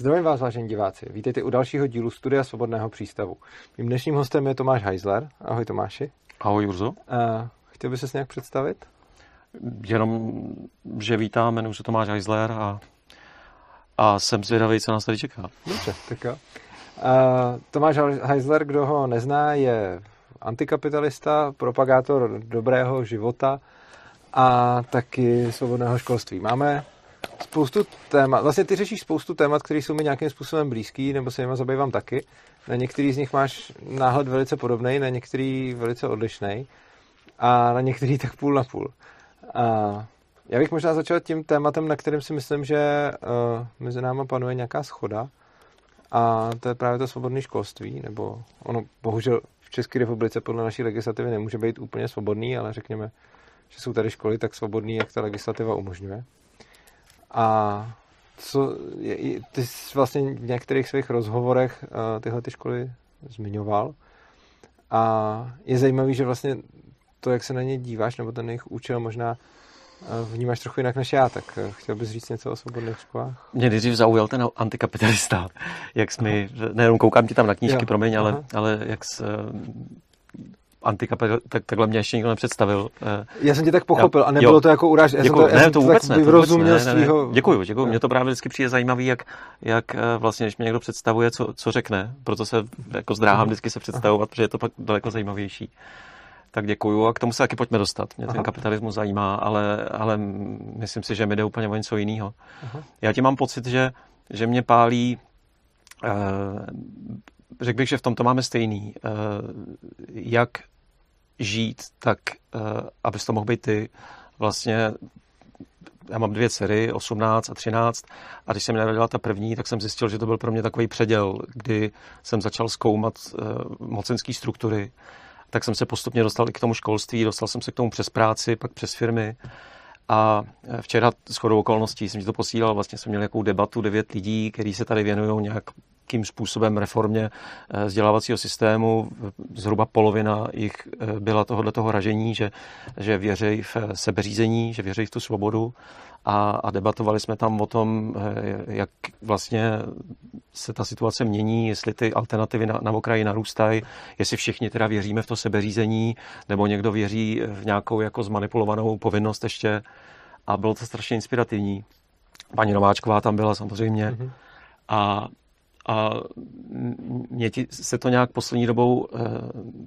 Zdravím vás, vážení diváci. Vítejte u dalšího dílu Studia Svobodného přístavu. Mým dnešním hostem je Tomáš Heisler. Ahoj Tomáši. Ahoj Urzo. Uh, chtěl bys se nějak představit? Jenom, že vítám, jmenuji se Tomáš Heisler a, a jsem zvědavý, co nás tady čeká. Dobře, tak jo. Uh, Tomáš Heisler, kdo ho nezná, je antikapitalista, propagátor dobrého života a taky svobodného školství. Máme spoustu témat, vlastně ty řešíš spoustu témat, které jsou mi nějakým způsobem blízký, nebo se jima zabývám taky. Na některý z nich máš náhled velice podobný, na některý velice odlišný a na některý tak půl na půl. A já bych možná začal tím tématem, na kterém si myslím, že uh, mezi náma panuje nějaká schoda a to je právě to svobodné školství, nebo ono bohužel v České republice podle naší legislativy nemůže být úplně svobodný, ale řekněme, že jsou tady školy tak svobodný, jak ta legislativa umožňuje. A co, je, ty jsi vlastně v některých svých rozhovorech uh, tyhle ty školy zmiňoval. A je zajímavý, že vlastně to, jak se na ně díváš, nebo ten jejich účel možná vnímáš trochu jinak než já, tak eh, chtěl bys říct něco o svobodných školách? Mě nejdřív zaujal ten antikapitalista, jak jsi mi, nejenom koukám ti tam na knížky, jo, promiň, ale, ale jak jsi antikapital, tak takhle mě ještě nikdo nepředstavil. Eh, já jsem tě tak pochopil a nebylo jo. to jako uráž. Já děkuju, jsem to, ne, já to vůbec ne. To vůbec ne, ne, ne. Děkuju, děkuju. Mně to právě vždycky přijde zajímavý, jak, jak eh, vlastně, když mě někdo představuje, co, co řekne, proto se jako zdráhám vždycky se představovat, protože je to pak daleko zajímavější. Tak děkuju a k tomu se taky pojďme dostat. Mě Aha. ten kapitalismus zajímá, ale, ale myslím si, že mi jde úplně o něco jiného. Já ti mám pocit, že, že mě pálí eh, řekl bych, že v tomto máme stejný. Jak žít tak, uh, abys to mohl být ty. Vlastně já mám dvě dcery, 18 a 13, a když jsem narodila ta první, tak jsem zjistil, že to byl pro mě takový předěl, kdy jsem začal zkoumat uh, mocenské struktury. Tak jsem se postupně dostal i k tomu školství, dostal jsem se k tomu přes práci, pak přes firmy. A eh, včera s chodou okolností jsem ti to posílal, vlastně jsme měli nějakou debatu, devět lidí, kteří se tady věnují nějak nějakým způsobem reformě eh, vzdělávacího systému. Zhruba polovina jich eh, byla tohohle toho ražení, že, že věří v sebeřízení, že věří v tu svobodu a, a debatovali jsme tam o tom, eh, jak vlastně se ta situace mění, jestli ty alternativy na, na okraji narůstají, jestli všichni teda věříme v to sebeřízení, nebo někdo věří v nějakou jako zmanipulovanou povinnost ještě. A bylo to strašně inspirativní. Paní Nováčková tam byla samozřejmě. Mm-hmm. A a mě se to nějak poslední dobou eh,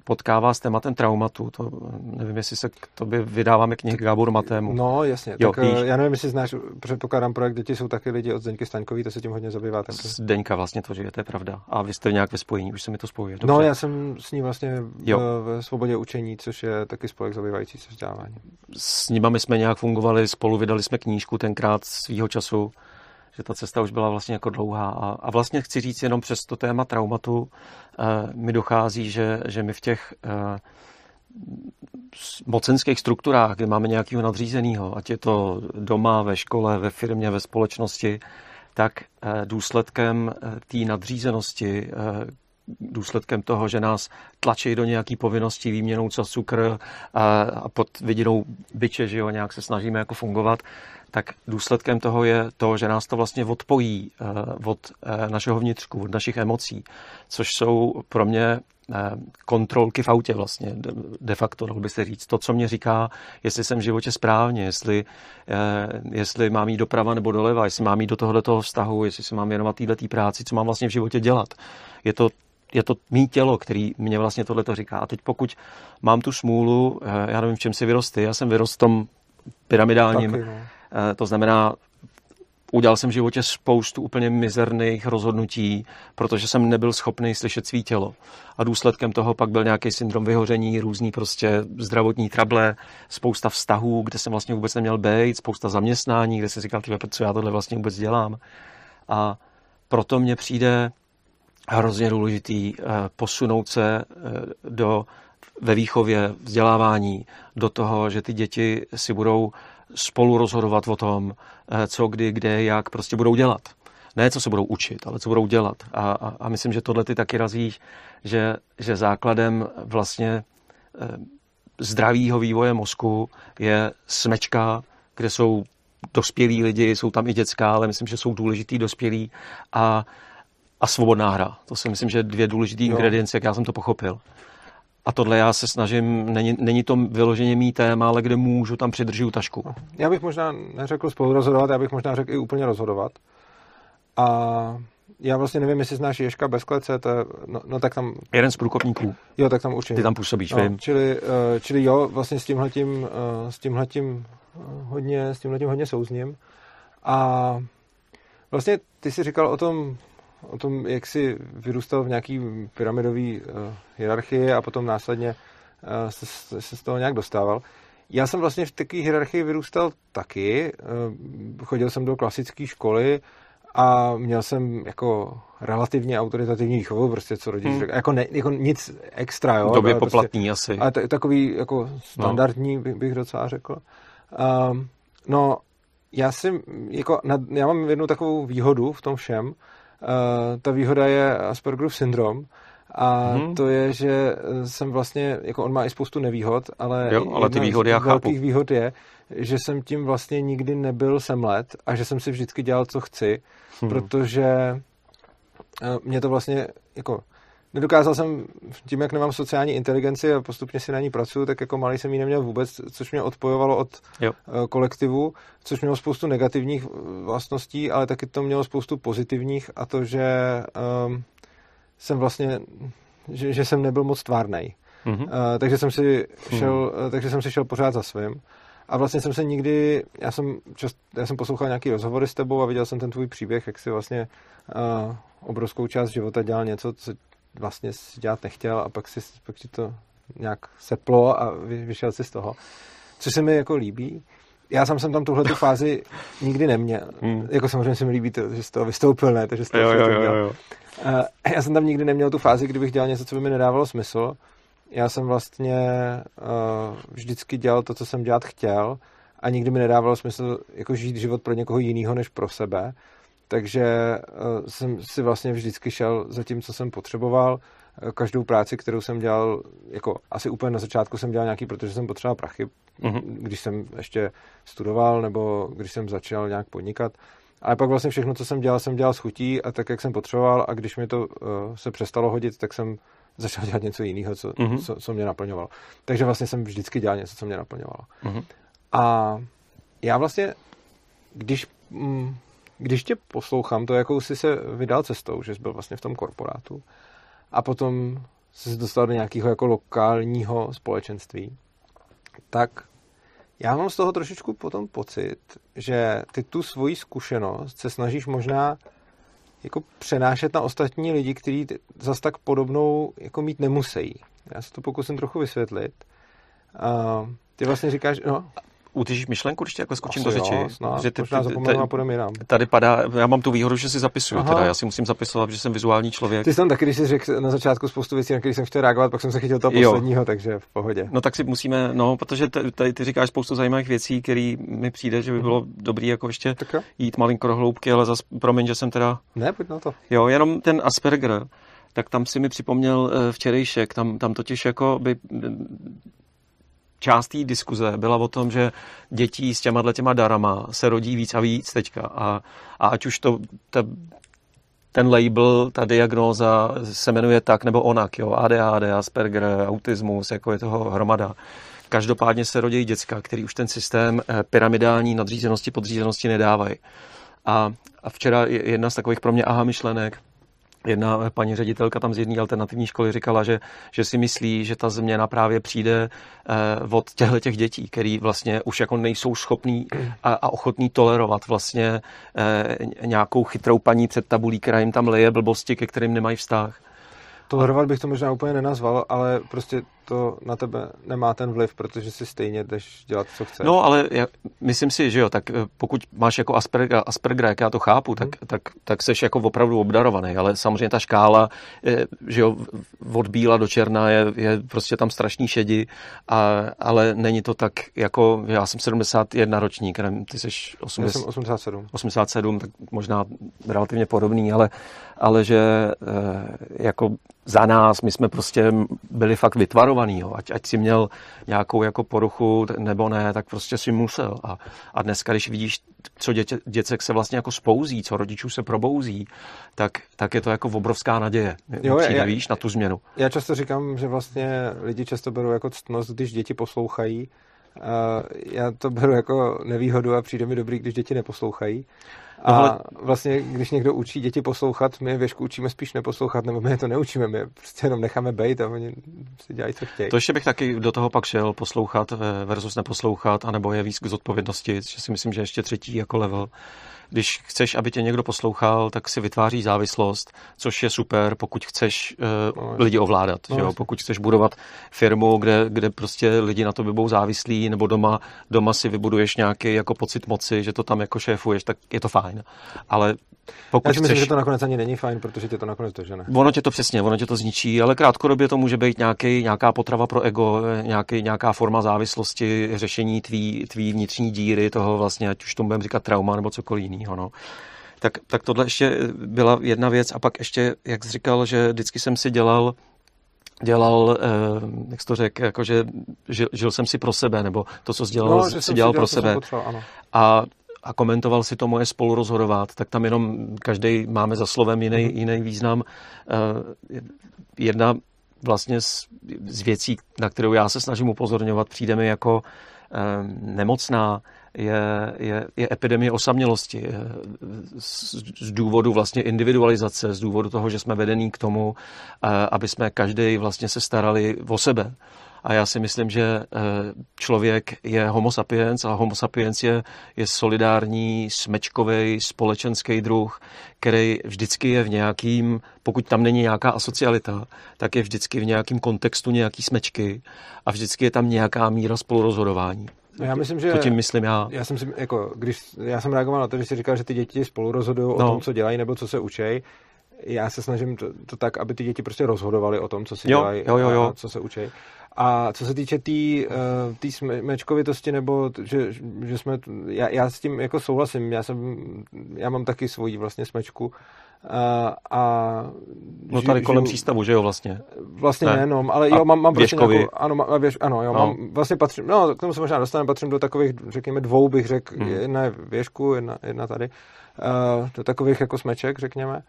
potkává s tématem traumatu. To, nevím, jestli se k tobě vydáváme knihy Gábor Matému. No, jasně. Jo, tak, eh, já nevím, jestli znáš, předpokládám projekt Děti jsou taky lidi od Zdeňky Staňkový, to se tím hodně zabývá. Tak... Zdeňka vlastně to žije, to je pravda. A vy jste nějak ve spojení, už se mi to spojuje. Dobře. No, já jsem s ní vlastně v, ve Svobodě učení, což je taky spolek zabývající se vzdělávání. S nimi jsme nějak fungovali spolu, vydali jsme knížku tenkrát svýho času že ta cesta už byla vlastně jako dlouhá. A, a vlastně chci říct jenom přes to téma traumatu, eh, mi dochází, že, že my v těch eh, mocenských strukturách, kde máme nějakého nadřízeného, ať je to doma, ve škole, ve firmě, ve společnosti, tak eh, důsledkem eh, té nadřízenosti, eh, důsledkem toho, že nás tlačí do nějaký povinnosti výměnou za cukr a, a pod vidinou byče, že jo, nějak se snažíme jako fungovat, tak důsledkem toho je to, že nás to vlastně odpojí uh, od uh, našeho vnitřku, od našich emocí, což jsou pro mě uh, kontrolky v autě vlastně, de, de facto, dalo by se říct. To, co mě říká, jestli jsem v životě správně, jestli, jestli mám jít doprava nebo doleva, jestli mám jít do tohoto vztahu, jestli se mám věnovat této práci, co mám vlastně v životě dělat. Je to je to mý tělo, který mě vlastně tohle to říká. A teď pokud mám tu smůlu, já nevím, v čem si vyrosty, já jsem vyrost v tom pyramidálním, Taky, no. To znamená, udělal jsem v životě spoustu úplně mizerných rozhodnutí, protože jsem nebyl schopný slyšet svý tělo. A důsledkem toho pak byl nějaký syndrom vyhoření, různý prostě zdravotní trable, spousta vztahů, kde jsem vlastně vůbec neměl být, spousta zaměstnání, kde jsem říkal, co já tohle vlastně vůbec dělám. A proto mně přijde hrozně důležitý eh, posunout se eh, do, ve výchově, vzdělávání, do toho, že ty děti si budou spolu rozhodovat o tom, eh, co, kdy, kde, jak prostě budou dělat. Ne, co se budou učit, ale co budou dělat. A, a, a myslím, že tohle ty taky razíš, že, že základem vlastně zdravého vývoje mozku je smečka, kde jsou dospělí lidi, jsou tam i dětská, ale myslím, že jsou důležitý dospělí a, a svobodná hra. To si myslím, že dvě důležité ingredience, jak já jsem to pochopil. A tohle já se snažím, není, není to vyloženě mý téma, ale kde můžu, tam přidržuju tašku. Já bych možná neřekl spolu rozhodovat, já bych možná řekl i úplně rozhodovat. A já vlastně nevím, jestli znáš Ježka bez klece, to je, no, no, tak tam... Jeden z průkopníků. Jo, tak tam určitě. Ty tam působíš, no, vím. Čili, uh, čili jo, vlastně s tímhletím, uh, s tímhletím uh, hodně, s tímhletím hodně souzním. A vlastně ty jsi říkal o tom, o tom, jak jsi vyrůstal v nějaký pyramidový uh, hierarchii a potom následně uh, se, se z toho nějak dostával. Já jsem vlastně v takové hierarchii vyrůstal taky. Uh, chodil jsem do klasické školy, a měl jsem jako relativně autoritativní výchovu, prostě co rodič hmm. řekl. Jako, ne, jako nic extra, jo. Době prostě, poplatný asi. Ale t- takový jako standardní no. bych, bych docela řekl. Um, no, já si, jako, já mám jednu takovou výhodu v tom všem. Uh, ta výhoda je Aspergerův syndrom. A hmm. to je, že jsem vlastně, jako on má i spoustu nevýhod, ale, jo, ale ty výhody já velkých chápu. výhod je, že jsem tím vlastně nikdy nebyl semlet a že jsem si vždycky dělal, co chci hmm. protože eh, mě to vlastně jako nedokázal jsem tím, jak nemám sociální inteligenci a postupně si na ní pracuju, tak jako malý jsem ji neměl vůbec, což mě odpojovalo od jo. Eh, kolektivu, což mělo spoustu negativních vlastností, ale taky to mělo spoustu pozitivních a to, že um, jsem vlastně, že, že jsem nebyl moc tvárnej. Mm-hmm. Uh, takže jsem si šel, mm. takže jsem si šel pořád za svým. A vlastně jsem se nikdy, já jsem, čast, já jsem poslouchal nějaký rozhovory s tebou a viděl jsem ten tvůj příběh, jak si vlastně uh, obrovskou část života dělal něco, co vlastně si dělat nechtěl a pak si, pak si to nějak seplo a vy, vyšel si z toho. Což se mi jako líbí. Já sám jsem tam tuhle tu fázi nikdy neměl. Hmm. Jako samozřejmě se mi líbí to, že z toho vystoupil, ne? Takže z toho jo, jo, jo, jo. Uh, já jsem tam nikdy neměl tu fázi, kdybych dělal něco, co by mi nedávalo smysl já jsem vlastně uh, vždycky dělal to, co jsem dělat chtěl a nikdy mi nedávalo smysl jako žít život pro někoho jiného než pro sebe. Takže uh, jsem si vlastně vždycky šel za tím, co jsem potřeboval. Uh, každou práci, kterou jsem dělal, jako asi úplně na začátku jsem dělal nějaký, protože jsem potřeboval prachy, mm-hmm. když jsem ještě studoval nebo když jsem začal nějak podnikat. Ale pak vlastně všechno, co jsem dělal, jsem dělal s chutí a tak, jak jsem potřeboval a když mi to uh, se přestalo hodit, tak jsem začal dělat něco jiného, co, mm-hmm. co, co mě naplňovalo. Takže vlastně jsem vždycky dělal něco, co mě naplňovalo. Mm-hmm. A já vlastně, když, mm, když tě poslouchám, to jakou jsi se vydal cestou, že jsi byl vlastně v tom korporátu a potom jsi se dostal do nějakého jako lokálního společenství, tak já mám z toho trošičku potom pocit, že ty tu svoji zkušenost se snažíš možná jako přenášet na ostatní lidi, kteří zas tak podobnou jako mít nemusí. Já se to pokusím trochu vysvětlit. Uh, ty vlastně říkáš, no utyžíš myšlenku, když tě jako skočím Asi do řeči? Jo, snad, že ty, možná zapomenu a jinam. Tady padá, já mám tu výhodu, že si zapisuju, Aha. teda já si musím zapisovat, že jsem vizuální člověk. Ty jsi tam taky, když jsi řekl na začátku spoustu věcí, na které jsem chtěl reagovat, pak jsem se chytil toho posledního, jo. takže v pohodě. No tak si musíme, no, protože tady ty říkáš spoustu zajímavých věcí, které mi přijde, že by bylo mm. dobrý jako ještě jít malinko do hloubky, ale zas, promiň, že jsem teda... Ne, pojď na to. Jo, jenom ten Asperger, tak tam si mi připomněl eh, včerejšek, tam, tam totiž jako by část té diskuze byla o tom, že dětí s těma těma darama se rodí víc a víc teďka. A, a ať už to, ta, ten label, ta diagnóza se jmenuje tak nebo onak, jo, ADHD, Asperger, autismus, jako je toho hromada. Každopádně se rodí děcka, který už ten systém eh, pyramidální nadřízenosti, podřízenosti nedávají. A, a včera jedna z takových pro mě aha myšlenek, Jedna paní ředitelka tam z jedné alternativní školy říkala, že, že si myslí, že ta změna právě přijde eh, od těchto těch dětí, který vlastně už jako nejsou schopní a, a ochotní tolerovat vlastně eh, nějakou chytrou paní před tabulí, která jim tam leje blbosti, ke kterým nemají vztah. Tolerovat bych to možná úplně nenazval, ale prostě to na tebe nemá ten vliv, protože si stejně jdeš dělat, co chceš. No, ale já, myslím si, že jo, tak eh, pokud máš jako Asperger, Asperger jak já to chápu, tak, hmm. tak, tak seš jako opravdu obdarovaný, ale samozřejmě ta škála, je, že jo, od bíla do černá je, je prostě tam strašný šedi, a, ale není to tak jako, já jsem 71 ročník, nevím, ty seš 80, já jsem 87. 87, tak možná relativně podobný, ale, ale že e, jako za nás, my jsme prostě byli fakt vytvarovaní jo. Ať, ať si měl nějakou jako poruchu nebo ne, tak prostě si musel. A, a dneska, když vidíš, co dětě, děcek se vlastně jako spouzí, co rodičů se probouzí, tak, tak je to jako obrovská naděje. Jo, přijde, já, víš, na tu změnu. Já často říkám, že vlastně lidi často berou jako ctnost, když děti poslouchají, já to beru jako nevýhodu a přijde mi dobrý, když děti neposlouchají. A vlastně, když někdo učí děti poslouchat, my je věšku učíme spíš neposlouchat, nebo my je to neučíme, my je prostě jenom necháme bejt a oni si dělají, co chtějí. To ještě bych taky do toho pak šel, poslouchat versus neposlouchat, anebo je víc k zodpovědnosti, že si myslím, že ještě třetí jako level když chceš, aby tě někdo poslouchal, tak si vytváří závislost, což je super, pokud chceš uh, lidi ovládat. No, že jo? Pokud chceš budovat firmu, kde, kde prostě lidi na to budou závislí, nebo doma, doma si vybuduješ nějaký jako pocit moci, že to tam jako šéfuješ, tak je to fajn. Ale pokud Já si myslím, chceš... že to nakonec ani není fajn, protože tě to nakonec ne. Ono tě to přesně, ono tě to zničí, ale krátkodobě to může být nějaký, nějaká potrava pro ego, nějaký, nějaká forma závislosti, řešení tvý, tvý vnitřní díry, toho vlastně, ať už tomu budeme říkat trauma nebo cokoliv jiného. No. Tak, tak tohle ještě byla jedna věc a pak ještě, jak jsi říkal, že vždycky jsem si dělal dělal, eh, jak jsi to řekl, jako že žil, žil jsem si pro sebe, nebo to, co jsi dělal, no, si dělal pro sebe. Potřeba, ano. A a komentoval si to moje spolurozhodovat, tak tam jenom každý máme za slovem jiný, mm-hmm. jiný význam. Eh, jedna vlastně z, z věcí, na kterou já se snažím upozorňovat, přijde mi jako eh, nemocná, je, je, je epidemie osamělosti z, z důvodu vlastně individualizace, z důvodu toho, že jsme vedení k tomu, eh, aby jsme každý vlastně se starali o sebe. A já si myslím, že eh, člověk je homo sapiens a homo sapiens je, je solidární, smečkový, společenský druh, který vždycky je v nějakým, pokud tam není nějaká asocialita, tak je vždycky v nějakém kontextu nějaký smečky a vždycky je tam nějaká míra spolurozhodování. No já myslím, že... To tím myslím já. Já jsem, si, jako, když, já jsem reagoval na to, že jsi říkal, že ty děti spolu rozhodují no. o tom, co dělají nebo co se učej. Já se snažím to, to tak, aby ty děti prostě rozhodovaly o tom, co si jo, dělají jo, jo, jo. a co se učej. A co se týče té tý, uh, tý smečkovitosti, nebo že, že jsme, já, já s tím jako souhlasím, já, jsem, já mám taky svoji vlastně smečku, uh, a no tady kolem přístavu, že jo, vlastně? Vlastně ne. nejenom, ale jo, mám, mám prostě nějakou, ano, má, věž, ano, jo, no. mám, vlastně patřím, no, k tomu se možná dostaneme, patřím do takových, řekněme, dvou bych řekl, hmm. jedna je věžku, jedna, jedna tady, uh, do takových jako smeček, řekněme,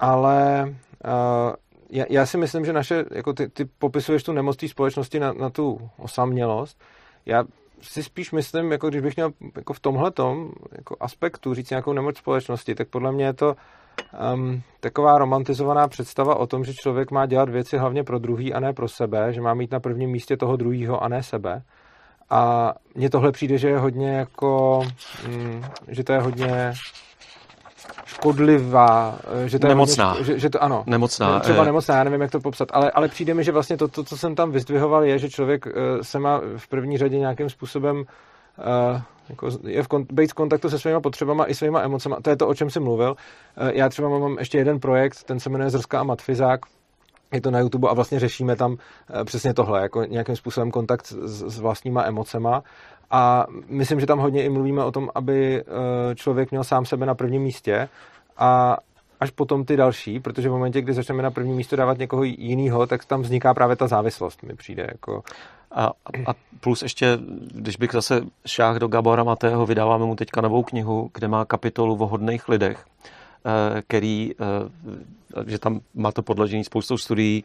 ale uh, já, já si myslím, že naše, jako ty, ty popisuješ tu nemoc té společnosti na, na tu osamělost. Já si spíš myslím, jako když bych měl jako v tomhle jako aspektu říct nějakou nemoc společnosti, tak podle mě je to um, taková romantizovaná představa o tom, že člověk má dělat věci hlavně pro druhý a ne pro sebe, že má mít na prvním místě toho druhého a ne sebe. A mně tohle přijde, že je hodně jako, mm, že to je hodně škodlivá, eh, že to nemocná. Je hodně, že, že to, ano, nemocná. Třeba je. nemocná, já nevím, jak to popsat, ale, ale přijde mi, že vlastně to, to, co jsem tam vyzdvihoval, je, že člověk eh, se má v první řadě nějakým způsobem uh, jako je v kont- být v kontaktu se svýma potřebama i svýma emocema. To je to, o čem jsem mluvil. Uh, já třeba mám ještě jeden projekt, ten se jmenuje Zrska a Matfizák, je to na YouTube a vlastně řešíme tam přesně tohle, jako nějakým způsobem kontakt s, s vlastníma emocema a myslím, že tam hodně i mluvíme o tom, aby eh, člověk měl sám sebe na prvním místě a až potom ty další, protože v momentě, kdy začneme na první místo dávat někoho jiného, tak tam vzniká právě ta závislost, mi přijde. Jako... A, a plus ještě, když bych zase šáhl do Gabora Matého, vydáváme mu teďka novou knihu, kde má kapitolu o hodných lidech, eh, který, eh, že tam má to podložení spoustou studií,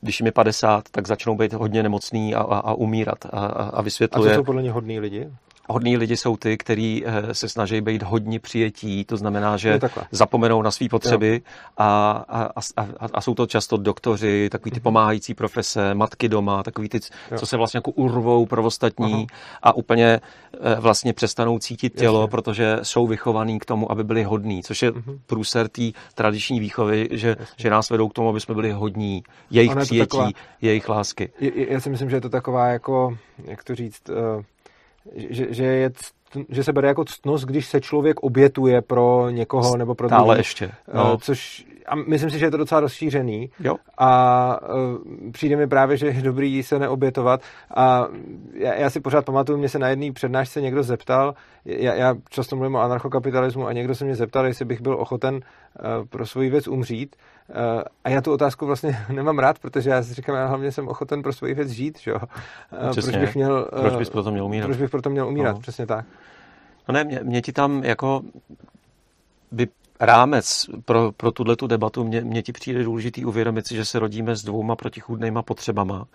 když jim je 50, tak začnou být hodně nemocný a, a, a umírat. A, a vysvětluje... A to jsou podle ně hodní lidi? Hodní lidi jsou ty, kteří eh, se snaží být hodně přijetí, to znamená, že zapomenou na své potřeby a, a, a, a jsou to často doktoři, takový ty mhm. pomáhající profese, matky doma, takový ty, jo. co se vlastně jako urvou pro ostatní Aha. a úplně eh, vlastně přestanou cítit tělo, Jasně. protože jsou vychovaní k tomu, aby byli hodní, což je uh-huh. průser té tradiční výchovy, že, že nás vedou k tomu, aby jsme byli hodní, jejich přijetí, taková, jejich lásky. Já si myslím, že je to taková jako, jak to říct, uh že, že, je, že se bere jako ctnost, když se člověk obětuje pro někoho nebo pro druhý. ještě. No. Což a myslím si, že je to docela rozšířený. Jo. A uh, přijde mi právě, že je dobrý se neobětovat. A já, já si pořád pamatuju, mě se na jedné přednášce někdo zeptal, já, já často mluvím o anarchokapitalismu a někdo se mě zeptal, jestli bych byl ochoten uh, pro svoji věc umřít. Uh, a já tu otázku vlastně nemám rád, protože já si říkám, já hlavně jsem ochoten pro svoji věc žít, že jo. Uh, proč bych měl... Uh, proč bys proto měl umírat? Proč bych proto měl umírat, no. přesně tak. No ne, mě, mě ti tam jako by rámec pro, pro tuhle tu debatu, mě, mě ti přijde důležitý uvědomit si, že se rodíme s dvouma protichůdnýma potřebama.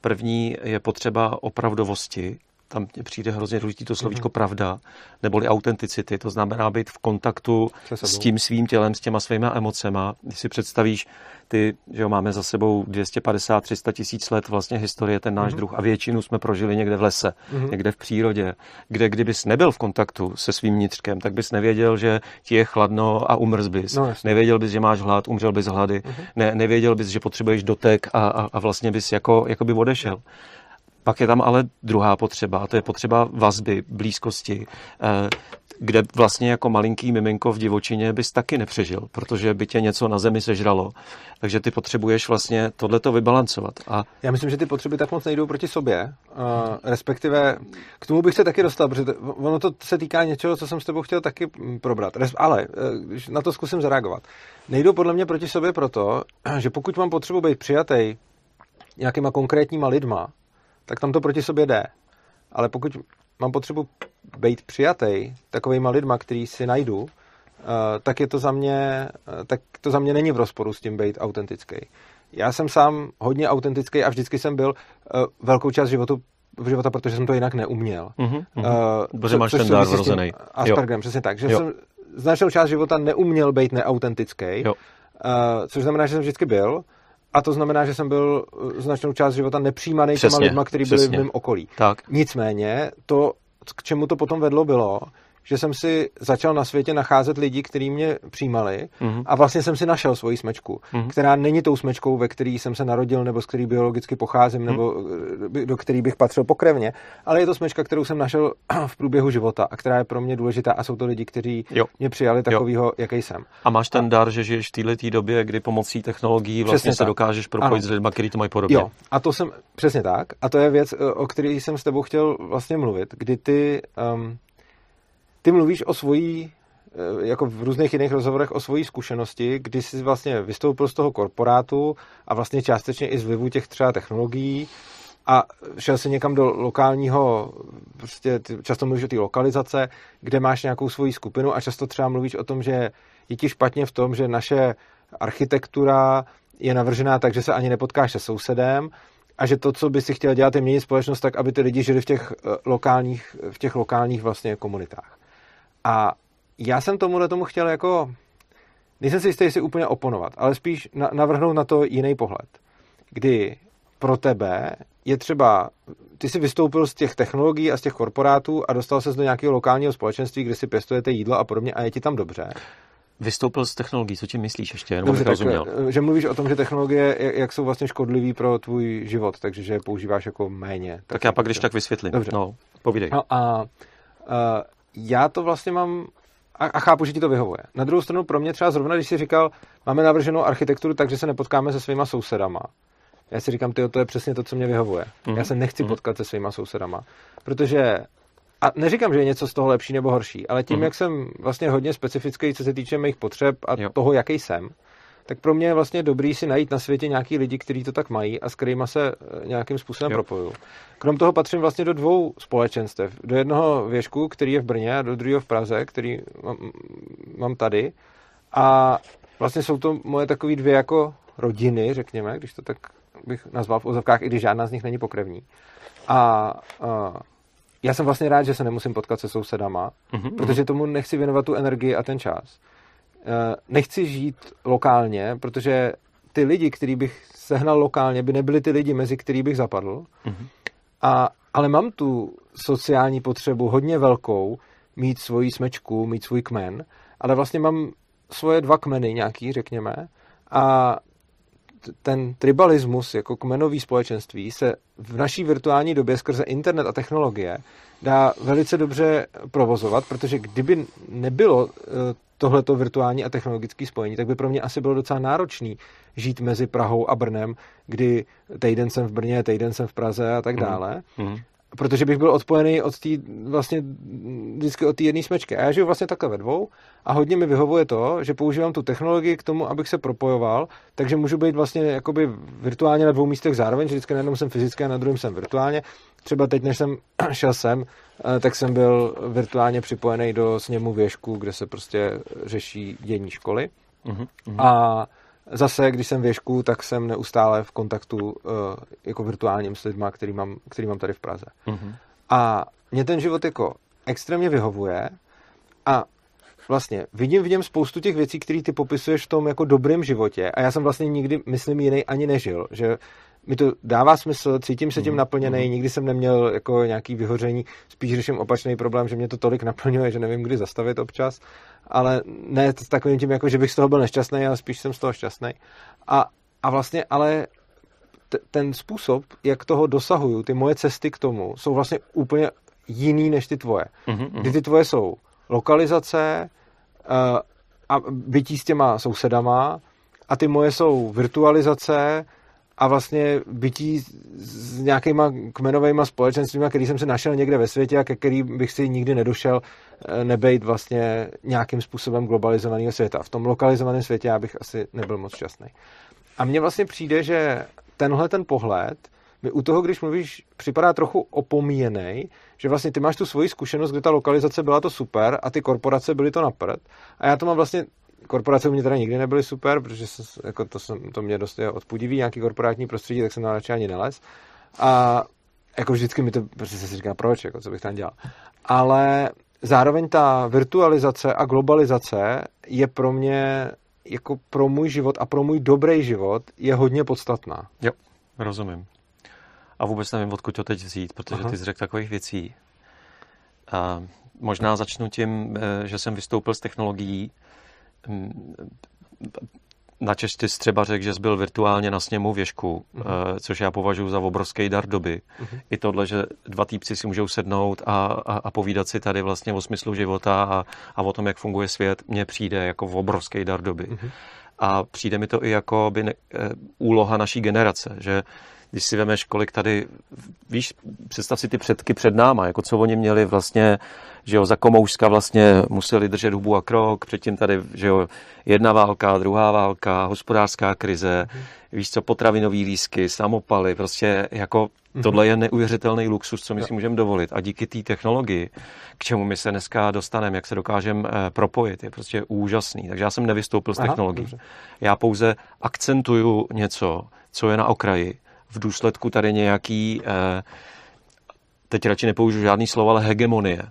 První je potřeba opravdovosti, tam mně přijde hrozně důležitý to slovíčko mm-hmm. pravda, neboli autenticity, to znamená být v kontaktu s tím svým tělem, s těma svýma emocema. Když si představíš, ty, že jo, máme za sebou 250-300 tisíc let vlastně historie, ten náš mm-hmm. druh a většinu jsme prožili někde v lese, mm-hmm. někde v přírodě, kde kdybys nebyl v kontaktu se svým vnitřkem, tak bys nevěděl, že ti je chladno a umrz bys. No, nevěděl bys, že máš hlad, umřel bys hlady. Mm-hmm. Ne, nevěděl bys, že potřebuješ dotek a, a, a vlastně bys jako, jako by odešel. Pak je tam ale druhá potřeba, a to je potřeba vazby, blízkosti, eh, kde vlastně jako malinký miminko v divočině bys taky nepřežil, protože by tě něco na zemi sežralo. Takže ty potřebuješ vlastně tohleto vybalancovat. A... Já myslím, že ty potřeby tak moc nejdou proti sobě, uh, respektive k tomu bych se taky dostal, protože ono to se týká něčeho, co jsem s tebou chtěl taky mm, probrat. Ale uh, na to zkusím zareagovat. Nejdou podle mě proti sobě proto, že pokud mám potřebu být přijatý nějakýma konkrétníma lidma, tak tam to proti sobě jde. Ale pokud mám potřebu být přijatý takovýma lidma, který si najdu, uh, tak je to za mě, uh, tak to za mě není v rozporu s tím být autentický. Já jsem sám hodně autentický a vždycky jsem byl uh, velkou část životu v života, protože jsem to jinak neuměl. Uh-huh, uh-huh. protože máš ten dar vrozený. Aspergerem, přesně tak. Že jo. jsem značnou část života neuměl být neautentický, jo. Uh, což znamená, že jsem vždycky byl, a to znamená, že jsem byl eh, značnou část života nepřijímaný těma lidma, kteří byli v mém okolí. Tak. Nicméně, to, k čemu to potom vedlo, bylo, že jsem si začal na světě nacházet lidi, kteří mě přijímali mm-hmm. a vlastně jsem si našel svoji smečku, mm-hmm. která není tou smečkou, ve který jsem se narodil nebo z který biologicky pocházím mm-hmm. nebo eh, do který bych patřil pokrevně, ale je to smečka, kterou jsem našel v průběhu života a která je pro mě důležitá a jsou to lidi, kteří jo. mě přijali takovýho, jaký jsem. A máš ten dar, že žiješ v této době, kdy pomocí technologií vlastně přesně se tak. dokážeš propojit ano. s lidmi, kteří to mají podobně. Jo, a to jsem přesně tak. A to je věc, o které jsem s tebou chtěl vlastně mluvit, kdy ty um, ty mluvíš o svojí, eh, jako v různých jiných rozhovorech o svojí zkušenosti, kdy jsi vlastně vystoupil z toho korporátu a vlastně částečně i z vlivu těch třeba technologií a šel si někam do lokálního, prostě často mluvíš o té lokalizace, kde máš nějakou svoji skupinu a často třeba mluvíš o tom, že je ti špatně v tom, že naše architektura je navržená tak, že se ani nepotkáš se sousedem a že to, co by si chtěl dělat, je měnit společnost tak, aby ty lidi žili v těch eh, lokálních, v těch lokálních vlastně komunitách. A já jsem tomuhle tomu chtěl jako, nejsem si jistý, jestli úplně oponovat, ale spíš navrhnout na to jiný pohled. Kdy pro tebe je třeba, ty jsi vystoupil z těch technologií a z těch korporátů a dostal se do nějakého lokálního společenství, kde si pěstujete jídlo a podobně a je ti tam dobře. Vystoupil z technologií, co ti myslíš ještě? Jenom Dobře, tak. Eh, že mluvíš o tom, že technologie, jak jsou vlastně škodlivý pro tvůj život, takže že je používáš jako méně. Tak, tak já pak, když tak vysvětlím. Dobře. No, povídej. No a, a já to vlastně mám a, a chápu, že ti to vyhovuje. Na druhou stranu pro mě třeba zrovna, když si říkal, máme navrženou architekturu, takže se nepotkáme se svýma sousedama. Já si říkám, tyjo, to je přesně to, co mě vyhovuje. Mm-hmm. Já se nechci mm-hmm. potkat se svýma sousedama, protože a neříkám, že je něco z toho lepší nebo horší, ale tím, mm-hmm. jak jsem vlastně hodně specifický, co se týče mých potřeb a jo. toho, jaký jsem, tak pro mě je vlastně dobrý si najít na světě nějaký lidi, kteří to tak mají a s kterými se eh, nějakým způsobem jo. propoju. Krom toho patřím vlastně do dvou společenstev. Do jednoho věžku, který je v Brně a do druhého v Praze, který mám, mám tady. A vlastně jsou to moje takové dvě jako rodiny, řekněme, když to tak bych nazval v ozovkách, i když žádná z nich není pokrevní. A, a já jsem vlastně rád, že se nemusím potkat se sousedama, mm-hmm. protože tomu nechci věnovat tu energii a ten čas. Eh, nechci žít lokálně, protože ty lidi, který bych sehnal lokálně, by nebyli ty lidi, mezi který bych zapadl. Mm-hmm. A, ale mám tu sociální potřebu hodně velkou, mít svoji smečku, mít svůj kmen, ale vlastně mám svoje dva kmeny nějaký, řekněme, a ten tribalismus jako kmenový společenství se v naší virtuální době skrze internet a technologie dá velice dobře provozovat, protože kdyby nebylo eh, tohleto virtuální a technologické spojení, tak by pro mě asi bylo docela náročný žít mezi Prahou a Brnem, kdy týden jsem v Brně, týden jsem v Praze a tak mhm. dále. Mm protože bych byl odpojený od té vlastně vždycky od té jedné smečky. A já žiju vlastně takhle ve dvou a hodně mi vyhovuje to, že používám tu technologii k tomu, abych se propojoval, takže můžu být vlastně jakoby virtuálně na dvou místech zároveň, že vždycky na jednom jsem fyzicky a na druhém jsem virtuálně. Třeba teď, než jsem šel sem, eh, tak jsem byl virtuálně připojený do sněmu věžku, kde se prostě řeší dění školy. Uh-huh, uh-huh. A zase, když jsem věšku, tak jsem neustále v kontaktu uh, jako virtuálním s lidmi, který mám, který mám tady v Praze. Mm-hmm. A mě ten život jako extrémně vyhovuje a vlastně vidím v něm spoustu těch věcí, které ty popisuješ v tom jako dobrém životě a já jsem vlastně nikdy, myslím, jiný ani nežil, že mi to dává smysl, cítím se tím mm-hmm. naplněný, mhm. nikdy jsem neměl jako nějaký vyhoření, spíš řeším opačný problém, že mě to tolik naplňuje, že nevím, kdy zastavit občas ale ne s takovým tím, jako že bych z toho byl nešťastný, ale spíš jsem z toho šťastný. A, a vlastně, ale t- ten způsob, jak toho dosahuju, ty moje cesty k tomu, jsou vlastně úplně jiný než ty tvoje. Mm-hmm. Kdy ty tvoje jsou lokalizace uh, a bytí s těma sousedama a ty moje jsou virtualizace a vlastně bytí s nějakýma kmenovými společenstvími, který jsem se našel někde ve světě a ke který bych si nikdy nedošel eh, nebejt vlastně nějakým způsobem globalizovaného světa. V tom lokalizovaném světě já bych asi nebyl moc šťastný. A mně vlastně přijde, že tenhle ten pohled mi u toho, když mluvíš, připadá trochu opomíjený, že vlastně ty máš tu svoji zkušenost, kde ta lokalizace byla to super a ty korporace byly to na prd. A já to mám vlastně korporace u mě teda nikdy nebyly super, protože se, jako to, jsem, to mě dost odpudivý, nějaký korporátní prostředí, tak jsem na radši ani nelez. A jako vždycky mi to, prostě se si říká, proč, jako, co bych tam dělal. Ale zároveň ta virtualizace a globalizace je pro mě, jako pro můj život a pro můj dobrý život je hodně podstatná. Jo, rozumím. A vůbec nevím, odkud to teď vzít, protože Aha. ty jsi řekl takových věcí. A možná začnu tím, eh, že jsem vystoupil z technologií, na Češti třeba řekl, že jsi byl virtuálně na sněmu věžku, uh-huh. což já považuji za obrovský dar doby. Uh-huh. I tohle, že dva týpci si můžou sednout a, a, a povídat si tady vlastně o smyslu života a, a o tom, jak funguje svět, mně přijde jako obrovský dar doby. Uh-huh. A přijde mi to i jako by ne, eh, úloha naší generace, že když si vemeš, kolik tady, víš, představ si ty předky před náma, jako co oni měli vlastně, že jo, za komouška vlastně museli držet hubu a krok, předtím tady, že jo, jedna válka, druhá válka, hospodářská krize, mm. víš co, potravinový lísky, samopaly, prostě jako mm. tohle je neuvěřitelný luxus, co my si můžeme dovolit. A díky té technologii, k čemu my se dneska dostaneme, jak se dokážeme eh, propojit, je prostě úžasný. Takže já jsem nevystoupil z technologií. Já pouze akcentuju něco, co je na okraji v důsledku tady nějaký, eh, teď radši nepoužiju žádný slovo, ale hegemonie.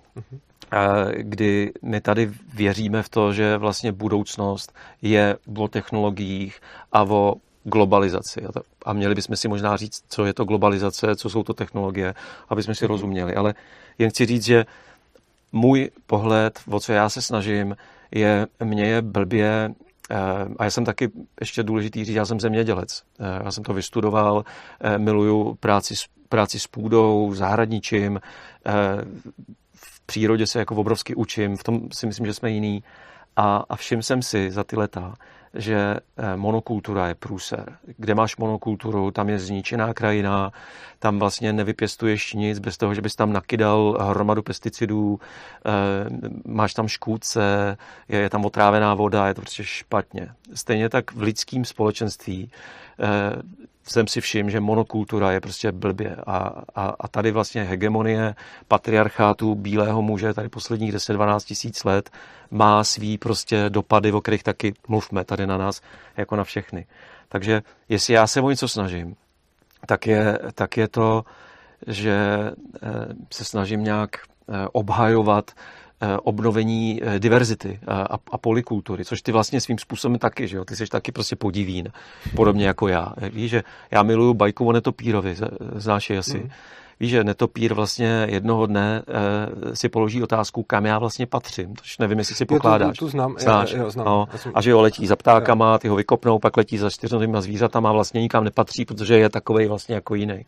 Eh, kdy my tady věříme v to, že vlastně budoucnost je o technologiích a o globalizaci. A měli bychom si možná říct, co je to globalizace, co jsou to technologie, aby jsme si mhm. rozuměli. Ale jen chci říct, že můj pohled, o co já se snažím, je, mně je blbě a já jsem taky, ještě důležitý říct, já jsem zemědělec. Eh, já jsem to vystudoval, eh, miluju práci, práci s půdou, zahradničím, v přírodě se jako obrovsky učím, v tom si myslím, že jsme jiný. A, a všim jsem si za ty leta, že eh, monokultura je průser. Kde máš monokulturu, tam je zničená krajina, tam vlastně nevypěstuješ nic bez toho, že bys tam nakydal hromadu pesticidů, eh, máš tam škůdce, je tam otrávená voda, je to prostě špatně. Stejně tak v lidském společenství eh, jsem si všiml, že monokultura je prostě blbě a, a, a tady vlastně hegemonie patriarchátu bílého muže tady posledních 10-12 tisíc let má svý prostě dopady, o kterých taky mluvme tady na nás, jako na všechny. Takže jestli já se o něco snažím, tak je, tak je to, že eh, se snažím nějak eh, obhajovat obnovení eh, diverzity a, a polikultury, což ty vlastně svým způsobem taky, že jo? Ty jsi taky prostě podivín, podobně jako já. Víš, že já miluju bajku o netopírovi, znáš je asi. Mm. Víš, že netopír vlastně jednoho dne e, si položí otázku, kam já vlastně patřím, tož nevím, jestli si pokládáš. Tu, tu znám, Znáš, jo, jo, znám. No, jsem... A že jo, letí za ptákama, ty ho vykopnou, pak letí za čtyřnotýma zvířatama a vlastně nikam nepatří, protože je takovej vlastně jako jiný.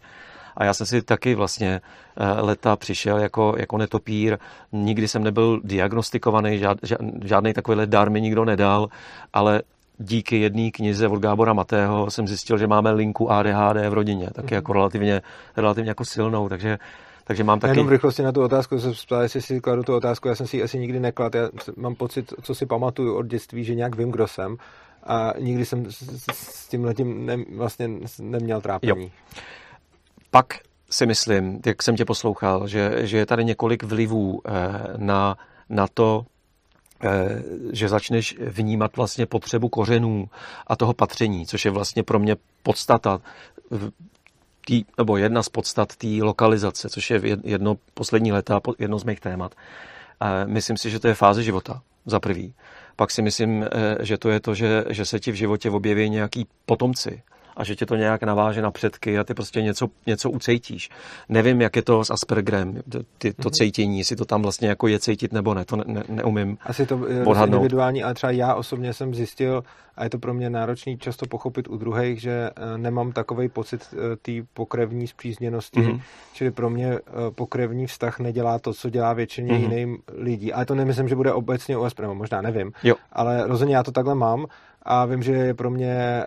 A já jsem si taky vlastně eh, leta přišel jako, jako netopír. Nikdy jsem nebyl diagnostikovaný, žád, žádný takovýhle dar mi nikdo nedal, ale díky jedné knize od Gábora Matého jsem zjistil, že máme linku ADHD v rodině, taky mm-hmm. jako relativně, relativně jako silnou, takže takže mám taky... Jenom v rychlosti na tu otázku, se ptal, jestli si kladu tu otázku, já jsem si ji asi nikdy neklad, já mám pocit, co si pamatuju od dětství, že nějak vím, kdo jsem a nikdy jsem s tím letím ne, vlastně neměl trápení. Jo. Pak si myslím, jak jsem tě poslouchal, že, že je tady několik vlivů eh, na, na to, eh, že začneš vnímat vlastně potřebu kořenů a toho patření, což je vlastně pro mě podstata tý, nebo jedna z podstat té lokalizace, což je jedno poslední léta, jedno z mých témat. Myslím si, že to je fáze života, za prvý. Pak si myslím, eh, že to je to, že, že se ti v životě objeví nějaký potomci, a že tě to nějak naváže na předky a ty prostě něco, něco ucejtíš. Nevím, jak je to s Aspergerem, ty, to mhm. cejtění, jestli to tam vlastně jako je cejtit nebo ne, to ne, ne, neumím Asi to je individuální, ale třeba já osobně jsem zjistil, a je to pro mě náročný často pochopit u druhých, že eh, nemám takový pocit eh, té pokrevní zpřízněnosti, mm-hmm. čili pro mě eh, pokrevní vztah nedělá to, co dělá většině mm-hmm. jiným lidí. Ale to nemyslím, že bude obecně u Aspergerem, možná nevím, jo. ale rozhodně já to takhle mám a vím, že je pro mě,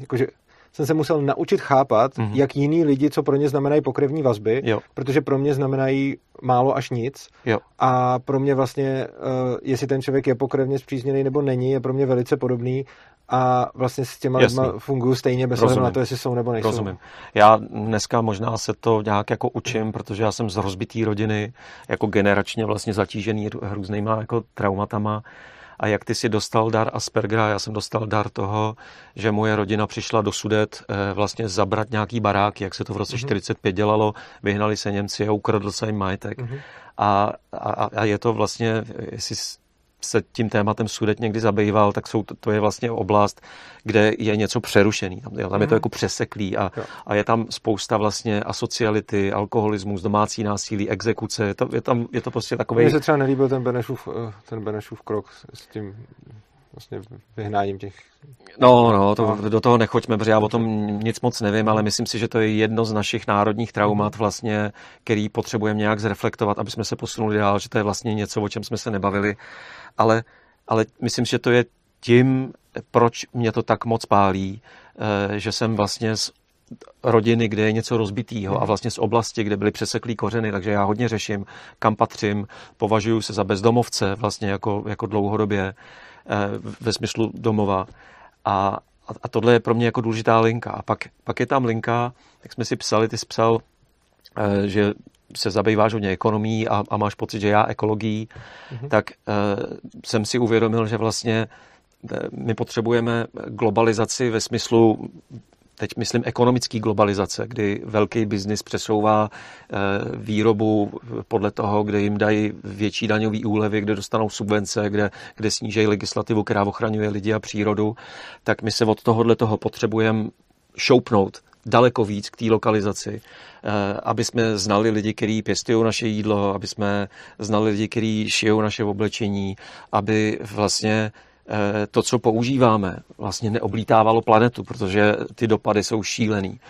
jakože jsem se musel naučit chápat, mm-hmm. jak jiní lidi, co pro ně znamenají pokrevní vazby, jo. protože pro mě znamenají málo až nic. Jo. A pro mě vlastně, uh, jestli ten člověk je pokrevně zpřízněný nebo není, je pro mě velice podobný a vlastně s těma lidma fungují stejně bez ohledu na to, jestli jsou nebo nejsou. Rozumím. Já dneska možná se to nějak jako učím, protože já jsem z rozbitý rodiny, jako generačně vlastně zatížený různýma jako traumatama a jak ty si dostal dar Aspergera, já jsem dostal dar toho, že moje rodina přišla do Sudet eh, vlastně zabrat nějaký barák, jak se to v roce mm-hmm. 45 dělalo, vyhnali se Němci a ukradl se jim majetek. Mm-hmm. A, a, a je to vlastně, jestli se tím tématem sudet někdy zabýval, tak jsou, to, to je vlastně oblast, kde je něco přerušený. Tam, jo, tam je to mhm. jako přeseklý a, a je tam spousta vlastně asociality, alkoholismus, domácí násilí, exekuce. Je to, je tam, je to prostě takový. Mně se třeba nelíbil ten Benešův, eh, ten Benešův krok s tím vlastně vyhnáním těch... No, no, to, do toho nechoďme, protože já o tom nic moc nevím, ale myslím si, že to je jedno z našich národních traumat vlastně, který potřebujeme nějak zreflektovat, aby jsme se posunuli dál, že to je vlastně něco, o čem jsme se nebavili. Ale, ale myslím, že to je tím, proč mě to tak moc pálí, eh, že jsem vlastně z rodiny, kde je něco rozbitýho a vlastně z oblasti, kde byly přeseklý kořeny, takže já hodně řeším, kam patřím, považuji se za bezdomovce vlastně jako, jako dlouhodobě ve smyslu domova a, a tohle je pro mě jako důležitá linka. A pak, pak je tam linka, jak jsme si psali, ty jsi psal, eh, že se zabýváš hodně ekonomí a, a máš pocit, že já ekologií, mm-hmm. tak uh, jsem si uvědomil, že vlastně eh, my potřebujeme globalizaci ve smyslu teď myslím ekonomický globalizace, kdy velký biznis přesouvá eh, výrobu podle toho, kde jim dají větší daňový úlevy, kde dostanou subvence, kde, kde snížejí legislativu, která ochraňuje lidi a přírodu, tak my se od tohohle toho potřebujeme šoupnout daleko víc k té lokalizaci, eh, aby jsme znali lidi, kteří pěstují naše jídlo, aby jsme znali lidi, kteří šijou naše oblečení, aby vlastně eh, to, co používáme, vlastně neoblítávalo planetu, protože ty dopady jsou šílený.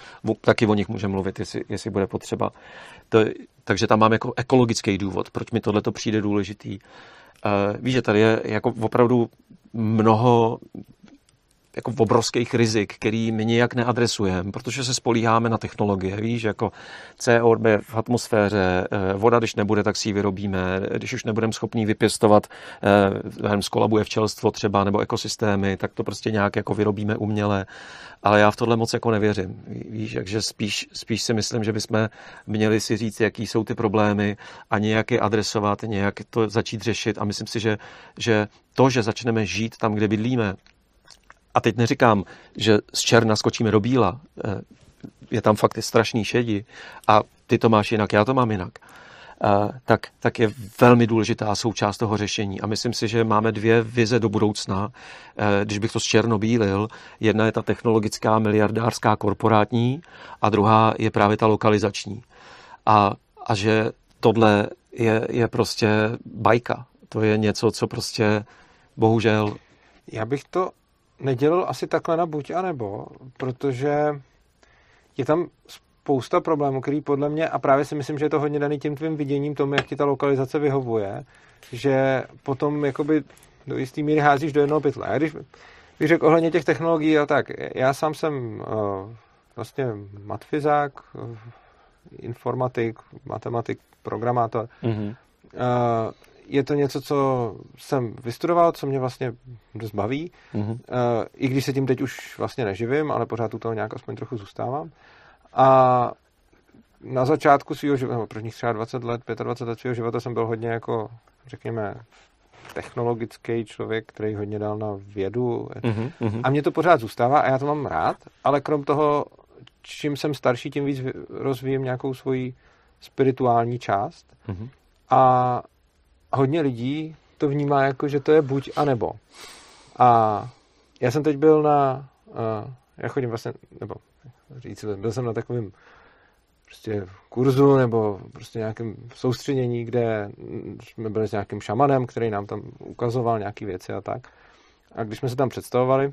Taky o nich můžeme mluvit, jestli, jestli bude potřeba. To, takže tam mám jako ekologický důvod, proč mi tohle přijde důležitý. Uh, víš, že tady je jako opravdu mnoho jako obrovských rizik, který my nijak neadresujeme, protože se spolíháme na technologie. Víš, jako CO2 v atmosféře, eh, voda, když nebude, tak si ji vyrobíme. Když už nebudeme schopní vypěstovat, nevím, eh, skolabuje včelstvo třeba, nebo ekosystémy, tak to prostě nějak jako vyrobíme uměle. Ale já v tohle moc jako nevěřím. Víš, takže spíš, spíš si myslím, že bychom měli si říct, jaký jsou ty problémy a nějak je adresovat, nějak to začít řešit. A myslím si, že, že to, že začneme žít tam, kde bydlíme, a teď neříkám, že z černa skočíme do bíla, eh, je tam fakt strašný šedi a ty to máš jinak, já to mám jinak, eh, tak, tak je velmi důležitá součást toho řešení. A myslím si, že máme dvě vize do budoucna. Eh, když bych to z černo bílil, jedna je ta technologická miliardářská korporátní a druhá je právě ta lokalizační. A, a že tohle je, je prostě bajka. To je něco, co prostě bohužel... Já bych to nedělal asi takhle na buď a nebo, protože je tam spousta problémů, který podle mě, a právě si myslím, že je to hodně daný tím tvým viděním tomu, jak ti ta lokalizace vyhovuje, že potom jakoby do jistý míry házíš do jednoho pytle. A když bych řekl ohledně těch technologií, a tak já sám jsem uh, vlastně matfizák, uh, informatik, matematik, programátor. Mm-hmm. Uh, je to něco, co jsem vystudoval, co mě vlastně dost baví. Mm-hmm. I když se tím teď už vlastně neživím, ale pořád u toho nějak aspoň trochu zůstávám. A na začátku svého života, nebo prvních třeba 20 let, 25 let svého života jsem byl hodně jako, řekněme, technologický člověk, který hodně dal na vědu. Mm-hmm. A mě to pořád zůstává a já to mám rád, ale krom toho, čím jsem starší, tím víc rozvíjím nějakou svoji spirituální část. Mm-hmm. A hodně lidí to vnímá jako, že to je buď a nebo. A já jsem teď byl na, uh, já chodím vlastně, nebo říct, byl jsem na takovém prostě kurzu nebo prostě nějakém soustředění, kde jsme byli s nějakým šamanem, který nám tam ukazoval nějaké věci a tak. A když jsme se tam představovali,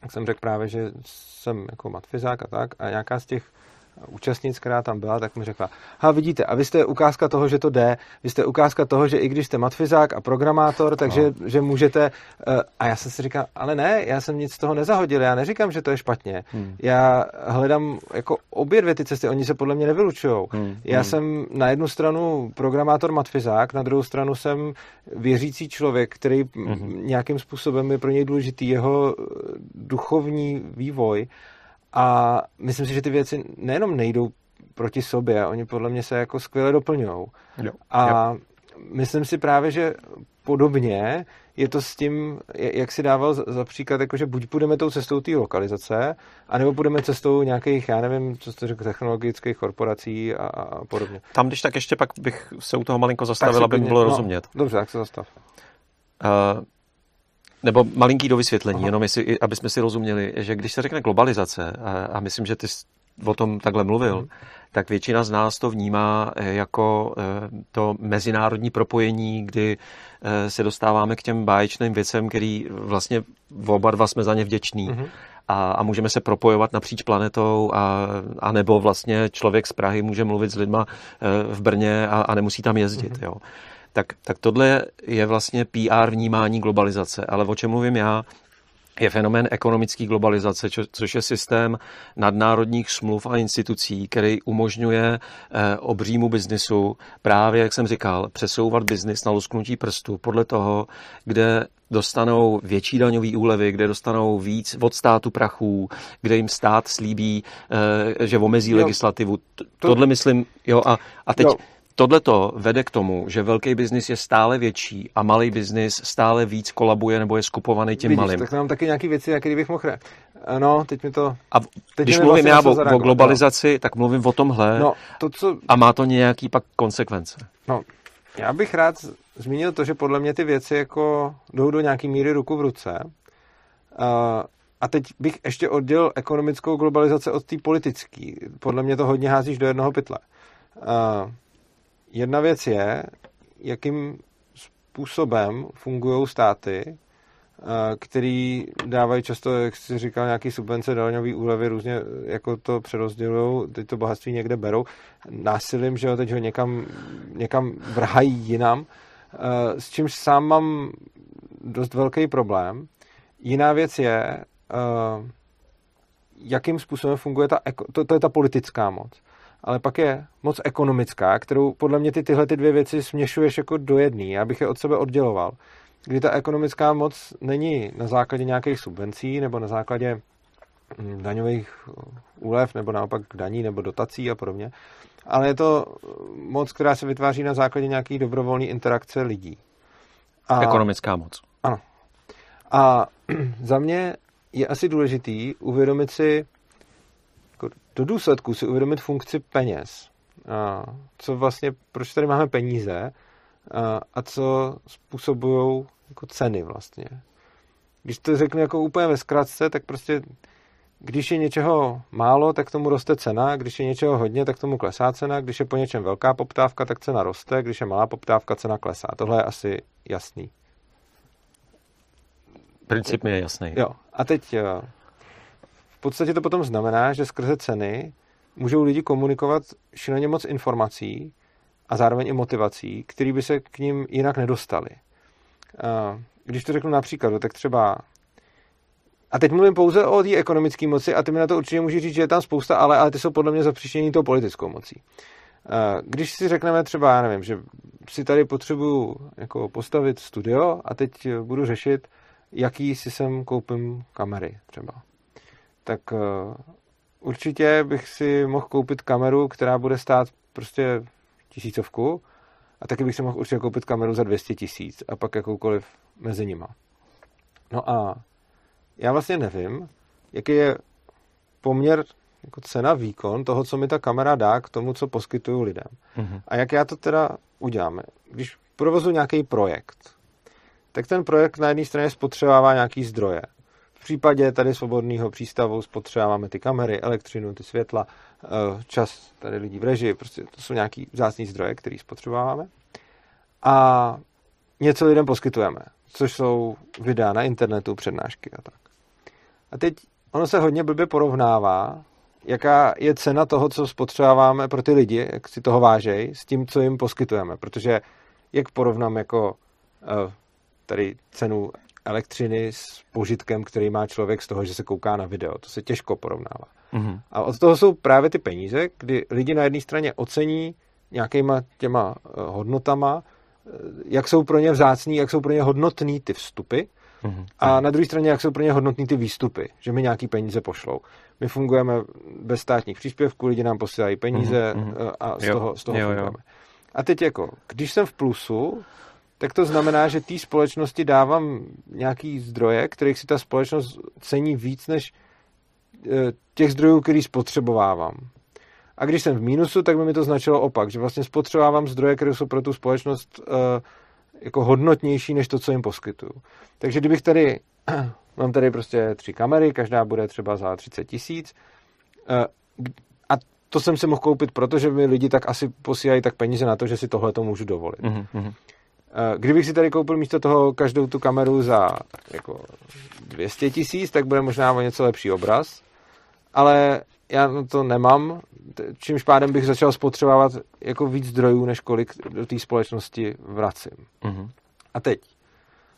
tak jsem řekl právě, že jsem jako matfizák a tak a nějaká z těch účastnic, která tam byla, tak mi řekla, ha vidíte, a vy jste ukázka toho, že to jde, vy jste ukázka toho, že i když jste matfizák a programátor, takže no. že můžete, eh, a já jsem si říkal, ale ne, já jsem nic z toho nezahodil, já neříkám, že to je špatně. Hmm. Já hledám jako obě dvě ty cesty, oni se podle mě nevylučují. Hmm. Já hmm. jsem na jednu stranu programátor matfizák, na druhou stranu jsem věřící člověk, který hmm. nějakým způsobem je pro něj důležitý jeho duchovní vývoj a myslím si, že ty věci nejenom nejdou proti sobě, oni podle mě se jako skvěle doplňují. A jo. myslím si právě, že podobně je to s tím, jak si dával za příklad, jako že buď půjdeme tou cestou té lokalizace, anebo půjdeme cestou nějakých, já nevím, co jste řekl, technologických korporací a, a podobně. Tam, když tak ještě pak bych se u toho malinko zastavil, aby bylo no, rozumět. Dobře, tak se zastav. Uh, nebo malinký do vysvětlení, Aha. jenom jestli, aby jsme si rozuměli, že když se řekne globalizace, a, a myslím, že ty o tom takhle mluvil, hmm. tak většina z nás to vnímá eh, jako eh, to mezinárodní propojení, kdy eh, se dostáváme k těm báječným věcem, který vlastně oba dva jsme za ně vděční. Hmm. A, a můžeme se propojovat napříč planetou a, a nebo vlastně člověk z Prahy může mluvit s lidma v Brně a, a nemusí tam jezdit. Hmm. Jo tak, tak tohle je vlastně PR vnímání globalizace. Ale o čem mluvím já, je fenomén ekonomické globalizace, což je systém nadnárodních smluv a institucí, který umožňuje eh, obřímu biznisu právě, jak jsem říkal, přesouvat biznis na lusknutí prstu podle toho, kde dostanou větší daňové úlevy, kde dostanou víc od státu prachů, kde jim stát slíbí, eh, že omezí jo, legislativu. To, Tohle myslím, jo, a, a teď... Jo Tohle to vede k tomu, že velký biznis je stále větší a malý biznis stále víc kolabuje nebo je skupovaný tím Vidíš, malým. Tak mám taky nějaké věci, na které bych mohl No, teď mi to... A teď když mluvím vlastně já o, o globalizaci, no. tak mluvím o tomhle no, to, co... a má to nějaký pak konsekvence. No, já bych rád zmínil to, že podle mě ty věci jako jdou do nějaký míry ruku v ruce. Uh, a teď bych ještě oddělil ekonomickou globalizaci od té politické. Podle mě to hodně házíš do jednoho pytle. Uh, Jedna věc je, jakým způsobem fungují státy, eh, který dávají často, jak si říkal, nějaký subvence, daňový úlevy, různě jako to přerozdělují, teď to bohatství někde berou, násilím, že ho teď ho někam, někam vrhají jinam, eh, s čímž sám mám dost velký problém. Jiná věc je, eh, jakým způsobem funguje ta, to, to je ta politická moc ale pak je moc ekonomická, kterou podle mě ty tyhle ty dvě věci směšuješ jako do jedné. Já bych je od sebe odděloval. Kdy ta ekonomická moc není na základě nějakých subvencí nebo na základě hm, daňových úlev nebo naopak daní nebo dotací a podobně, ale je to moc, která se vytváří na základě nějakých dobrovolné interakce lidí. A, Ekonomická moc. Ano. A za mě je asi důležitý uvědomit si, do důsledku si uvědomit funkci peněz. A co vlastně, proč tady máme peníze a, a co způsobují jako ceny vlastně. Když to řeknu jako úplně ve zkratce, tak prostě když je něčeho málo, tak tomu roste cena, když je něčeho hodně, tak tomu klesá cena, když je po něčem velká poptávka, tak cena roste, když je malá poptávka, cena klesá. Tohle je asi jasný. Princip mi je jasný. Jo. A teď v podstatě to potom znamená, že skrze ceny můžou lidi komunikovat šíleně moc informací a zároveň i motivací, který by se k ním jinak nedostali. Když to řeknu například, tak třeba a teď mluvím pouze o té ekonomické moci a ty mi na to určitě můžeš říct, že je tam spousta ale, ale ty jsou podle mě zapříštění tou politickou mocí. Když si řekneme třeba, já nevím, že si tady potřebuju jako postavit studio a teď budu řešit, jaký si sem koupím kamery třeba. Tak určitě bych si mohl koupit kameru, která bude stát prostě tisícovku a taky bych si mohl určitě koupit kameru za 200 tisíc a pak jakoukoliv mezi nima. No a já vlastně nevím, jaký je poměr jako cena, výkon toho, co mi ta kamera dá k tomu, co poskytuju lidem. Mm-hmm. A jak já to teda udělám? Když provozu nějaký projekt, tak ten projekt na jedné straně spotřebává nějaký zdroje. V případě tady svobodného přístavu spotřebáváme ty kamery, elektřinu, ty světla, eh, čas tady lidí v režii, prostě to jsou nějaký vzácný zdroje, který spotřebáváme. A něco lidem poskytujeme, což jsou videa na internetu, přednášky a tak. A teď ono se hodně blbě porovnává, jaká je cena toho, co spotřebáváme pro ty lidi, jak si toho vážejí, s tím, co jim poskytujeme. Protože jak porovnám jako uh, tady cenu elektřiny s požitkem, který má člověk z toho, že se kouká na video. To se těžko porovnává. Mm-hmm. A od toho jsou právě ty peníze, kdy lidi na jedné straně ocení nějakýma těma uh, hodnotama, uh, jak jsou pro ně vzácný, jak jsou pro ně hodnotný ty vstupy, mm-hmm. a na druhé straně, jak jsou pro ně hodnotný ty výstupy, že mi nějaký peníze pošlou. My fungujeme bez státních příspěvků, lidi nám posílají peníze mm-hmm. a z jo. toho, z toho jo, fungujeme. Jo. A teď jako, když jsem v plusu, tak to znamená, že té společnosti dávám nějaký zdroje, kterých si ta společnost cení víc než eh, těch zdrojů, který spotřebovávám. A když jsem v mínusu, tak by mi to značilo opak, že vlastně spotřebovávám zdroje, které jsou pro tu společnost uh, jako hodnotnější než to, co jim poskytuju. Takže kdybych tady, mám tady prostě tři kamery, každá bude třeba za 30 tisíc, uh, a to jsem si mohl koupit, protože mi lidi tak asi posílají tak peníze na to, že si tohle to můžu dovolit. Mm-hmm. Kdybych si tady koupil místo toho každou tu kameru za jako 200 tisíc, tak bude možná o něco lepší obraz, ale já to nemám, čímž pádem bych začal spotřebovat jako víc zdrojů, než kolik do té společnosti vracím. Mm-hmm. A teď,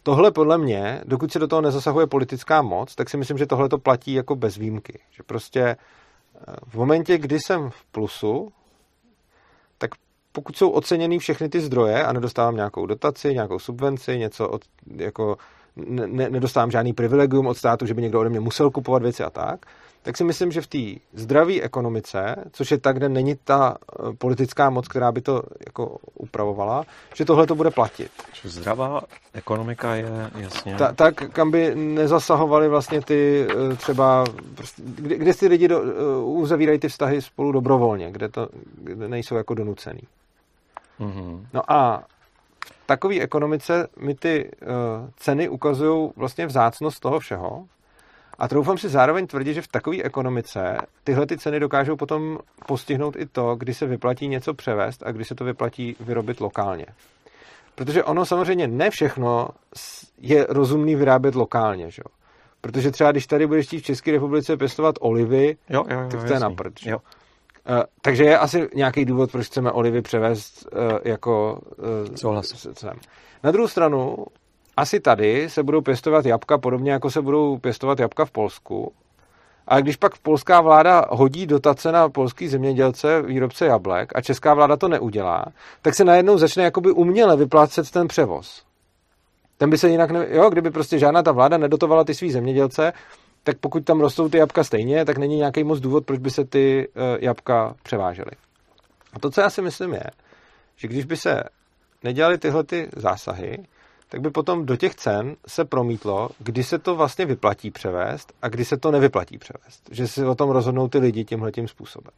tohle podle mě, dokud se do toho nezasahuje politická moc, tak si myslím, že tohle to platí jako bez výjimky. Že prostě eh, v momentě, kdy jsem v plusu, pokud jsou oceněny všechny ty zdroje a nedostávám nějakou dotaci, nějakou subvenci, něco od, jako ne, nedostávám žádný privilegium od státu, že by někdo ode mě musel kupovat věci a tak, tak si myslím, že v té zdravé ekonomice, což je tak, kde není ta eh, politická moc, která by to jako upravovala, že tohle to bude platit. Zdravá ekonomika je jasně... Ta, tak, kam by nezasahovali vlastně ty eh, třeba, prostě, kde, kde ty lidi do, eh, uzavírají ty vztahy spolu dobrovolně, kde, to, kde nejsou jako donucený. Mm-hmm. No a takové ekonomice mi ty uh, ceny ukazují vlastně vzácnost toho všeho. A troufám si zároveň tvrdit, že v takové ekonomice tyhle ty ceny dokážou potom postihnout i to, kdy se vyplatí něco převést a kdy se to vyplatí vyrobit lokálně. Protože ono samozřejmě ne všechno je rozumný vyrábět lokálně, že jo? Protože třeba když tady budeš v České republice pěstovat olivy, jo, jo, jo, tak to je na prd. Jo. Uh, takže je asi nějaký důvod, proč chceme olivy převést uh, jako uh, sem. Na druhou stranu, asi tady se budou pěstovat jabka podobně, jako se budou pěstovat jabka v Polsku. Ale když pak polská vláda hodí dotace na polský zemědělce, výrobce jablek, a česká vláda to neudělá, tak se najednou začne jakoby uměle vyplácet ten převoz. Ten by se jinak, ne... jo, kdyby prostě žádná ta vláda nedotovala ty svý zemědělce, tak pokud tam rostou ty jabka stejně, tak není nějaký moc důvod, proč by se ty uh, jabka převážely. A to, co já si myslím, je, že když by se nedělali tyhle ty zásahy, tak by potom do těch cen se promítlo, kdy se to vlastně vyplatí převést a kdy se to nevyplatí převést. Že si o tom rozhodnou ty lidi tímhle tím způsobem.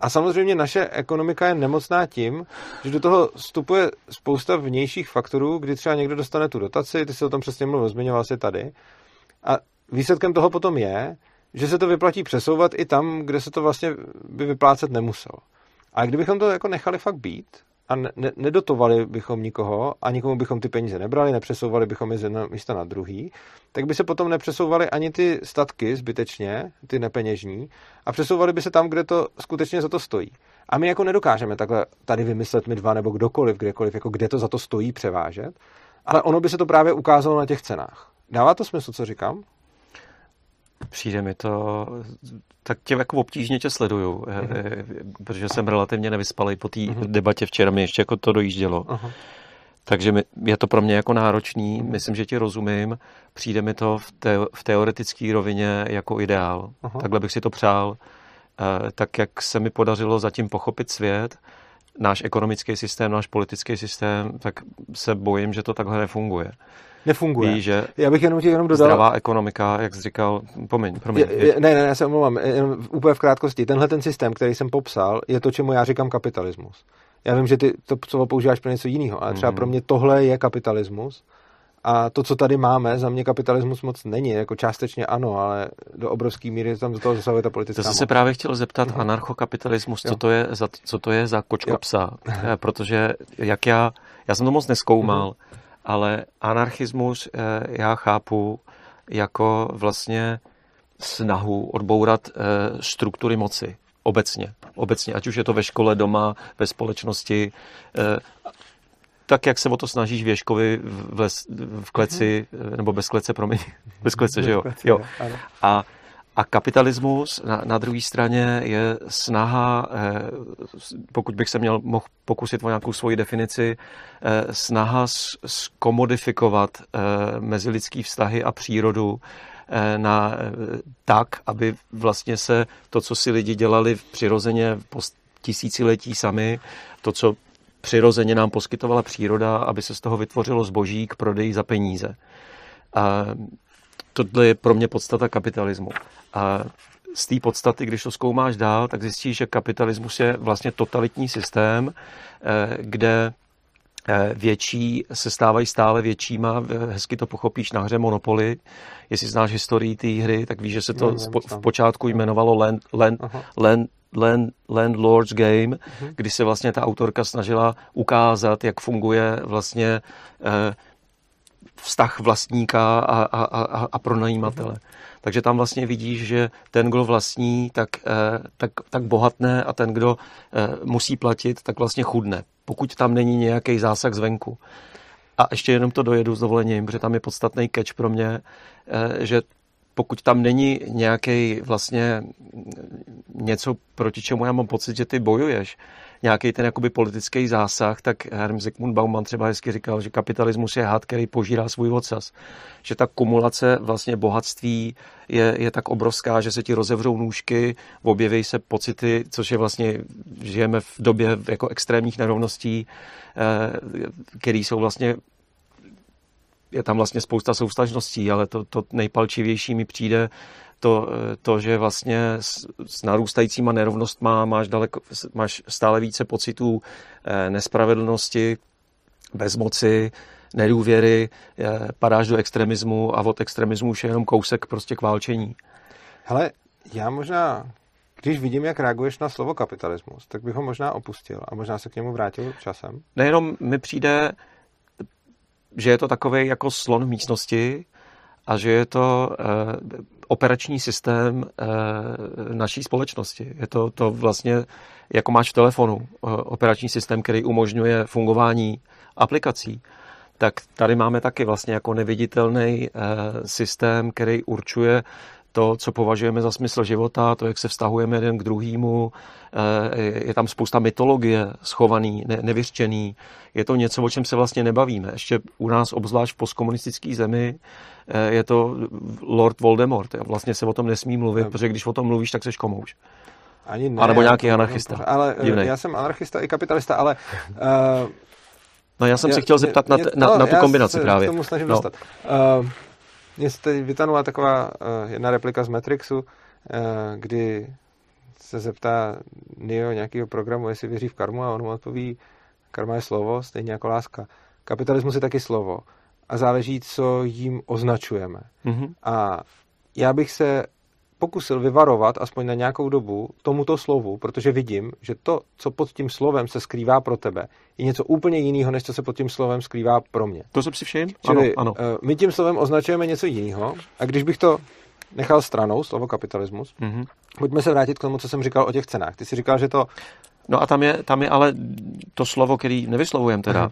A samozřejmě naše ekonomika je nemocná tím, že do toho vstupuje spousta vnějších faktorů, kdy třeba někdo dostane tu dotaci, ty se o tom přesně mluvil, zmiňoval si tady. A výsledkem toho potom je, že se to vyplatí přesouvat i tam, kde se to vlastně by vyplácet nemuselo. A kdybychom to jako nechali fakt být, a ne, nedotovali bychom nikoho a nikomu bychom ty peníze nebrali, nepřesouvali bychom je z jednoho místa na druhý, tak by se potom nepřesouvaly ani ty statky zbytečně, ty nepeněžní, a přesouvaly by se tam, kde to skutečně za to stojí. A my jako nedokážeme takhle tady vymyslet my dva nebo kdokoliv, kdekoliv, jako kde to za to stojí převážet, ale ono by se to právě ukázalo na těch cenách. Dává to smysl, co říkám? Přijde mi to, tak tě jako obtížně tě sleduju, mm-hmm. protože jsem relativně nevyspalý po té mm-hmm. debatě včera, mi ještě jako to dojíždělo. Uh-huh. Takže je to pro mě jako náročný, mm-hmm. myslím, že ti rozumím, přijde mi to v, te, v teoretické rovině jako ideál. Uh-huh. Takhle bych si to přál. E, tak jak se mi podařilo zatím pochopit svět, náš ekonomický systém, náš politický systém, tak se bojím, že to takhle nefunguje nefunguje. Ví, že já bych jenom ti jenom dodal... Zdravá ekonomika, jak jsi říkal, pomiň, promiň. Je, je, ne, ne, já se omlouvám, jenom úplně v krátkosti. Tenhle ten systém, který jsem popsal, je to, čemu já říkám kapitalismus. Já vím, že ty to slovo používáš pro něco jiného, ale třeba mm. pro mě tohle je kapitalismus. A to, co tady máme, za mě kapitalismus moc není. Jako částečně ano, ale do obrovské míry tam do toho zasahuje ta politická To jsem se právě chtěl zeptat, mm. anarchokapitalismus, co to, je za, co to je za kočko psa? Eh, protože jak já, já jsem to moc neskoumal, mm ale anarchismus eh, já chápu jako vlastně snahu odbourat eh, struktury moci obecně. Obecně, ať už je to ve škole, doma, ve společnosti, eh, tak, jak se o to snažíš Věškovi v, les, v kleci, nebo bez klece, promiň, bez klece, že jo? jo. A a kapitalismus na, na druhé straně je snaha, eh, pokud bych se měl mohl pokusit o nějakou svoji definici, eh, snaha skomodifikovat eh, mezilidský vztahy a přírodu na, tak, aby vlastně se to, co si lidi dělali přirozeně po tisíciletí sami, to, co přirozeně nám poskytovala příroda, aby se z toho vytvořilo zboží k prodeji za peníze. A tohle je pro mě podstata kapitalismu. A z té podstaty, když to zkoumáš dál, tak zjistíš, že kapitalismus je vlastně totalitní systém, eh, kde eh, větší se stávají stále většíma, hezky to pochopíš na hře Monopoly. Jestli znáš historii té hry, tak víš, že se to no, v počátku jmenovalo Land, Land, Land, Land, Landlord's Game, uh-huh. kdy se vlastně ta autorka snažila ukázat, jak funguje vlastně eh, vztah vlastníka a, a, a, a pronajímatele. Uh-huh. Takže tam vlastně vidíš, že ten, kdo vlastní, tak, eh, tak, tak bohatne a ten, kdo eh, musí platit, tak vlastně chudne, pokud tam není nějaký zásah zvenku. A ještě jenom to dojedu s dovolením, protože tam je podstatný catch pro mě, eh, že pokud tam není nějaký vlastně něco, proti čemu já mám pocit, že ty bojuješ, nějaký ten jakoby politický zásah, tak Herm Zygmunt Bauman třeba hezky říkal, že kapitalismus je had, který požírá svůj ocas. Že ta kumulace vlastně bohatství je, je tak obrovská, že se ti rozevřou nůžky, objeví se pocity, což je vlastně, žijeme v době jako extrémních nerovností, eh, které jsou vlastně je tam vlastně spousta soustažností, ale to, to nejpalčivější mi přijde to, to že vlastně s, s narůstajícíma nerovnostma máš, daleko, máš stále více pocitů eh, nespravedlnosti, bezmoci, nedůvěry, eh, padáš do extremismu a od extremismu už je jenom kousek prostě k válčení. Hele, já možná, když vidím, jak reaguješ na slovo kapitalismus, tak bych ho možná opustil a možná se k němu vrátil časem. Nejenom mi přijde, že je to takový jako slon v místnosti a že je to eh, operační systém eh, naší společnosti. Je to, to vlastně, jako máš v telefonu, eh, operační systém, který umožňuje fungování aplikací, tak tady máme taky vlastně jako neviditelný systém, který určuje to, co považujeme za smysl života, to, jak se vztahujeme jeden k druhému. Eh, je tam spousta mytologie schovaný, ne, nevyřčený. Je to něco, o čem se vlastně nebavíme. Ještě u nás, obzvlášť v postkomunistické zemi, eh, je to Lord Voldemort. Vlastně se o tom nesmí mluvit, no. protože když o tom mluvíš, tak seš komouš. Ani ne. A nebo nějaký anarchista. Ale eh, Divnej. já jsem anarchista i kapitalista, ale uh, No já jsem já, se chtěl zeptat mě, na, na, no, na tu kombinaci právě. Já tomu snažím no. dostat. Uh, mně se teď vytanula taková uh, jedna replika z Matrixu, uh, kdy se zeptá Neo nějakého programu, jestli věří v karmu a on mu odpoví, karma je slovo, stejně jako láska. Kapitalismus je taky slovo a záleží, co jim označujeme. Mm-hmm. A já bych se pokusil vyvarovat aspoň na nějakou dobu tomuto slovu, protože vidím, že to, co pod tím slovem se skrývá pro tebe, je něco úplně jiného, než co se pod tím slovem skrývá pro mě. To se si všim? Čili ano, ano. eh, my tím slovem označujeme něco jiného a když bych to nechal stranou, slovo kapitalismus, Mhm. pojďme se vrátit k tomu, co jsem říkal o těch cenách. Ty jsi říkal, že to No a tam je, tam je ale to slovo, který nevyslovujem teda,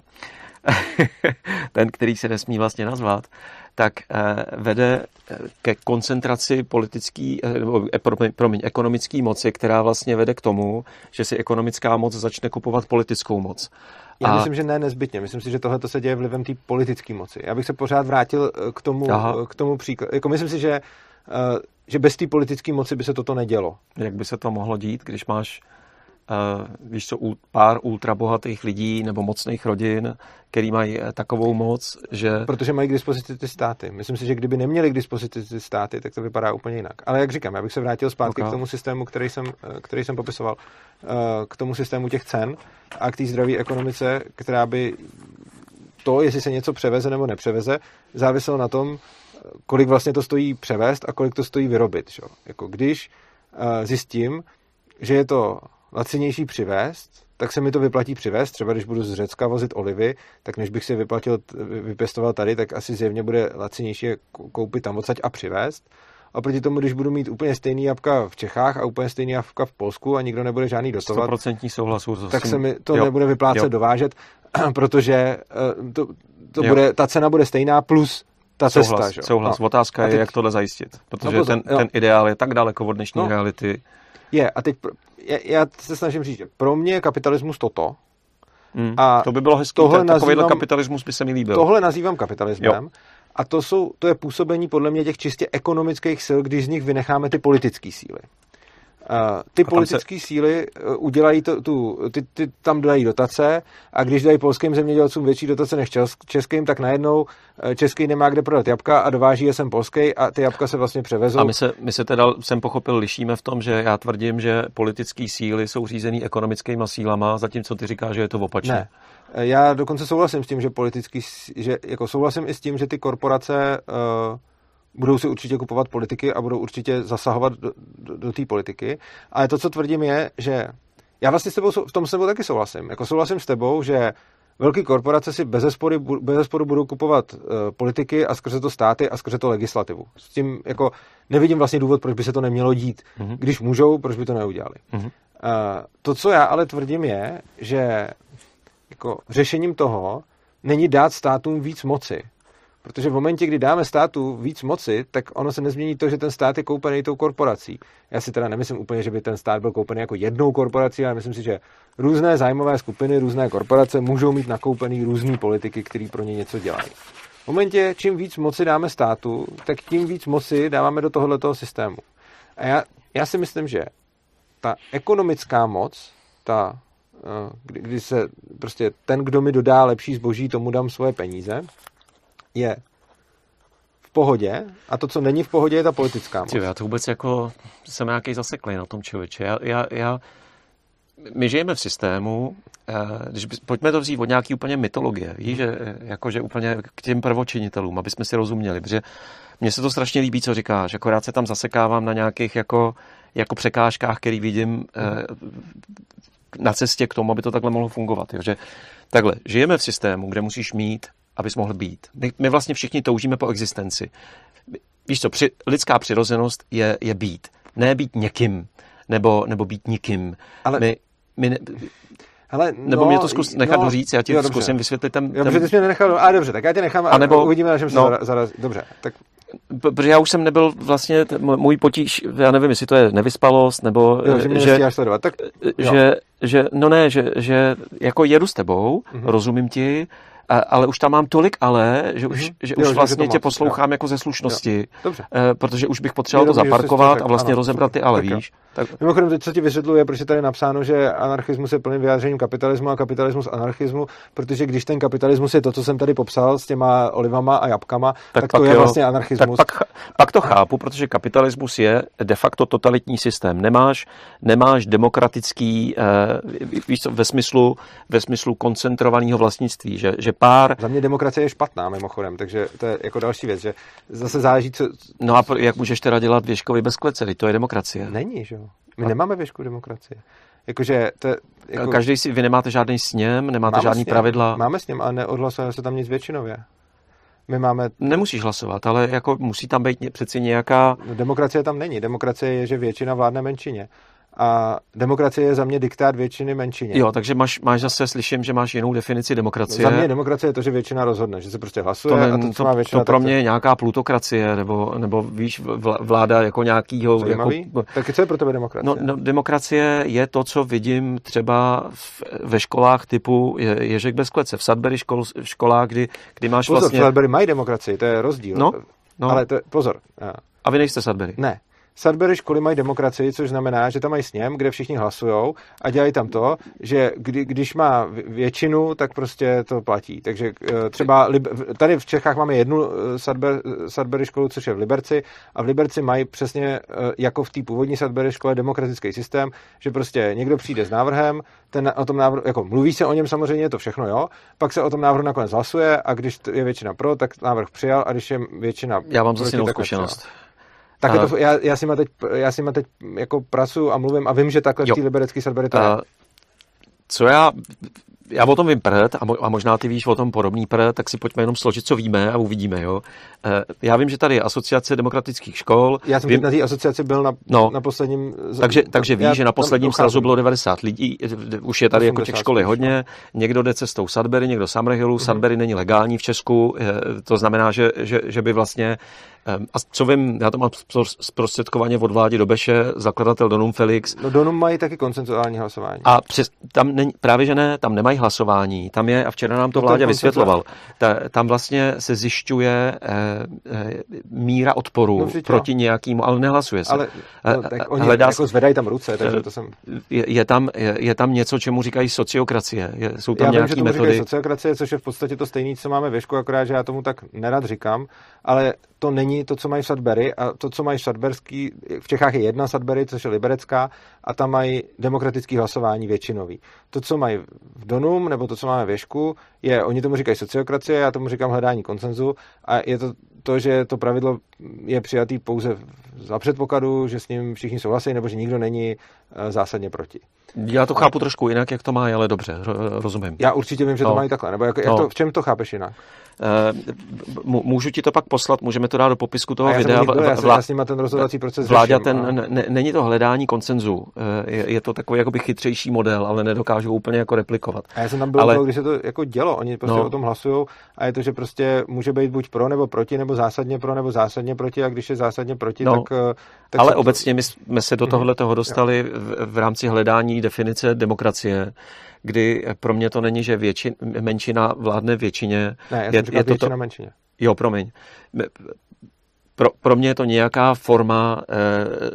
ten, který se nesmí vlastně nazvat, tak eh, vede eh, ke koncentraci politický, eh, nebo, promiň, ekonomické moci, která vlastně vede k tomu, že si ekonomická moc začne kupovat politickou moc. Já A- myslím, že ne nezbytně. Myslím si, že tohle se děje vlivem té politické moci. Já bych se pořád vrátil k tomu, Aha. k tomu příkladu. Jako myslím si, že, že bez té politické moci by se toto nedělo. Jak by se to mohlo dít, když máš víš co, pár ultrabohatých lidí nebo mocných rodin, který mají eh, takovou moc, že Protože mají k dispozici ty státy. Myslím si, že kdyby neměli k dispozici ty státy, tak to vypadá úplně jinak. Ale jak říkám, já bych se vrátil zpátky Ok. k tomu systému, který jsem, eh, který jsem popisoval, eh, k tomu systému těch cen a k té zdravé ekonomice, která by to, jestli se něco převeze nebo nepřeveze, záviselo na tom, kolik vlastně to stojí převést a kolik to stojí vyrobit. Že? Jako když eh, zjistím, že je to lacinější přivést, tak se mi to vyplatí přivést. Třeba když budu z Řecka vozit olivy, tak než bych si vyplatil, vy- vypěstoval tady, tak asi zjevně bude lacinější je kou- koupit tam odsaď a přivést. A proti tomu, když budu mít úplně stejný jabka v Čechách a úplně stejný jabka v Polsku a nikdo nebude žádný dotovat, 100% souhlasu. to tak se mi to jo, nebude vyplácet jo. dovážet, protože eh, to, to Jo. bude, ta cena bude stejná plus ta cesta. Souhlas, že? jo. souhlas. No. Otázka A je, teď- jak tohle zajistit. Protože No pozor, ten, jo. ten ideál je tak daleko od dnešní No. reality. Je, a teď pro- já, já se snažím říct, že pro mě je kapitalismus toto. Hmm. A to by bylo hezké. tohle Takovýhle nazývám- kapitalismus by se mi líbil. Tohle nazývám kapitalismem. A to, jsou, to je působení podle mě těch čistě ekonomických sil, když z nich vynecháme ty politické síly. Ty politické síly uh, udělají to, tu, ty, ty tam dají dotace a když dají polským zemědělcům větší dotace než čes- českým, tak najednou uh, český nemá kde prodat jabka a dováží je sem polský a ty jabka se vlastně převezou. A my se, my se teda, jsem pochopil, lišíme v tom, že já tvrdím, že politické síly jsou řízený ekonomickými sílama, zatímco ty říkáš, že je to opačně. Ne. Eh, Já dokonce souhlasím s tím, že politický, že jako souhlasím i s tím, že ty korporace uh, budou si určitě kupovat politiky a budou určitě zasahovat do, do, do té politiky. Ale to, co tvrdím, je, že já vlastně s tebou, v tom s tebou taky souhlasím. Jako souhlasím s tebou, že velké korporace si bez zesporu, bez zesporu budou kupovat uh, politiky a skrze to státy a skrze to legislativu. S tím jako nevidím vlastně důvod, proč by se to nemělo dít. Mhm. Když můžou, proč by to neudělali. Mhm. Uh, to, co já ale tvrdím, je, že jako řešením toho není dát státům víc moci. Protože v momentě, kdy dáme státu víc moci, tak ono se nezmění to, že ten stát je koupený tou korporací. Já si teda nemyslím úplně, že by ten stát byl koupený jako jednou korporací, ale myslím si, že různé zájmové skupiny, různé korporace můžou mít nakoupený různé politiky, které pro ně něco dělají. V momentě, čím víc moci dáme státu, tak tím víc moci dáváme do tohoto systému. A já, já si myslím, že ta ekonomická moc, ta, eh, kdy, kdy se prostě ten, kdo mi dodá lepší zboží, tomu dám svoje peníze, je v pohodě a to, co není v pohodě, je ta politická moc. Já to vůbec jako jsem nějaký zaseklý na tom člověče. Já, já, já, my žijeme v systému, eh, když by, pojďme to vzít od nějaký úplně mytologie, víš, že, eh, jako, že úplně k těm prvočinitelům, aby jsme si rozuměli, protože mně se to strašně líbí, co říkáš, akorát se tam zasekávám na nějakých jako, jako překážkách, který vidím eh, na cestě k tomu, aby to takhle mohlo fungovat. Jo? Že takhle, žijeme v systému, kde musíš mít, abys mohl být. My, vlastně všichni toužíme po existenci. Víš co, při, lidská přirozenost je, je být. Ne být někým, nebo, nebo být nikým. Ale- My, my ne, Hele, nebo no, mě to zkus nechat no, doříct, já ti jo, dobře. zkusím vysvětlit ten, Jo, protože ten ty jsi mě nenechal, a dobře, tak já tě nechám a, A nebo- uvidíme, na čem se no. no. zaraz, dobře, tak protože já už jsem nebyl vlastně, t- můj potíž, já nevím, jestli to je nevyspalost, nebo jo, že mě že, sledovat, tak jo. že, že, no ne, že, že jako jedu s tebou, Mhm. mm-hmm. rozumím ti, a, ale už tam mám tolik ale, že už, Mhm. že Jo, už že vlastně moc, tě poslouchám jako ze slušnosti, dobře. eh, protože už bych potřeboval to že zaparkovat a vlastně ano, rozebrat ty ale, tak jo. víš. Tak... Mimochodem, teď co ti vysvětluje, proč je tady napsáno, že anarchismus je plným vyjádřením kapitalismu a kapitalismus anarchismu, protože když ten kapitalismus je to, co jsem tady popsal s těma olivama a jabkama, tak, tak to je jo, vlastně anarchismus. Tak pak, pak to chápu, protože kapitalismus je de facto totalitní systém. Nemáš, nemáš demokratický, eh, víš co, ve smyslu, ve smyslu koncentrovaného vlastnictví, že, že pár... Za mě demokracie je špatná mimochodem, takže to je jako další věc, že zase záleží, co... No a jak můžeš teda dělat věškovi bez klece, to je demokracie. Není, že jo. My a... nemáme věšku demokracie. Jakože to, jako... Každý si, vy nemáte žádný sněm, nemáte máme žádný sněm, pravidla. Máme sněm, ale neodhlasujeme se tam nic většinově. My máme... Nemusíš hlasovat, ale jako musí tam být přeci nějaká... No, demokracie tam není. Demokracie je, že většina vládne menšině a demokracie je za mě diktát většiny menšině. Jo, takže máš, máš zase, slyším, že máš jinou definici demokracie. Za mě demokracie je to, že většina rozhodne, že se prostě hlasuje to, ne, a to, to, má většina... To pro mě je nějaká plutokracie, nebo, nebo víš, vláda jako nějakýho... Jako, tak co je pro tebe demokracie? No, no, demokracie je to, co vidím třeba v, ve školách typu je, Ježek bez klece, v Sudbury škol, školách, kdy, kdy máš pozor, vlastně... Sudbury mají demokracii, to je rozdíl. No, no. Ale to, pozor. A vy nejste Sudbury? Ne. Sudbury školy mají demokracii, což znamená, že tam mají sněm, kde všichni hlasují a dělají tam to, že kdy, když má většinu, tak prostě to platí. Takže eh, třeba tady v Čechách máme jednu eh, Sudbury, Sudbury školu, což je v Liberci a v Liberci mají přesně eh, jako v té původní Sudbury škole demokratický systém, že prostě někdo přijde s návrhem, ten o tom návrhu, jako mluví se o něm samozřejmě, to všechno jo, pak se o tom návrhu nakonec hlasuje a když je většina pro, tak návrh přijal a když je většina Já mám zase jinou zkušenost. Přijal. Tak je to, já, já, si teď, já si teď jako pracuji a mluvím a vím, že takhle jo. v té liberecké Sudbury to je. Co já já o tom vím prd a, mo, a možná ty víš o tom podobný prd, tak si pojďme jenom složit, co víme a uvidíme. Jo. E, já vím, že tady je asociace demokratických škol. Já jsem vím, na té asociaci byl na, no, na posledním... Takže, takže víš, že na posledním srazu bylo 90 lidí, už je tady jako těch školy hodně, někdo jde cestou Sudbury, někdo Summerhillu, mm-hmm. Sudbury není legální v Česku, to znamená, že, že, že by vlastně a co vím, já to mám zprostředkovaně od vládě Dobeše, zakladatel Donum Felix. No Donum mají taky koncentuální hlasování. A přes, tam není, právě že ne, tam nemají hlasování, tam je, a včera nám to no vládě vysvětloval, ta, tam vlastně se zjišťuje eh, eh, míra odporu no, proti jo. nějakému, ale nehlasuje se. Ale no, tak oni Hledá, jako zvedají tam ruce, takže to jsem... Je, je, tam, je, je tam něco, čemu říkají sociokracie. Je, jsou tam já nějaké vím, že metody. Říkají sociokracie, což je v podstatě to stejné, co máme ve škole, akorát, že já tomu tak nerad říkám, ale to není to, co mají v Sudbury a to, co mají v Sudberský, v Čechách je jedna Sudbury, což je liberecká a tam mají demokratický hlasování většinový. To, co mají v Donum, nebo to, co máme v Ješku, je, oni tomu říkají sociokracie, já tomu říkám hledání konsenzu a je to to, že to pravidlo je přijatý pouze za předpokladu, že s ním všichni souhlasí, nebo že nikdo není eh, zásadně proti. Já to chápu trošku jinak, jak to má, ale dobře, rozumím. Já určitě vím, že no. to mají takhle, nebo jak, jak no. to, v čem to chápeš jinak? Eh, můžu ti to pak poslat, můžeme to dát do popisku toho já videa. Byl, já, jsem, já s nima ten rozhodovací proces Vláďa, ten, ne, není to hledání koncenzu, eh, je, je to takový jakoby chytřejší model, ale nedokážu úplně jako replikovat. A já jsem tam byl, ale... když se to jako dělo, oni prostě no. o tom hlasují a je to, že prostě může být buď pro nebo proti, nebo zásadně pro nebo zásadně proti a když je zásadně proti, no. tak, eh, tak... Ale obecně my jsme se do mhm. tohohle toho dostali v, v rámci hledání definice demokracie kdy pro mě to není, že většin, menšina vládne většině. Ne, já je, je to většina to, menšině. Jo, promiň. Pro, pro mě je to nějaká forma e,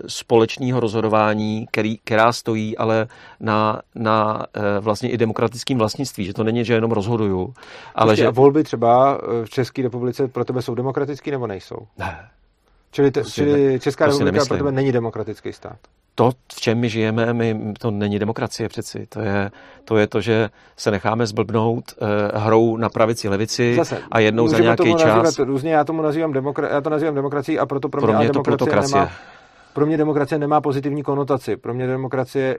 společného rozhodování, který, která stojí ale na, na e, vlastně i demokratickým vlastnictví, že to není, že jenom rozhoduju. Ale že... A volby třeba eh, v České republice pro tebe jsou demokratický nebo nejsou? Ne. Čili, te, čili Česká republika pro tebe není demokratický stát? To, v čem my žijeme, my, to není demokracie přeci. To je, to je to, že se necháme zblbnout uh, hrou na pravici, levici Zase, a jednou za nějaký čas... Různě, já, tomu nazývám demokra- já to nazývám demokracií a proto pro, pro mě, mě to demokracie nemá, pro mě demokracie nemá pozitivní konotaci. Pro mě demokracie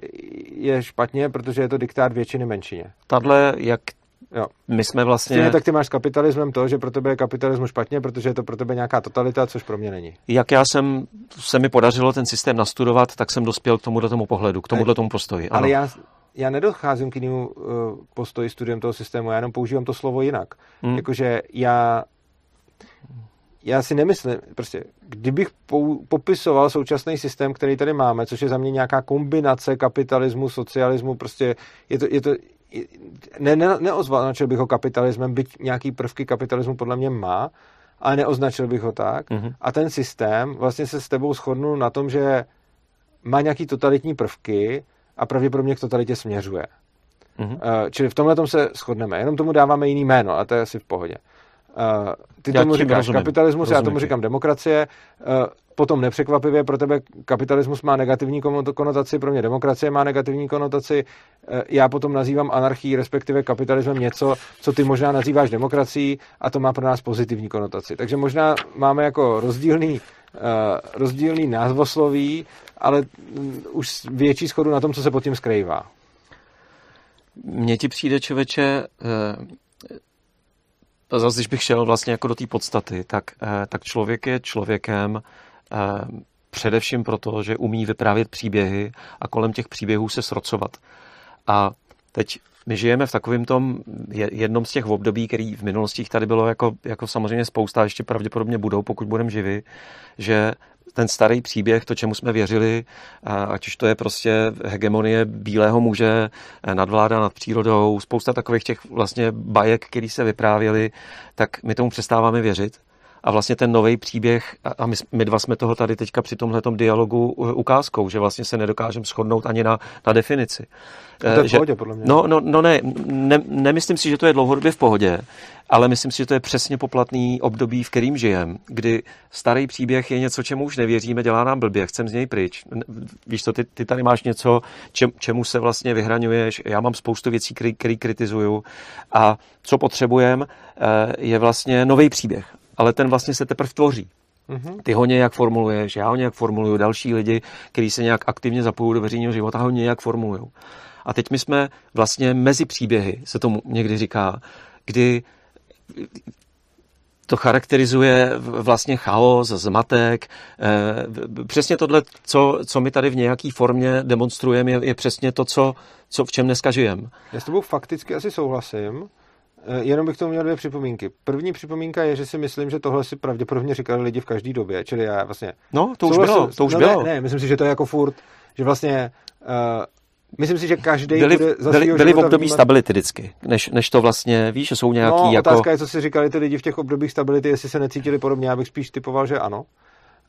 je špatně, protože je to diktát většiny menšině. Tadle, jak Jo. My jsme vlastně... Stejně tak ty máš s kapitalismem to, že pro tebe je kapitalismus špatně, protože je to pro tebe nějaká totalita, což pro mě není. Jak já jsem, se mi podařilo ten systém nastudovat, tak jsem dospěl k tomuto tomu pohledu, k tomuto tomu postoji. Ano. Ale já, já nedocházím k jinému uh, postoji studiem toho systému, já jenom používám to slovo jinak. Hmm. Jakože já já si nemyslím, prostě, kdybych pou, popisoval současný systém, který tady máme, což je za mě nějaká kombinace kapitalismu, socialismu, prostě je to, je to ne, ne, neoznačil bych ho kapitalismem, byť nějaký prvky kapitalismu podle mě má, ale neoznačil bych ho tak. Mm-hmm. A ten systém vlastně se s tebou shodnul na tom, že má nějaký totalitní prvky a pravděpodobně k totalitě směřuje. Mhm. Uh, čili v tomhle tom se shodneme, jenom tomu dáváme jiný jméno a to je asi v pohodě. Uh, ty Já tomu říkáš rozumím. kapitalismus, já Rozumím tomu ti. říkám demokracie. Uh, potom nepřekvapivě pro tebe kapitalismus má negativní kono- konotaci, pro mě demokracie má negativní konotaci. Uh, já potom nazývám anarchií, respektive kapitalismem něco, co ty možná nazýváš demokracií a to má pro nás pozitivní konotaci. Takže možná máme jako rozdílný, uh, rozdílný názvosloví, ale mm, už větší schodu na tom, co se pod tím skrývá. Mně ti přijde, člověče, eh, zase když bych šel vlastně jako do té podstaty, tak, eh, tak člověk je člověkem eh, především proto, že umí vyprávět příběhy a kolem těch příběhů se srocovat. A teď my žijeme v takovém tom je- jednom z těch období, který v minulosti jich tady bylo jako, jako samozřejmě spousta, ještě pravděpodobně budou, pokud budeme živi, že ten starý příběh, to, čemu jsme věřili, ať už to je prostě hegemonie bílého muže, eh, nadvláda nad přírodou, spousta takových těch vlastně bajek, který se vyprávěli, tak my tomu přestáváme věřit. A vlastně ten nový příběh, a- my, my dva jsme toho tady teďka při tomhletom dialogu u- ukázkou, že vlastně se nedokážeme shodnout ani na, na definici. To je Eh, v že- pohodě, podle mě. No, no, no ne, ne, nemyslím si, že to je dlouhodobě v pohodě, ale myslím si, že to je přesně poplatný období, v kterým žijem, kdy starý příběh je něco, čemu už nevěříme, dělá nám blbě, chcem z něj pryč. Víš co, ty, ty tady máš něco, čem, čemu se vlastně vyhraňuješ, já mám spoustu věcí, který kritizuju a co potřebujeme, je vlastně nový příběh, ale ten vlastně se teprve tvoří. Mhm. Ty ho nějak formuluješ, já ho nějak formuluju, další lidi, kteří se nějak aktivně zapojují do veřejného života, ho nějak formulují. A teď my jsme vlastně mezi příběhy, se tomu někdy říká, kdy to charakterizuje vlastně chaos, zmatek. Eh, Přesně tohle, co, co my tady v nějaké formě demonstrujeme, je, je přesně to, co, co v čem dneska žijeme. Já s tebou fakticky asi souhlasím, jenom bych tomu měl dvě připomínky. První připomínka je, že si myslím, že tohle si pravděpodobně říkali lidi v každé době, čili já vlastně... No, to už bylo, to už no, bylo. Ne, ne, myslím si, že to je jako furt, že vlastně... Uh, myslím si, že každý byli, bude za byli, byli v období vnímat- stability vždycky, než, než to vlastně, víš, že jsou nějaký no, jako... otázka je, co si říkali ty lidi v těch obdobích stability, jestli se necítili podobně, já bych spíš typoval, že ano.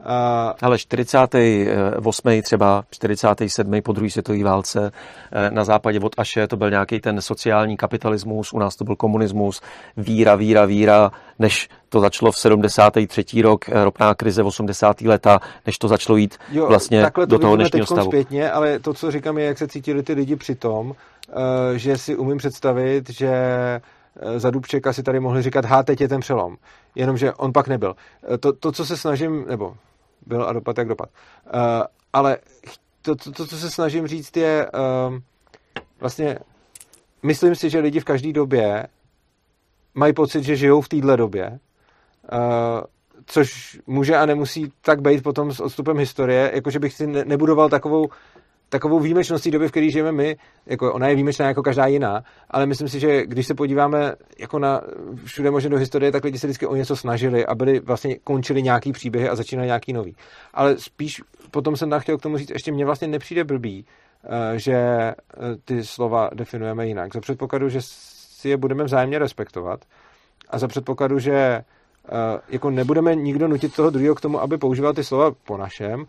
Uh, Ale 48. třeba 47. po druhé světové válce eh, na západě od Aše to byl nějaký ten sociální kapitalismus, u nás to byl komunismus, víra, víra, víra, než to začalo v 73. rok, eh, ropná krize v 80. leta, než to začalo jít Jo, vlastně to do toho dnešního stavu. zpětně, ale to, co říkám, je, jak se cítili ty lidi při tom, eh, že si umím představit, že eh, za Dubčeka si tady mohli říkat, há, teď je ten přelom. Jenomže on pak nebyl. Eh, To, to co se snažím, nebo byl a dopad, jak dopad. Uh, ale to, to, to, co se snažím říct, je um, vlastně, myslím si, že lidi v každé době mají pocit, že žijou v téhle době, uh, což může a nemusí tak být potom s odstupem historie, jakože bych si ne, nebudoval takovou takovou výjimečností doby, v které žijeme my, jako ona je výjimečná jako každá jiná, ale myslím si, že když se podíváme jako na všude možně do historie, tak lidi se vždycky o něco snažili a byli vlastně končili nějaký příběhy a začínali nějaký nový. Ale spíš potom jsem tam chtěl k tomu říct, ještě mně vlastně nepřijde blbý, eh, že eh, ty slova definujeme jinak. Za předpokladu, že si je budeme vzájemně respektovat a za předpokladu, že eh, jako nebudeme nikdo nutit toho druhého k tomu, aby používal ty slova po našem,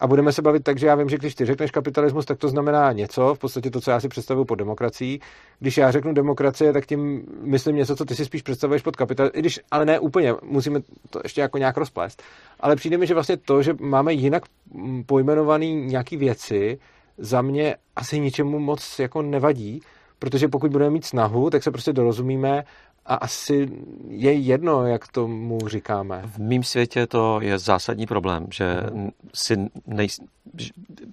a budeme se bavit tak, že já vím, že když ty řekneš kapitalismus, tak to znamená něco, v podstatě to, co já si představuju pod demokracií. Když já řeknu demokracie, tak tím myslím něco, co ty si spíš představuješ pod kapitalismus, i když, ale ne úplně, musíme to ještě jako nějak rozplést. Ale přijde mi, že vlastně to, že máme jinak mm, pojmenovaný nějaký věci, za mě asi ničemu moc jako nevadí, protože pokud budeme mít snahu, tak se prostě dorozumíme a asi je jedno, jak tomu říkáme. V mém světě to je zásadní problém, že si nej...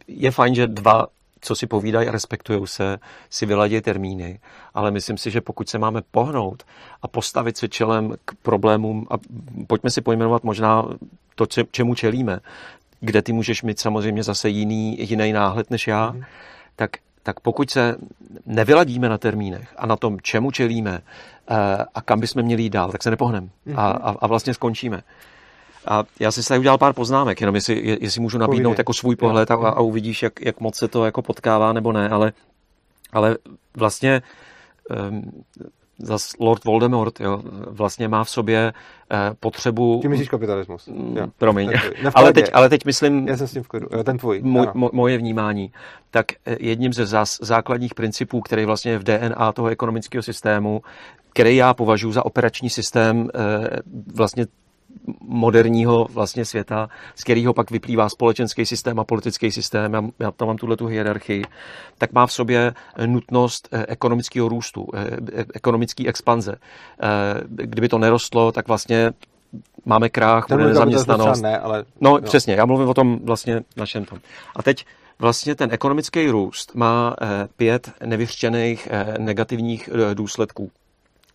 je fajn, že dva co si povídají a respektují se, si vyladí termíny, ale myslím si, že pokud se máme pohnout a postavit se čelem k problémům a pojďme si pojmenovat možná to, čemu čelíme, kde ty můžeš mít samozřejmě zase jiný, jiný náhled než já, mm. tak, tak pokud se nevyladíme na termínech a na tom, čemu čelíme a kam bychom měli jít dál, tak se nepohneme a, a, a vlastně skončíme. A já si tady udělal pár poznámek, jenom jestli, jestli můžu nabídnout Povídej. jako svůj pohled a, a uvidíš, jak, jak moc se to jako potkává nebo ne, ale, ale vlastně um, zas Lord Voldemort jo, vlastně má v sobě eh, potřebu... Ty myslíš kapitalismus? Mm, jo. Promiň. Ne, ale, teď, ale teď myslím... Já jsem s tím v klidu. Ten tvůj. Moj, mo, moje vnímání. Tak eh, jedním ze zás, základních principů, který vlastně je v DNA toho ekonomického systému, který já považuji za operační systém eh, vlastně moderního vlastně světa, z kterého pak vyplývá společenský systém a politický systém, já, já tam mám tuhle tu hierarchii, tak má v sobě nutnost eh, ekonomického růstu, eh, ekonomické expanze. Eh, kdyby to nerostlo, tak vlastně máme krách, bude nezaměstnanost. Ne, ale... No, no, přesně, já mluvím o tom vlastně našem tom. A teď vlastně ten ekonomický růst má pět nevyřčených negativních důsledků.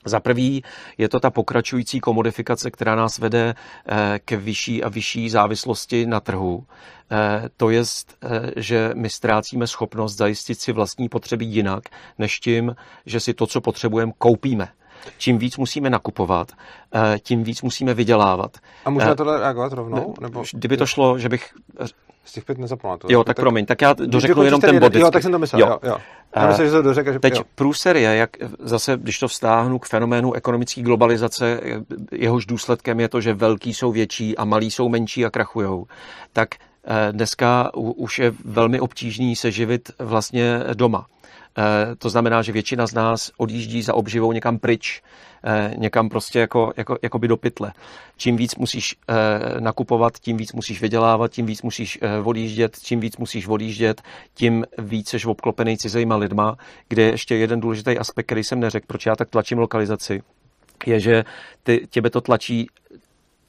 Za prvý je to ta pokračující komodifikace, která nás vede eh, k vyšší a vyšší závislosti na trhu. Eh, to je, eh, že my ztrácíme schopnost zajistit si vlastní potřeby jinak, než tím, že si to, co potřebujeme, koupíme. Čím víc musíme nakupovat, tím víc musíme vydělávat. A můžeme tohle reagovat rovnou? Nebo... Kdyby to šlo, že bych z těch pět nezapamatuju. Jo, tak, tak promiň, tak já dořeknu jenom ten bod. Jo, tak jsem to myslel, jo. jo, jo. Já myslím, že to dořekl, že... Teď jo. průser je, jak zase, když to vztáhnu k fenoménu ekonomické globalizace, jehož důsledkem je to, že velký jsou větší a malí jsou menší a krachujou, tak eh, dneska už je velmi obtížný se živit vlastně doma. Eh, to znamená, že většina z nás odjíždí za obživou někam pryč, eh, někam prostě jako, jako, jako by do pytle. Čím víc musíš eh, nakupovat, tím víc musíš vydělávat, tím víc musíš odjíždět, čím víc musíš odjíždět, tím víc jsi obklopený cizejma lidma, kde je ještě jeden důležitý aspekt, který jsem neřekl, proč já tak tlačím lokalizaci, je, že ty, těbe to tlačí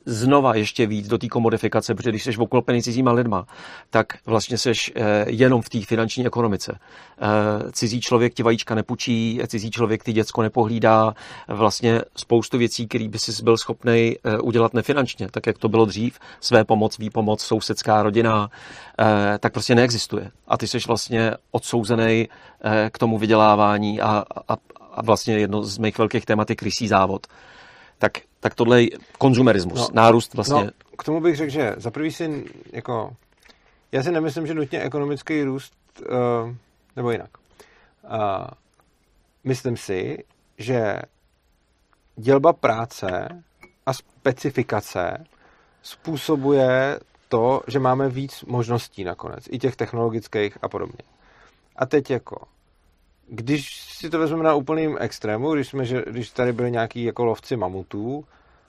znova ještě víc do té komodifikace, protože když jsi obklopený cizíma lidma, tak vlastně jsi eh, jenom v té finanční ekonomice. Eh, cizí člověk ti vajíčka nepůjčí, cizí člověk ty děcko nepohlídá, vlastně spoustu věcí, které by si byl schopný eh, udělat nefinančně, tak jak to bylo dřív, své pomoc, výpomoc, sousedská rodina, tak prostě neexistuje. A ty jsi vlastně odsouzený k tomu vydělávání a, a, a vlastně jedno z mých velkých témat je krysí závod tak, tak tohle je konzumerismus, no, nárůst vlastně. No, k tomu bych řekl, že za prvý si jako, já si nemyslím, že nutně ekonomický růst, uh, nebo jinak. Uh, myslím si, že dělba práce a specifikace způsobuje to, že máme víc možností nakonec, i těch technologických a podobně. A teď jako, když si to vezmeme na úplným extrému, když, jsme, že, když tady byli nějaký jako lovci mamutů,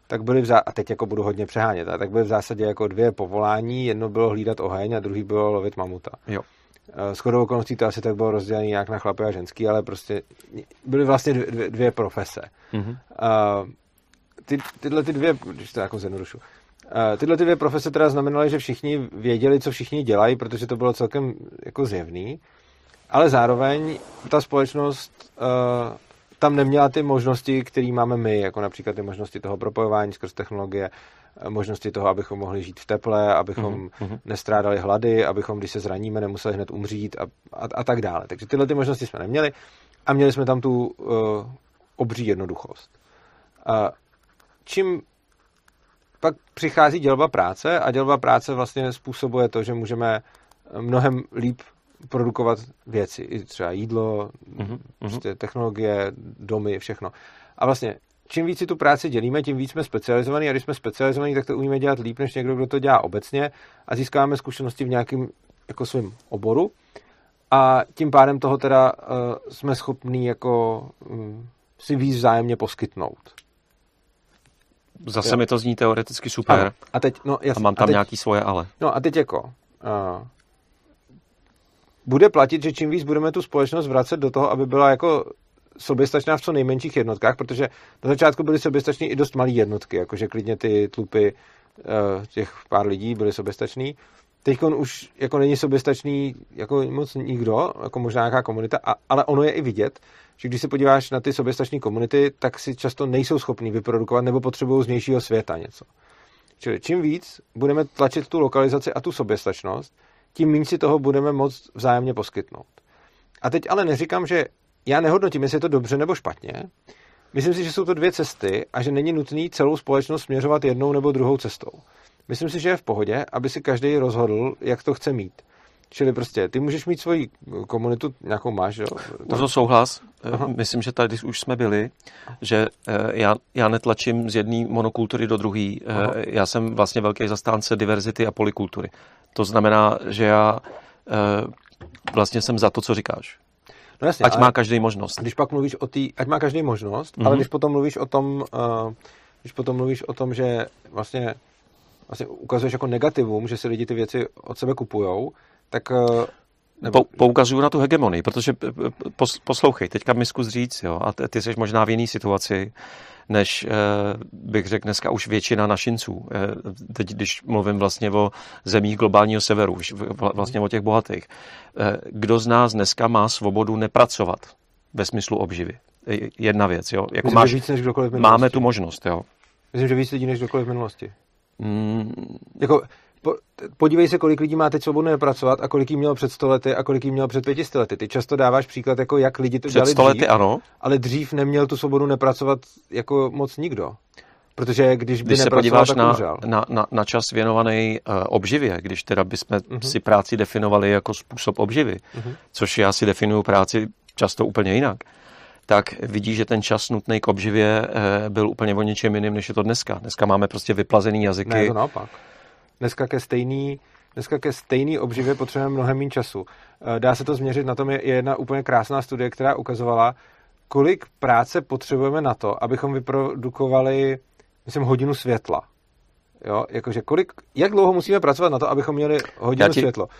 tak byly v zá... a teď jako budu hodně přehánět, tak byly v zásadě jako dvě povolání, jedno bylo hlídat oheň a druhý bylo lovit mamuta. Jo. S chodou okolností to asi tak bylo rozdělené nějak na chlapy a ženský, ale prostě byly vlastně dvě, dvě profese. Mm-hmm. Uh, ty, tyhle ty dvě, když to jako zjednodušu, uh, tyhle ty dvě profese teda znamenaly, že všichni věděli, co všichni dělají, protože to bylo celkem jako zjevný ale zároveň ta společnost uh, tam neměla ty možnosti, které máme my, jako například ty možnosti toho propojování skrz technologie, eh, možnosti toho, abychom mohli žít v teple, abychom mm-hmm. nestrádali hlady, abychom, když se zraníme, nemuseli hned umřít a, a, a tak dále. Takže tyhle ty možnosti jsme neměli a měli jsme tam tu uh, obří jednoduchost. Uh, čím pak přichází dělba práce a dělba práce vlastně způsobuje to, že můžeme mnohem líp produkovat věci, i třeba jídlo, mm-hmm. prostě technologie, domy, všechno. A vlastně čím víc si tu práci dělíme, tím víc jsme specializovaní a když jsme specializovaní, tak to umíme dělat líp než někdo, kdo to dělá obecně a získáváme zkušenosti v nějakém jako svém oboru a tím pádem toho teda uh, jsme schopní jako um, si víc vzájemně poskytnout. Zase jo. mi to zní teoreticky super. Ano. A teď, no jasný, a mám tam a teď, nějaký svoje ale. No a teď jako, uh, bude platit, že čím víc budeme tu společnost vracet do toho, aby byla jako soběstačná v co nejmenších jednotkách, protože na začátku byly soběstační i dost malé jednotky, jakože klidně ty tlupy eh, těch pár lidí byly soběstační. Teď on už jako není soběstačný jako moc nikdo, jako možná nějaká komunita, a, ale ono je i vidět, že když se podíváš na ty soběstační komunity, tak si často nejsou schopní vyprodukovat nebo potřebují z vnějšího světa něco. Čili čím víc budeme tlačit tu lokalizaci a tu soběstačnost, tím méně si toho budeme moct vzájemně poskytnout. A teď ale neříkám, že já nehodnotím, jestli je to dobře nebo špatně. Myslím si, že jsou to dvě cesty a že není nutný celou společnost směřovat jednou nebo druhou cestou. Myslím si, že je v pohodě, aby si každý rozhodl, jak to chce mít. Čili prostě ty můžeš mít svoji komunitu, nějakou máš, jo? To, to souhlas. Aha. Myslím, že tady už jsme byli, že eh, já, já netlačím z jedné monokultury do druhé. Eh, já jsem vlastně velký zastánce diverzity a polikultury. To znamená, že já eh, vlastně jsem za to, co říkáš. No jasně, ať má každý možnost. Když pak mluvíš o té, ať má každý možnost, mm-hmm. ale když potom mluvíš o tom, uh, když potom mluvíš o tom, že vlastně, vlastně ukazuješ jako negativum, že si lidi ty věci od sebe kupujou, tak... Uh, nebo... Poukazuju na tu hegemonii, protože poslouchej, teďka mi zkus říct, jo, a ty jsi možná v jiné situaci, než bych řekl dneska už většina našinců. Teď, když mluvím vlastně o zemích globálního severu, vlastně o těch bohatých. Kdo z nás dneska má svobodu nepracovat ve smyslu obživy? Jedna věc, jo. Jako Myslím, máš, víc než kdokoliv v Máme tu možnost, jo. Myslím, že víc lidí než kdokoliv v minulosti. Mm. Jako, po, podívej se, kolik lidí má teď svobodně nepracovat a kolik jí mělo před 100 lety a kolik jí mělo před 500 lety. Ty často dáváš příklad, jako jak lidi to před dělali 100 lety, dřív, ano. ale dřív neměl tu svobodu nepracovat jako moc nikdo. Protože když by když se podíváš na, na, na, na čas věnovaný uh, obživě, když teda bychom uh-huh. si práci definovali jako způsob obživy, uh-huh. což já si definuju práci často úplně jinak, tak vidí, že ten čas nutný k obživě uh, byl úplně o něčem jiným, než je to dneska. Dneska máme prostě vyplazený jazyky. Ne, to naopak. Dneska ke stejný, dneska ke stejný obživě potřebujeme mnohem méně času. Eh, dá se to změřit, na tom je jedna úplně krásná studie, která ukazovala, kolik práce potřebujeme na to, abychom vyprodukovali, myslím, hodinu světla. Jo, jakože kolik, jak dlouho musíme pracovat na to, abychom měli hodinu ti... světlo. Uh,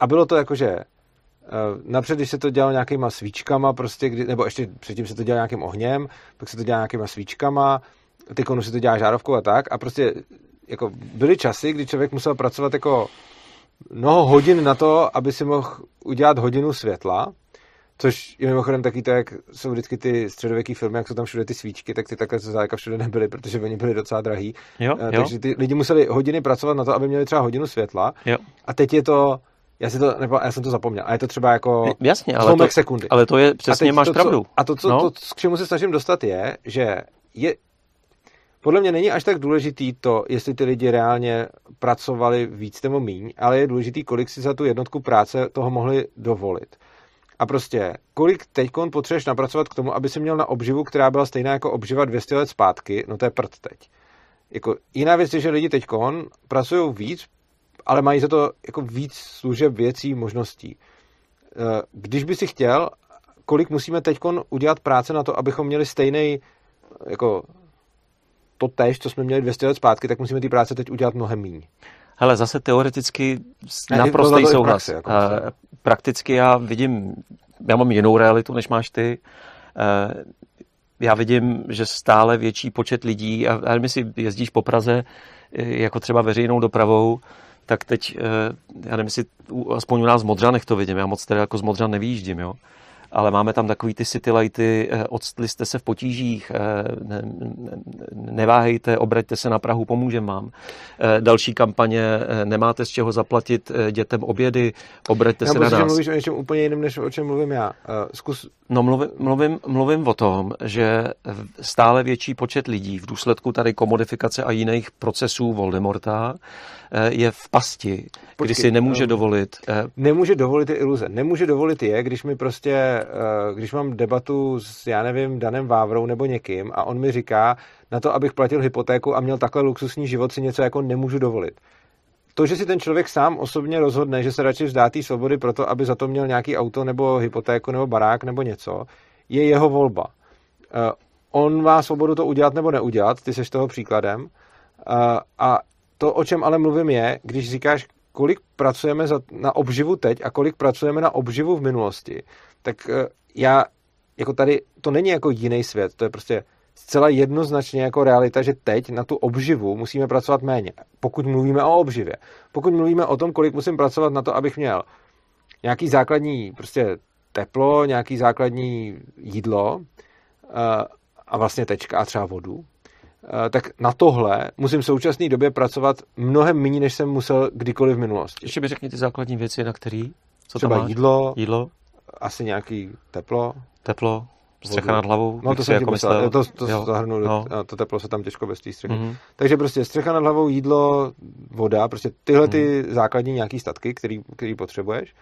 a bylo to jakože uh, napřed, když se to dělalo nějakýma svíčkama, prostě, kdy, nebo ještě předtím se to dělalo nějakým ohněm, pak se to dělalo nějakýma svíčkama, ty konu se to dělá žárovkou a tak, a prostě jako byly časy, kdy člověk musel pracovat jako mnoho hodin na to, aby si mohl udělat hodinu světla, což je mimochodem taky to, jak jsou vždycky ty středověké filmy, jak jsou tam všude ty svíčky, tak ty takhle zdaleka všude nebyly, protože oni byli docela drahý. Jo, Takže jo. ty lidi museli hodiny pracovat na to, aby měli třeba hodinu světla. Jo. A teď je to, já, si to, nebo já jsem to zapomněl, a je to třeba jako Jasně, ale to, sekundy. Ale to je přesně, máš to, pravdu. Co, a to, co, no. to, k čemu se snažím dostat, je, že je, podle mě není až tak důležitý to, jestli ty lidi reálně pracovali víc nebo míň, ale je důležitý, kolik si za tu jednotku práce toho mohli dovolit. A prostě, kolik teď potřebuješ napracovat k tomu, aby si měl na obživu, která byla stejná jako obživa 200 let zpátky, no to je prd teď. Jako, jiná věc je, že lidi teď pracují víc, ale mají za to jako víc služeb, věcí, možností. Eh, když by si chtěl, kolik musíme teď udělat práce na to, abychom měli stejný jako to tež, co jsme měli 200 let zpátky, tak musíme ty práce teď udělat mnohem méně. Hele, zase teoreticky naprostý souhlas. Praxi, jako uh, prakticky já vidím, já mám jinou realitu, než máš ty. Uh, já vidím, že stále větší počet lidí, a, my si jezdíš po Praze eh, jako třeba veřejnou dopravou, tak teď, já nevím, jestli aspoň u nás v Modřanech to vidím, já moc teda jako z Modřan nevýjíždím, jo ale máme tam takový ty city lighty, eh, odstli jste se v potížích, eh, ne, neváhejte, obraťte se na Prahu, pomůžeme vám. Eh, další kampaně, nemáte z čeho zaplatit dětem obědy, obraťte já se na nás. Já mluvíš o něčem úplně jiném, než o čem mluvím já. Zkus... No mluvím, mluvím, mluvím o tom, že stále větší počet lidí v důsledku tady komodifikace a jiných procesů Voldemorta je v pasti, Počkej, kdy si nemůže dovolit. Nemůže dovolit je iluze. Nemůže dovolit je, když mi prostě Eh, když mám debatu s, já nevím, Danem Vávrou nebo někým a on mi říká, na to, abych platil hypotéku a měl takhle luxusní život, si něco jako nemůžu dovolit. To, že si ten člověk sám osobně rozhodne, že se radši vzdá té svobody proto, aby za to měl nějaký auto nebo hypotéku nebo barák nebo něco, je jeho volba. Eh, on má svobodu to udělat nebo neudělat, ty jsi toho příkladem. Eh, a to, o čem ale mluvím, je, když říkáš, kolik pracujeme na obživu teď a kolik pracujeme na obživu v minulosti, tak eh, já, jako tady, to není jako jiný svět, to je prostě zcela jednoznačně jako realita, že teď na tu obživu musíme pracovat méně, pokud mluvíme o obživě. Pokud mluvíme o tom, kolik musím pracovat na to, abych měl nějaký základní prostě teplo, nějaký základní jídlo eh, a vlastně tečka a třeba vodu, eh, tak na tohle musím v současné době pracovat mnohem méně, než jsem musel kdykoliv v minulosti. Ještě mi řekni ty základní věci, na který? Co Třeba jídlo, jídlo, asi nějaký teplo. Teplo. Střecha nad hlavou? No to jsem jako myslel. myslel. To, to, to zahrnu, no. to teplo se tam těžko bez té střechy. Mm-hmm. Takže prostě střecha nad hlavou, jídlo, voda, prostě tyhle ty mm-hmm. základní nějaký statky, který, který potřebuješ,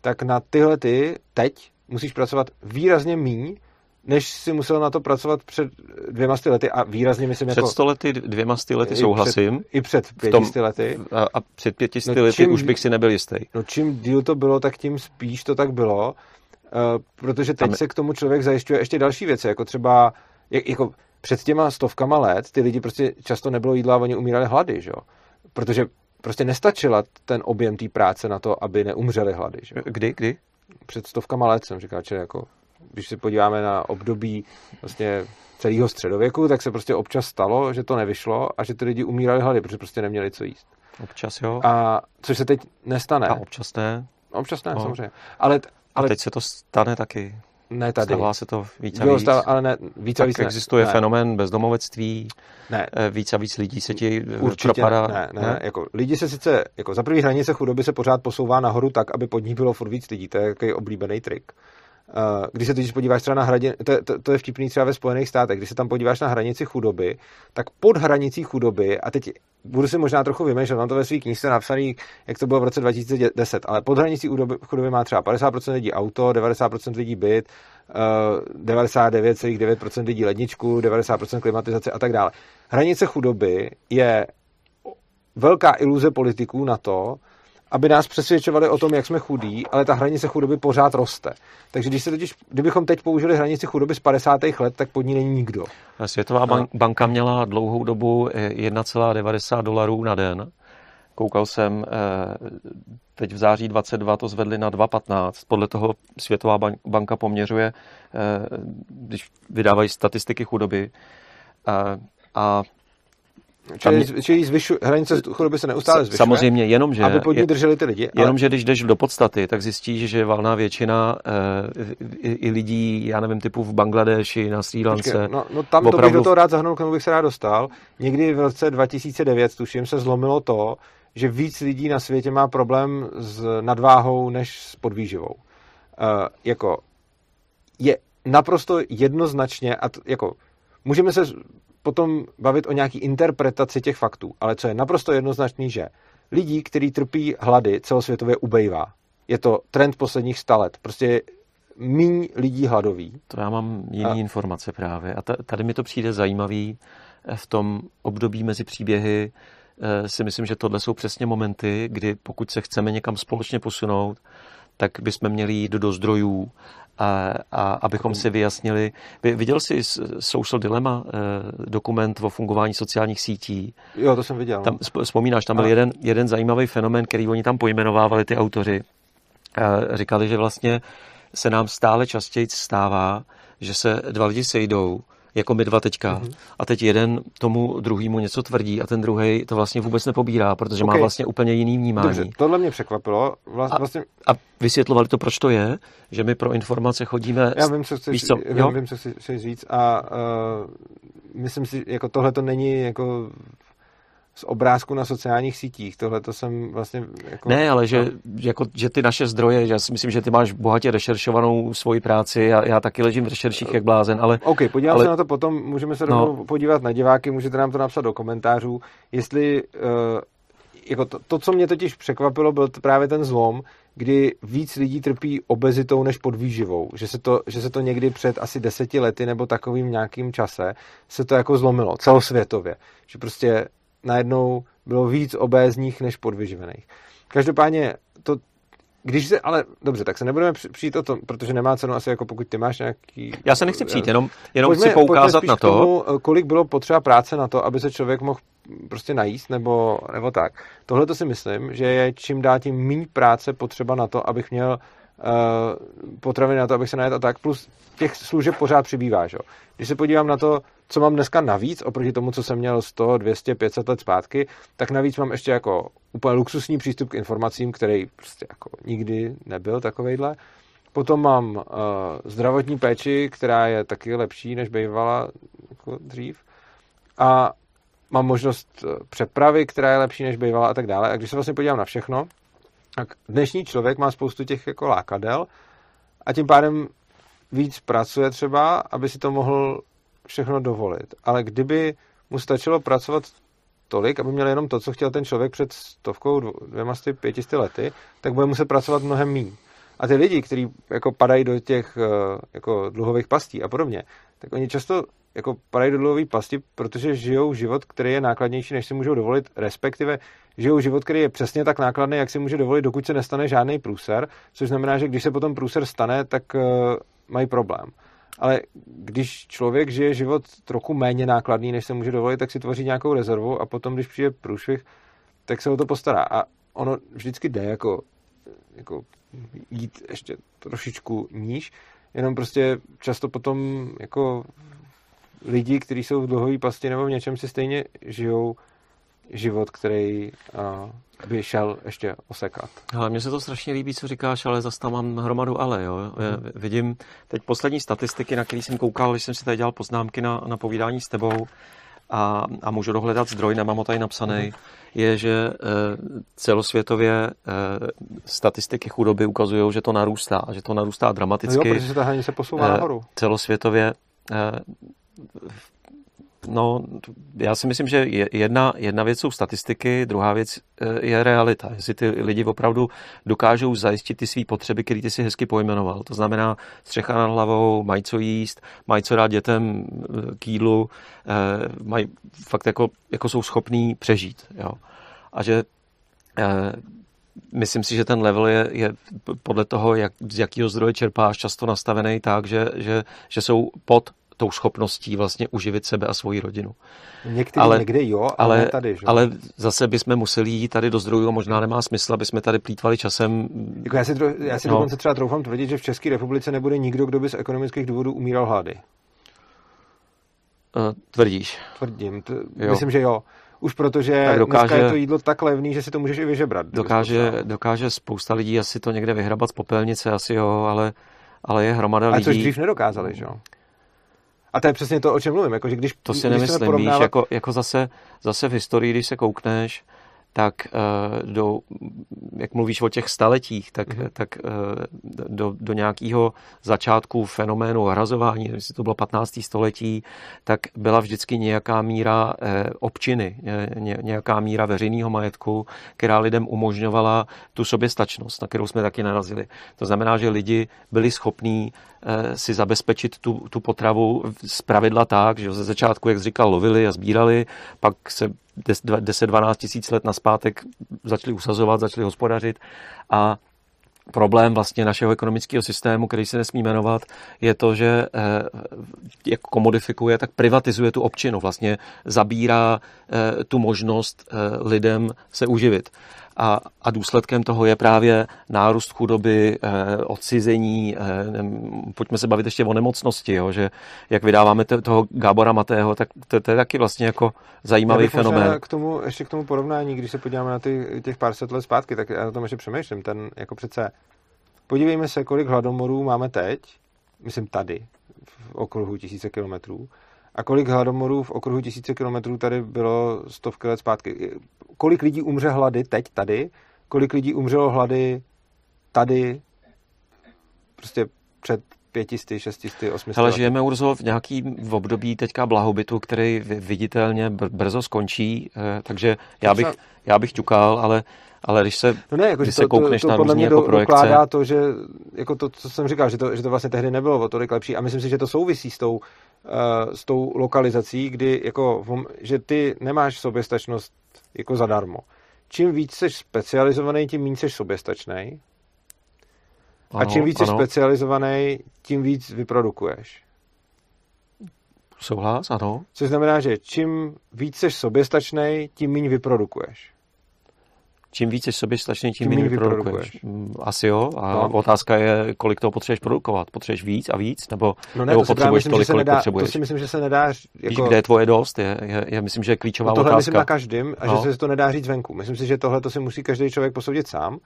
tak na tyhle ty teď musíš pracovat výrazně míň, než si musel na to pracovat před dvěma sty lety a výrazně myslím před jako... Před sto lety, dvěma sty lety souhlasím. Před, I před pětisty lety. A, a před pětisty no, lety čím, už bych si nebyl jistý. No čím díl to bylo, tak tím spíš to tak bylo, uh, protože teď Tam... se k tomu člověk zajišťuje ještě další věci, jako třeba, jak, jako před těma stovkama let ty lidi prostě často nebylo jídla a oni umírali hlady, že jo? Protože prostě nestačila ten objem té práce na to, aby neumřeli hlady, že jo? Kdy, kdy? Před stovkama let jsem říkal, že jako když se podíváme na období vlastně celého středověku, tak se prostě občas stalo, že to nevyšlo a že ty lidi umírali hlady, protože prostě neměli co jíst. Občas jo. A což se teď nestane. A občas ne. Občas ne, no. samozřejmě. Ale, ale... A teď se to stane taky. Ne tady. Stává se to víc a víc. Stává, ale ne, víc a víc tak ne. existuje ne. fenomén bezdomovectví. Ne. Eh, víc a víc lidí se ti eh, Určitě propadá. Ne, ne, ne, jako lidi se sice, jako za první hranice chudoby se pořád posouvá nahoru tak, aby pod ní bylo furt víc lidí. To je takový oblíbený trik. Eh, když se teď podíváš třeba na hranici, to, to, to je vtipný třeba ve Spojených státech, když se tam podíváš na hranici chudoby, tak pod hranicí chudoby, a teď budu si možná trochu vymýšlet, mám to ve své knižce napsaný, jak to bylo v roce 2010, ale pod hranicí chudoby má třeba 50% lidí auto, 90% lidí byt, 99,9% eh, lidí ledničku, 90% klimatizace a tak dále. Hranice chudoby je velká iluze politiků na to, aby nás přesvědčovali o tom, jak jsme chudí, ale ta hranice chudoby pořád roste. Takže když se totiž, kdybychom teď použili hranici chudoby z 50. let, tak pod ní není nikdo. Světová no. banka měla dlouhou dobu 1,90 eh, dolarů na den. Koukal jsem, eh, teď v září 22 to zvedli na 2,15. Podle toho Světová banka poměřuje, eh, když vydávají statistiky chudoby. A Čili, tam, čili zvyšu, hranice chudoby se neustále zvyšuje. Samozřejmě, jenom že... Aby pod ní drželi ty lidi. Ale... Jenomže když jdeš do podstaty, tak zjistíš, že valná většina e, i, i lidí, já nevím, typu v Bangladeši, na Sri Lance... No, no tam opravdu... to bych do toho rád zahrnul, k tomu bych se rád dostal. Někdy v roce 2009, tuším, se zlomilo to, že víc lidí na světě má problém s nadváhou než s podvýživou. E, jako je naprosto jednoznačně, a t, jako můžeme se potom bavit o nějaký interpretaci těch faktů, ale co je naprosto jednoznačný, že lidí, kteří trpí hlady, celosvětově ubejvá. Je to trend posledních sta let. Prostě míň lidí hladový. To já mám jiné a... informace právě. A tady mi to přijde zajímavý eh, v tom období mezi příběhy eh, si myslím, že tohle jsou přesně momenty, kdy pokud se chceme někam společně posunout, tak bychom měli jít do zdrojů a, a abychom si vyjasnili. Viděl jsi Social Dilemma, eh, dokument o fungování sociálních sítí? Jo, to jsem viděl. Tam, vzpomínáš, tam byl jeden, jeden zajímavý fenomén, který oni tam pojmenovávali, ty autoři. Říkali, že vlastně se nám stále častěji stává, že se dva lidi sejdou jako my dva teďka. Mm-hmm. A teď jeden tomu druhému něco tvrdí a ten druhý to vlastně vůbec nepobírá, protože okay. má vlastně úplně jiný vnímání. Dobře, tohle mě překvapilo. Vlastně... A, a vysvětlovali to, proč to je, že my pro informace chodíme... Já vím, co chceš, co? Vím, vím, co chceš říct a uh, myslím si, jako tohle to není jako z obrázku na sociálních sítích. Tohle to jsem vlastně... Jako, ne, ale že, no. jako, že ty naše zdroje, já si myslím, že ty máš bohatě rešeršovanou svoji práci, já, já taky ležím v rešerších jak blázen, ale... OK, podívám ale... se na to potom, můžeme se no. podívat na diváky, můžete nám to napsat do komentářů, jestli... Uh, jako to, to, co mě totiž překvapilo, byl to právě ten zlom, kdy víc lidí trpí obezitou než podvýživou. Že se to, že se to někdy před asi deseti lety nebo takovým nějakým čase se to jako zlomilo celosvětově. Že prostě najednou bylo víc obézních než podvyživených. Každopádně to, když se, ale dobře, tak se nebudeme přijít o tom, protože nemá cenu asi jako pokud ty máš nějaký... Já se nechci přijít, jenom, jenom pojďme, chci poukázat na to. Tomu, kolik bylo potřeba práce na to, aby se člověk mohl prostě najíst, nebo, nebo tak. Tohle to si myslím, že je čím dál tím méně práce potřeba na to, abych měl uh, potraviny na to, abych se najedl a tak, plus těch služeb pořád přibývá. Že? Když se podívám na to, co mám dneska navíc, oproti tomu, co jsem měl 100, 200, 500 let zpátky, tak navíc mám ještě jako úplně luxusní přístup k informacím, který prostě jako nikdy nebyl takovejhle. Potom mám uh, zdravotní péči, která je taky lepší, než bývala jako dřív. A mám možnost eh, přepravy, která je lepší, než bývala a tak dále. A když se vlastně podívám na všechno, tak dnešní člověk má spoustu těch jako lákadel a tím pádem víc pracuje třeba, aby si to mohl všechno dovolit. Ale kdyby mu stačilo pracovat tolik, aby měl jenom to, co chtěl ten člověk před stovkou, dvěma sty, pětisty lety, tak bude muset pracovat mnohem méně. A ty lidi, kteří jako padají do těch eh, jako dluhových pastí a podobně, tak oni často jako padají do dluhové pasti, protože žijou život, který je nákladnější, než si můžou dovolit, respektive žijou život, který je přesně tak nákladný, jak si může dovolit, dokud se nestane žádný průser, což znamená, že když se potom průser stane, tak uh, mají problém. Ale když člověk žije život trochu méně nákladný, než se může dovolit, tak si tvoří nějakou rezervu a potom, když přijde průšvih, tak se o to postará. A ono vždycky jde jako, jako jít ještě trošičku níž, jenom prostě často potom jako lidi, kteří jsou v dluhové pasti nebo v něčem si stejně žijou život, který uh, by šel ještě osekat. Ale mně se to strašně líbí, co říkáš, ale zase tam mám hromadu ale. Jo. Mm. Vidím teď poslední statistiky, na které jsem koukal, když jsem si tady dělal poznámky na, na povídání s tebou a, a můžu dohledat zdroj, nemám ho tady napsaný, mm. je, že e, celosvětově e, statistiky chudoby ukazují, že to narůstá, že to narůstá dramaticky. No jo, protože se ta hranice posouvá e, nahoru. Celosvětově No, já si myslím, že jedna, jedna věc jsou statistiky, druhá věc eh, je realita. Jestli ty lidi opravdu dokážou zajistit ty své potřeby, které ty si hezky pojmenoval. To znamená střecha nad hlavou, mají co jíst, mají co dát dětem eh, k jídlu, eh, mají fakt jako, jako jsou schopní přežít. Jo. A že myslím si, že ten level je, je podle toho, jak, z jakého zdroje čerpáš, často nastavený tak, že, že, že jsou pod tou schopností vlastně uživit sebe a svoji rodinu. Některý ale, někde jo, ale, ale tady. Že? Ale zase bychom museli jít tady do zdrojů, možná nemá smysl, aby jsme tady plítvali časem. Jako já si, dro, já si no. dokonce třeba troufám tvrdit, že v České republice nebude nikdo, kdo by z ekonomických důvodů umíral hlady. Uh, tvrdíš? Tvrdím. T- myslím, že jo. Už protože tak dokáže, dneska je to jídlo tak levný, že si to můžeš i vyžebrat. Dokáže, dokáže spousta lidí asi to někde vyhrabat z popelnice, asi jo, ale, ale je hromada lidí. A což dřív nedokázali, že jo? A to je přesně to, o čem mluvím. Jako, že když, to si nemyslím, porovnávat... víš, jako, jako zase, zase v historii, když se koukneš, tak uh, do, jak mluvíš o těch staletích, tak, mm-hmm. tak uh, do, do nějakého začátku fenoménu hrazování, jestli to bylo 15. století, tak byla vždycky nějaká míra uh, občiny, ně, nějaká míra veřejného majetku, která lidem umožňovala tu soběstačnost, na kterou jsme taky narazili. To znamená, že lidi byli schopní si zabezpečit tu, tu potravu z pravidla tak, že ze začátku, jak říkal, lovili a sbírali, pak se 10-12 tisíc let naspátek začali usazovat, začali hospodařit a problém vlastně našeho ekonomického systému, který se nesmí jmenovat, je to, že eh, jak komodifikuje, tak privatizuje tu občinu, vlastně zabírá eh, tu možnost lidem se uživit a, a důsledkem toho je právě nárůst chudoby, eh, odcizení, eh, pojďme se bavit ještě o nemocnosti, jo, že jak vydáváme toho Gábora Matého, tak to, to je taky vlastně jako zajímavý fenomén. K tomu, ještě k tomu porovnání, když se podíváme na ty, těch pár set let zpátky, tak já na tom ještě přemýšlím, ten jako přece, podívejme se, kolik hladomorů máme teď, myslím tady, v okruhu tisíce kilometrů, a kolik hladomorů v okruhu tisíce kilometrů tady bylo stovky let zpátky? Kolik lidí umře hlady teď tady? Kolik lidí umřelo hlady tady? Prostě před pětisty, šestisty, osmisty Ale žijeme, Urzo, v nějaký v období teďka blahobytu, který viditelně brzo skončí, eh, takže já bych, já bych ťukal, ale ale když se, no ne, jako, když to, se koukneš to, to, to na různý jako projekce... dokládá to, že jako to, co jsem říkal, že to, že to vlastně tehdy nebylo o tolik lepší a myslím si, že to souvisí s tou, s tou lokalizací, kdy jako, že ty nemáš soběstačnost jako zadarmo. Čím víc jsi specializovaný, tím méně jsi soběstačný. A čím víc jsi specializovaný, tím víc vyprodukuješ. Souhlas, ano. Což znamená, že čím víc jsi soběstačný, tím méně vyprodukuješ čím víc jsi soběstačný, tím, tím méně vyprodukuješ. Mm, asi jo. A no. otázka je, kolik toho potřebuješ produkovat. Potřebuješ víc a víc? Nebo, no ne, nebo to potřebuješ myslím, tolik, kolik nedá, potřebuješ? To si myslím, že se nedá... Jako... Víš, kde je tvoje dost? Je, je, je myslím, že je klíčová no tohle otázka. myslím na každém a no. že se to nedá říct venku. Myslím si, že tohle to si musí každý člověk posoudit sám.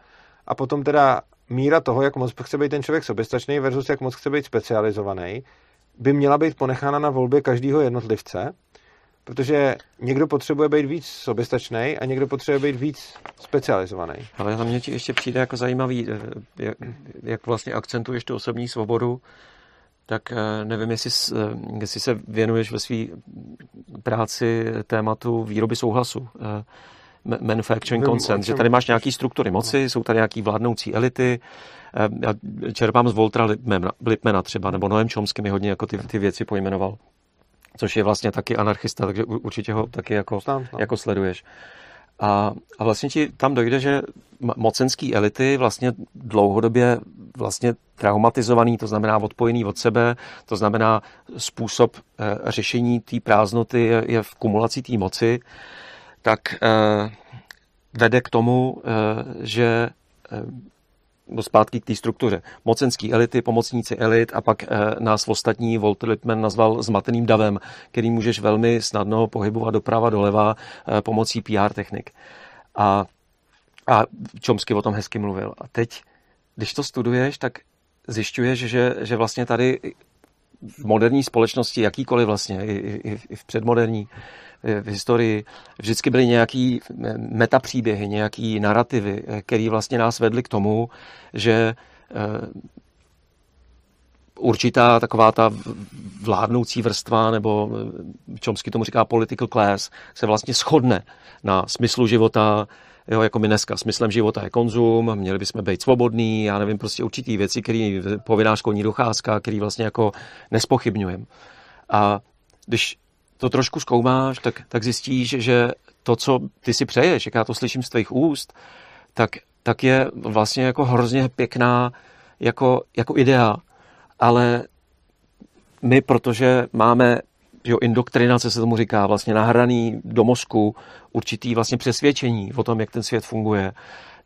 A potom teda míra toho, jak moc chce být ten člověk soběstačný versus jak moc chce být specializovaný, by měla být ponechána na volbě každého jednotlivce Protože někdo potřebuje být víc soběstačný a někdo potřebuje být víc specializovaný. Ale za mě ti ještě přijde jako zajímavý, eh, jak, jak vlastně akcentuješ tu osobní svobodu, tak eh, nevím, jestli, eh, jestli se věnuješ ve své práci tématu výroby souhlasu. Manufacturing Vím, consent, že tady máš nějaký struktury moci, jsou tady nějaký vládnoucí elity. Já čerpám z Voltra Lipmana třeba, nebo Noem Chomsky mi hodně jako ty, ty věci pojmenoval, což je vlastně taky anarchista, takže určitě ho taky jako, jako sleduješ. A, a vlastně ti tam dojde, že mocenský elity vlastně dlouhodobě vlastně traumatizovaný, to znamená odpojený od sebe, to znamená způsob e, řešení té prázdnoty je, je v kumulaci té moci, tak e, vede k tomu, e, že zpátky k té struktuře. Mocenský elity, pomocníci elit a pak e, nás ostatní Walter Lippmann nazval zmateným davem, který můžeš velmi snadno pohybovat doprava, doleva e, pomocí PR technik. A, a Chomsky o tom hezky mluvil. A teď, když to studuješ, tak zjišťuješ, že, že vlastně tady v moderní společnosti, jakýkoliv vlastně, i, i, i v předmoderní, v historii vždycky byly nějaký metapříběhy, nějaký narrativy, které vlastně nás vedly k tomu, že eh, určitá taková ta vládnoucí vrstva, nebo eh, Chomsky tomu říká political class, se vlastně shodne na smyslu života, jo, jako my dneska. Smyslem života je konzum, měli bychom být svobodní, já nevím, prostě určitý věci, které povinná školní docházka, který vlastně jako nespochybňujeme. A když to trošku zkoumáš, tak, tak zjistíš, že to, co ty si přeješ, jak já to slyším z tvých úst, tak, tak je vlastně jako hrozně pěkná jako, jako idea. Ale my, protože máme jo, indoktrinace se tomu říká, vlastně nahraný do mozku určitý vlastně přesvědčení o tom, jak ten svět funguje,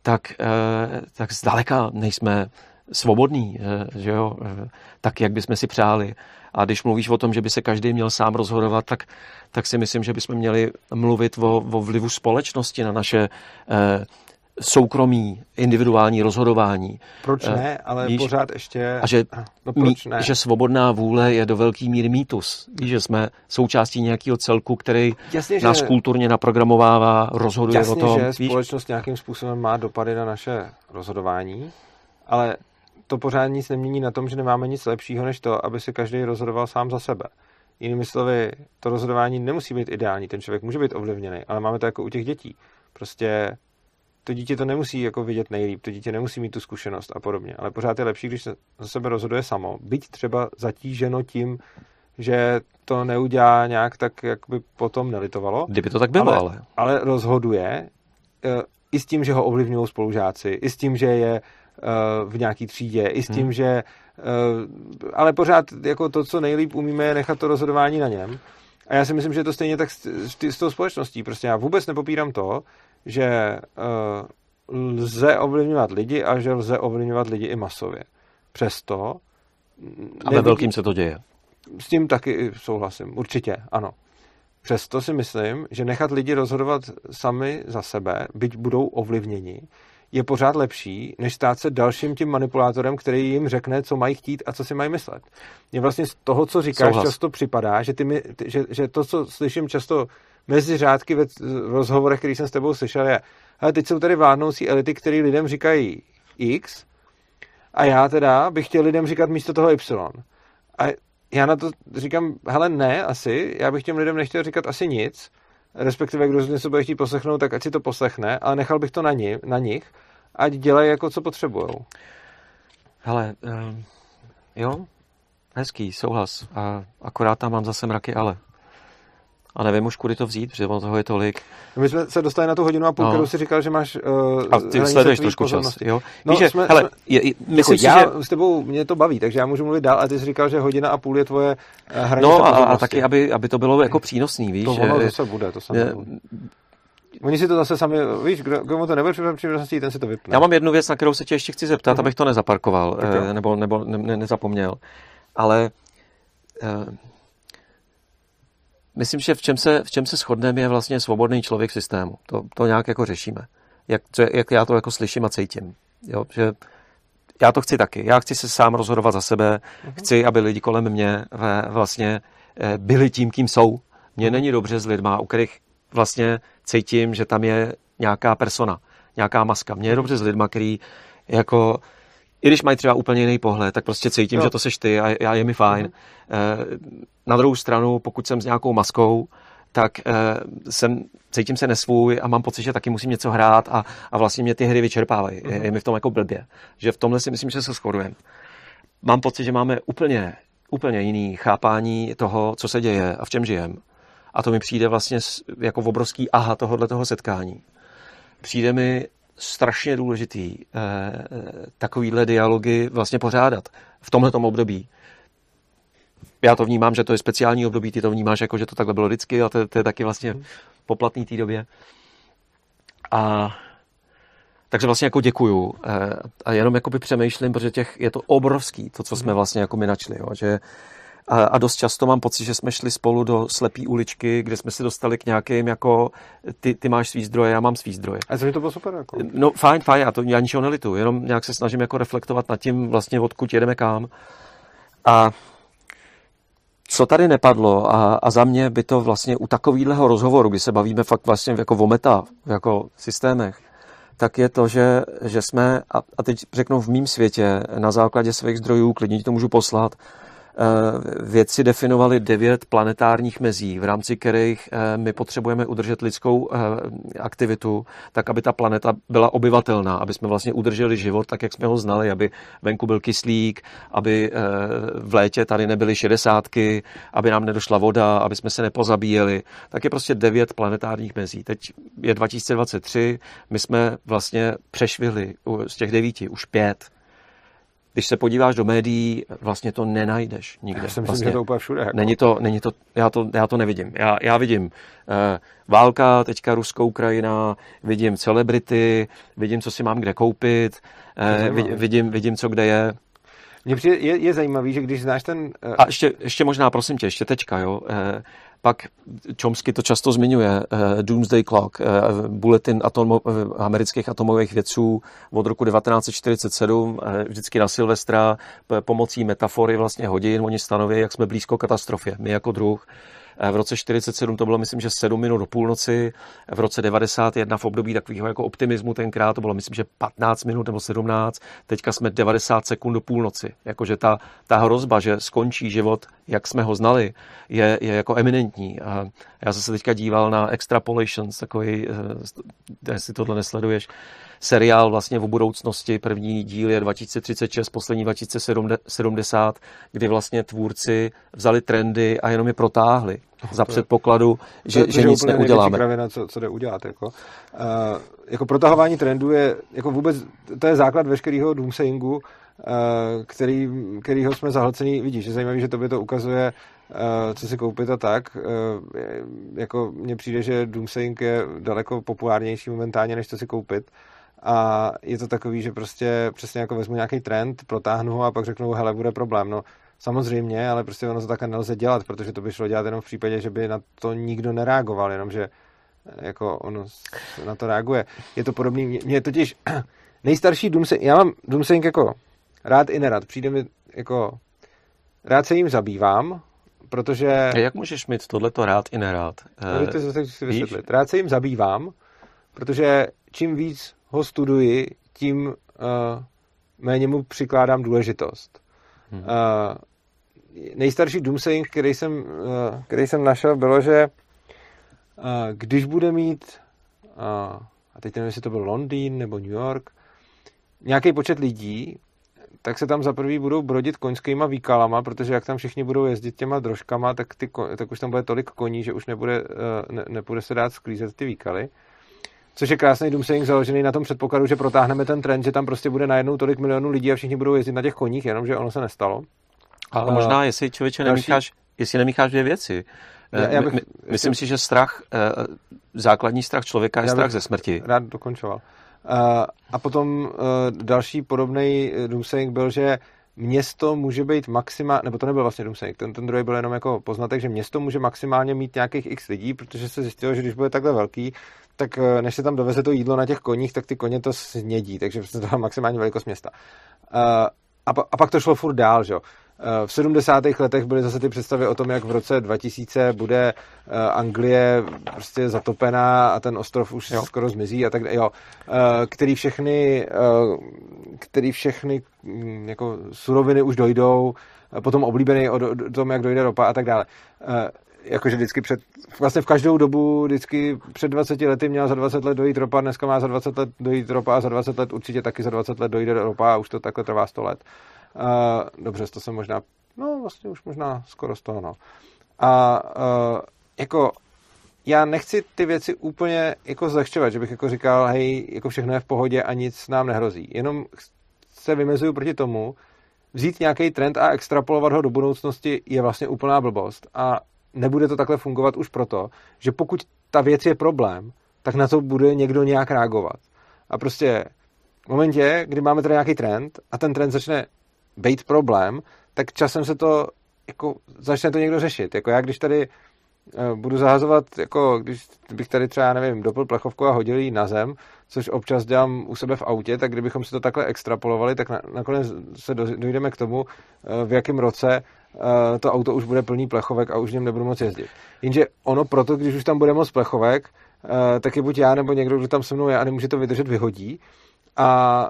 tak, eh, tak zdaleka nejsme svobodní, eh, že jo, eh, tak, jak bychom si přáli. A když mluvíš o tom, že by se každý měl sám rozhodovat, tak, tak si myslím, že bychom měli mluvit o, o vlivu společnosti na naše eh, soukromí, individuální rozhodování. Proč eh, ne, ale víš, pořád ještě... A že, no proč ne? že svobodná vůle je do velký míry mýtus. Víš, že jsme součástí nějakého celku, který Jasně, nás že... kulturně naprogramovává, rozhoduje Jasně, o tom. že víš? společnost nějakým způsobem má dopady na naše rozhodování, ale to pořád nic nemění na tom, že nemáme nic lepšího, než to, aby se každý rozhodoval sám za sebe. Jinými slovy, to rozhodování nemusí být ideální, ten člověk může být ovlivněný, ale máme to jako u těch dětí. Prostě to dítě to nemusí jako vidět nejlíp, to dítě nemusí mít tu zkušenost a podobně, ale pořád je lepší, když se za sebe rozhoduje samo, byť třeba zatíženo tím, že to neudělá nějak tak, jak by potom nelitovalo. Kdyby to tak bylo, ale. Ale, ale rozhoduje eh, i s tím, že ho ovlivňují spolužáci, i s tím, že je v nějaký třídě, i s tím, hmm. že eh, ale pořád jako to, co nejlíp umíme, je nechat to rozhodování na něm. A já si myslím, že je to stejně tak s, s tou společností. Prostě já vůbec nepopírám to, že uh, lze ovlivňovat lidi a že lze ovlivňovat lidi i masově. Přesto... A ve velkým se to děje. S tím taky souhlasím, určitě, ano. Přesto si myslím, že nechat lidi rozhodovat sami za sebe, byť budou ovlivněni, je pořád lepší, než stát se dalším tím manipulátorem, který jim řekne, co mají chtít a co si mají myslet. Mně vlastně z toho, co říkáš, Souhlas. často připadá, že, ty mi, že, že to, co slyším často mezi řádky ve rozhovorech, který jsem s tebou slyšel, je, ale teď jsou tady vládnoucí elity, které lidem říkají X a já teda bych chtěl lidem říkat místo toho Y. A já na to říkám, hele ne, asi, já bych těm lidem nechtěl říkat asi nic, respektive kdo z něco bude chtít poslechnout, tak ať si to poslechne, ale nechal bych to na, ní, na nich, ať dělají jako co potřebujou. Hele, um, jo, hezký, souhlas. A akorát tam mám zase mraky ale. A nevím už, kudy to vzít, protože toho je tolik. My jsme se dostali na tu hodinu a půl, no. kterou si říkal, že máš uh, A ty sleduješ trošku čas, jo? No, Víš, jsme, hele, je, je, myslím jako si, já že... s tebou, mě to baví, takže já můžu mluvit dál, a ty jsi říkal, že hodina a půl je tvoje uh, hranice No a, a taky, aby, aby to bylo jako přínosný, víš? To ono zase bude, to samozřejmě bude. Oni si to zase sami, víš, kdo, kdo mu to nebude přínosný, ten si to vypne. Já mám jednu věc, na kterou se tě ještě chci zeptat, uh-huh. abych to nezaparkoval, uh, nebo, nebo ne, ne, nezapomněl. Ale myslím, že v čem se, v čem se shodneme je vlastně svobodný člověk v systému. To, to nějak jako řešíme. Jak, co, jak já to jako slyším a cítím. Jo? Že já to chci taky. Já chci se sám rozhodovat za sebe. Uh-huh. Chci, aby lidi kolem mě vlastně eh, byli tím, kým jsou. Mně uh-huh. není dobře s lidma, u kterých vlastně cítím, že tam je nějaká persona, nějaká maska. Mně je dobře s lidma, který jako i když mají třeba úplně jiný pohled, tak prostě cítím, jo. že to seš ty a, a je mi fajn. Mm. Na druhou stranu, pokud jsem s nějakou maskou, tak uh, jsem, cítím se nesvůj a mám pocit, že taky musím něco hrát a, a vlastně mě ty hry vyčerpávají. Mm. Je, je mi v tom jako blbě. Že v tomhle si myslím, že se shodujeme. Mám pocit, že máme úplně, úplně jiný chápání toho, co se děje a v čem žijem. A to mi přijde vlastně jako obrovský aha tohohle toho setkání. Přijde mi strašně důležitý eh, takovýhle dialogy vlastně pořádat v tomhle období. Já to vnímám, že to je speciální období, ty to vnímáš jako, že to takhle bylo vždycky a to, to je taky vlastně poplatný té době. A takže vlastně jako děkuju eh, a jenom jakoby přemýšlím, protože těch, je to obrovský, to, co jsme mhm. vlastně jako my načli, jo, že a, a dost často mám pocit, že jsme šli spolu do slepý uličky, kde jsme se dostali k nějakým jako ty, ty máš svý zdroje, já mám svý zdroje. A to bylo super. Jako. No fajn, fajn, já, to, já ničeho nelitu, jenom nějak se snažím jako reflektovat nad tím vlastně, odkud jedeme kam. A co tady nepadlo a, a za mě by to vlastně u takového rozhovoru, kdy se bavíme fakt vlastně jako o meta, jako systémech, tak je to, že, že jsme, a, a teď řeknu v mém světě, na základě svých zdrojů, klidně ti to můžu poslat, vědci definovali devět planetárních mezí, v rámci kterých eh, my potřebujeme udržet lidskou eh, aktivitu, tak aby ta planeta byla obyvatelná, aby jsme vlastně udrželi život tak, jak jsme ho znali, aby venku byl kyslík, aby v létě tady nebyly šedesátky, aby nám nedošla voda, aby jsme se nepozabíjeli. Tak je prostě devět planetárních mezí. Teď je 2023, my jsme vlastně přešvihli z těch devíti už pět když se podíváš do médií, vlastně to nenajdeš nikde. Já si myslím, vlastně, že to úplně všude. Jako. Není to, není to, já, to, já to nevidím. Já, já vidím uh, válka, teďka Rusko, Ukrajina, vidím celebrity, vidím, co si mám kde koupit, uh, vidím, vidím, co kde je. Mně je, je zajímavý, že když znáš ten... Uh... A ještě, ještě možná, prosím tě, ještě tečka, jo. Uh, pak Chomsky to často zmiňuje, uh, Doomsday Clock, uh, bulletin atomo, uh, amerických atomových vědců od roku 1947, uh, vždycky na Silvestra, pomocí metafory vlastně hodin, oni stanoví, jak jsme blízko katastrofě, my jako druh. V roce 47 to bylo, myslím, že 7 minut do půlnoci. V roce 91 v období takového jako optimismu tenkrát to bylo, myslím, že 15 minut nebo 17. Teďka jsme 90 sekund do půlnoci. Jakože ta, ta hrozba, že skončí život, jak jsme ho znali, je, je jako eminentní. A já jsem se teďka díval na Extrapolations, takový, eh, jestli tohle nesleduješ, seriál vlastně o budoucnosti. První díl je 2036, poslední 2070, kdy vlastně tvůrci vzali trendy a jenom je protáhli za předpokladu, že, to, že nic neuděláme. Kravina, co, co jde udělat. Jako. Uh, jako protahování trendů je jako vůbec, to je základ veškerého doomsayingu, uh, který, kterýho jsme zahlcení, vidíš, je zajímavé, že tobě to ukazuje, uh, co si koupit a tak. Uh, jako mně přijde, že doomsaying je daleko populárnější momentálně, než co si koupit. A je to takový, že prostě přesně jako vezmu nějaký trend, protáhnu ho a pak řeknu, hele, bude problém. No, samozřejmě, ale prostě ono to také nelze dělat, protože to by šlo dělat jenom v případě, že by na to nikdo nereagoval, jenomže jako ono na to reaguje. Je to podobný, mě totiž nejstarší Doomsaying, já mám Doomsaying jako rád i nerad, přijde mi jako rád se jim zabývám, protože... Jak můžeš mít tohleto rád i nerád? No, to si si vysvětlit. Rád se jim zabývám, protože čím víc ho studuji, tím uh, méně mu přikládám důležitost. Hmm. Uh, nejstarší doomsaying, který jsem, uh, který jsem našel, bylo, že uh, když bude mít, uh, a teď nevím, jestli to byl Londýn nebo New York, nějaký počet lidí, tak se tam za prvý budou brodit koňskýma výkalama, protože jak tam všichni budou jezdit těma drožkama, tak, ty, tak už tam bude tolik koní, že už nebude, ne, nebude se dát sklízet ty výkaly. Což je krásný doomsaying založený na tom předpokladu, že protáhneme ten trend, že tam prostě bude najednou tolik milionů lidí a všichni budou jezdit na těch koních, jenomže ono se nestalo. Ale možná, jestli člověče další... nemícháš, jestli nemícháš dvě věci. Já, já bych, My, myslím si, že strach, eh, základní strach člověka je strach ze smrti. Rád dokončoval. A potom eh, další podobný doomsaying byl, že město může být maximálně, nebo to nebyl vlastně doomsaying, ten, ten druhý byl jenom jako poznatek, že město může maximálně mít nějakých x lidí, protože se zjistilo, že když bude takhle velký, tak eh, než se tam doveze to jídlo na těch koních, tak ty koně to snědí, takže prostě to je maximální velikost města. A, a pak to šlo furt dál, že jo. V 70. letech byly zase ty představy o tom, jak v roce 2000 bude Anglie prostě zatopená a ten ostrov už jo. skoro zmizí a tak jo, který všechny, který všechny mm, jako suroviny už dojdou, potom oblíbený o tom, jak dojde ropa a tak dále jakože vždycky před, vlastně v každou dobu, vždycky před 20 lety měla za 20 let dojít ropa, dneska má za 20 let dojít ropa a za 20 let určitě taky za 20 let dojde ropa a už to takhle trvá 100 let. Uh, dobře, to jsem možná, no vlastně už možná skoro 100, no. A uh, jako já nechci ty věci úplně jako zlehčovat, že bych jako říkal, hej, jako všechno je v pohodě a nic nám nehrozí. Jenom se vymezuju proti tomu, vzít nějaký trend a extrapolovat ho do budoucnosti je vlastně úplná blbost. A nebude to takhle fungovat už proto, že pokud ta věc je problém, tak na to bude někdo nějak reagovat. A prostě v momentě, kdy máme tady nějaký trend a ten trend začne být problém, tak časem se to jako začne to někdo řešit. Jako já, když tady eh, budu zahazovat, jako když bych tady třeba, nevím, dopl plechovku a hodil ji na zem, což občas dělám u sebe v autě, tak kdybychom si to takhle extrapolovali, tak na, nakonec se dojdeme k tomu, eh, v jakém roce Eh, to auto už bude plný plechovek a už v něm nebudu moc jezdit. Jenže ono proto, když už tam bude moc plechovek, tak je buď já nebo někdo, kdo tam se mnou je a nemůže to vydržet, vyhodí. A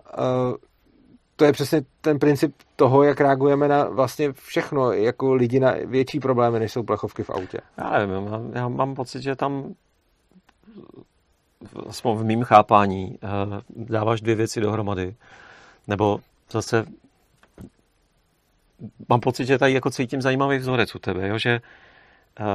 to je přesně ten princip toho, jak reagujeme na vlastně všechno, jako lidi na větší problémy, než jsou plechovky v autě. Já nevím, já mám pocit, že tam aspoň v mým chápání dáváš dvě věci dohromady. Nebo zase mám pocit, že tady jako cítím zajímavý vzorec u tebe, jo? že uh,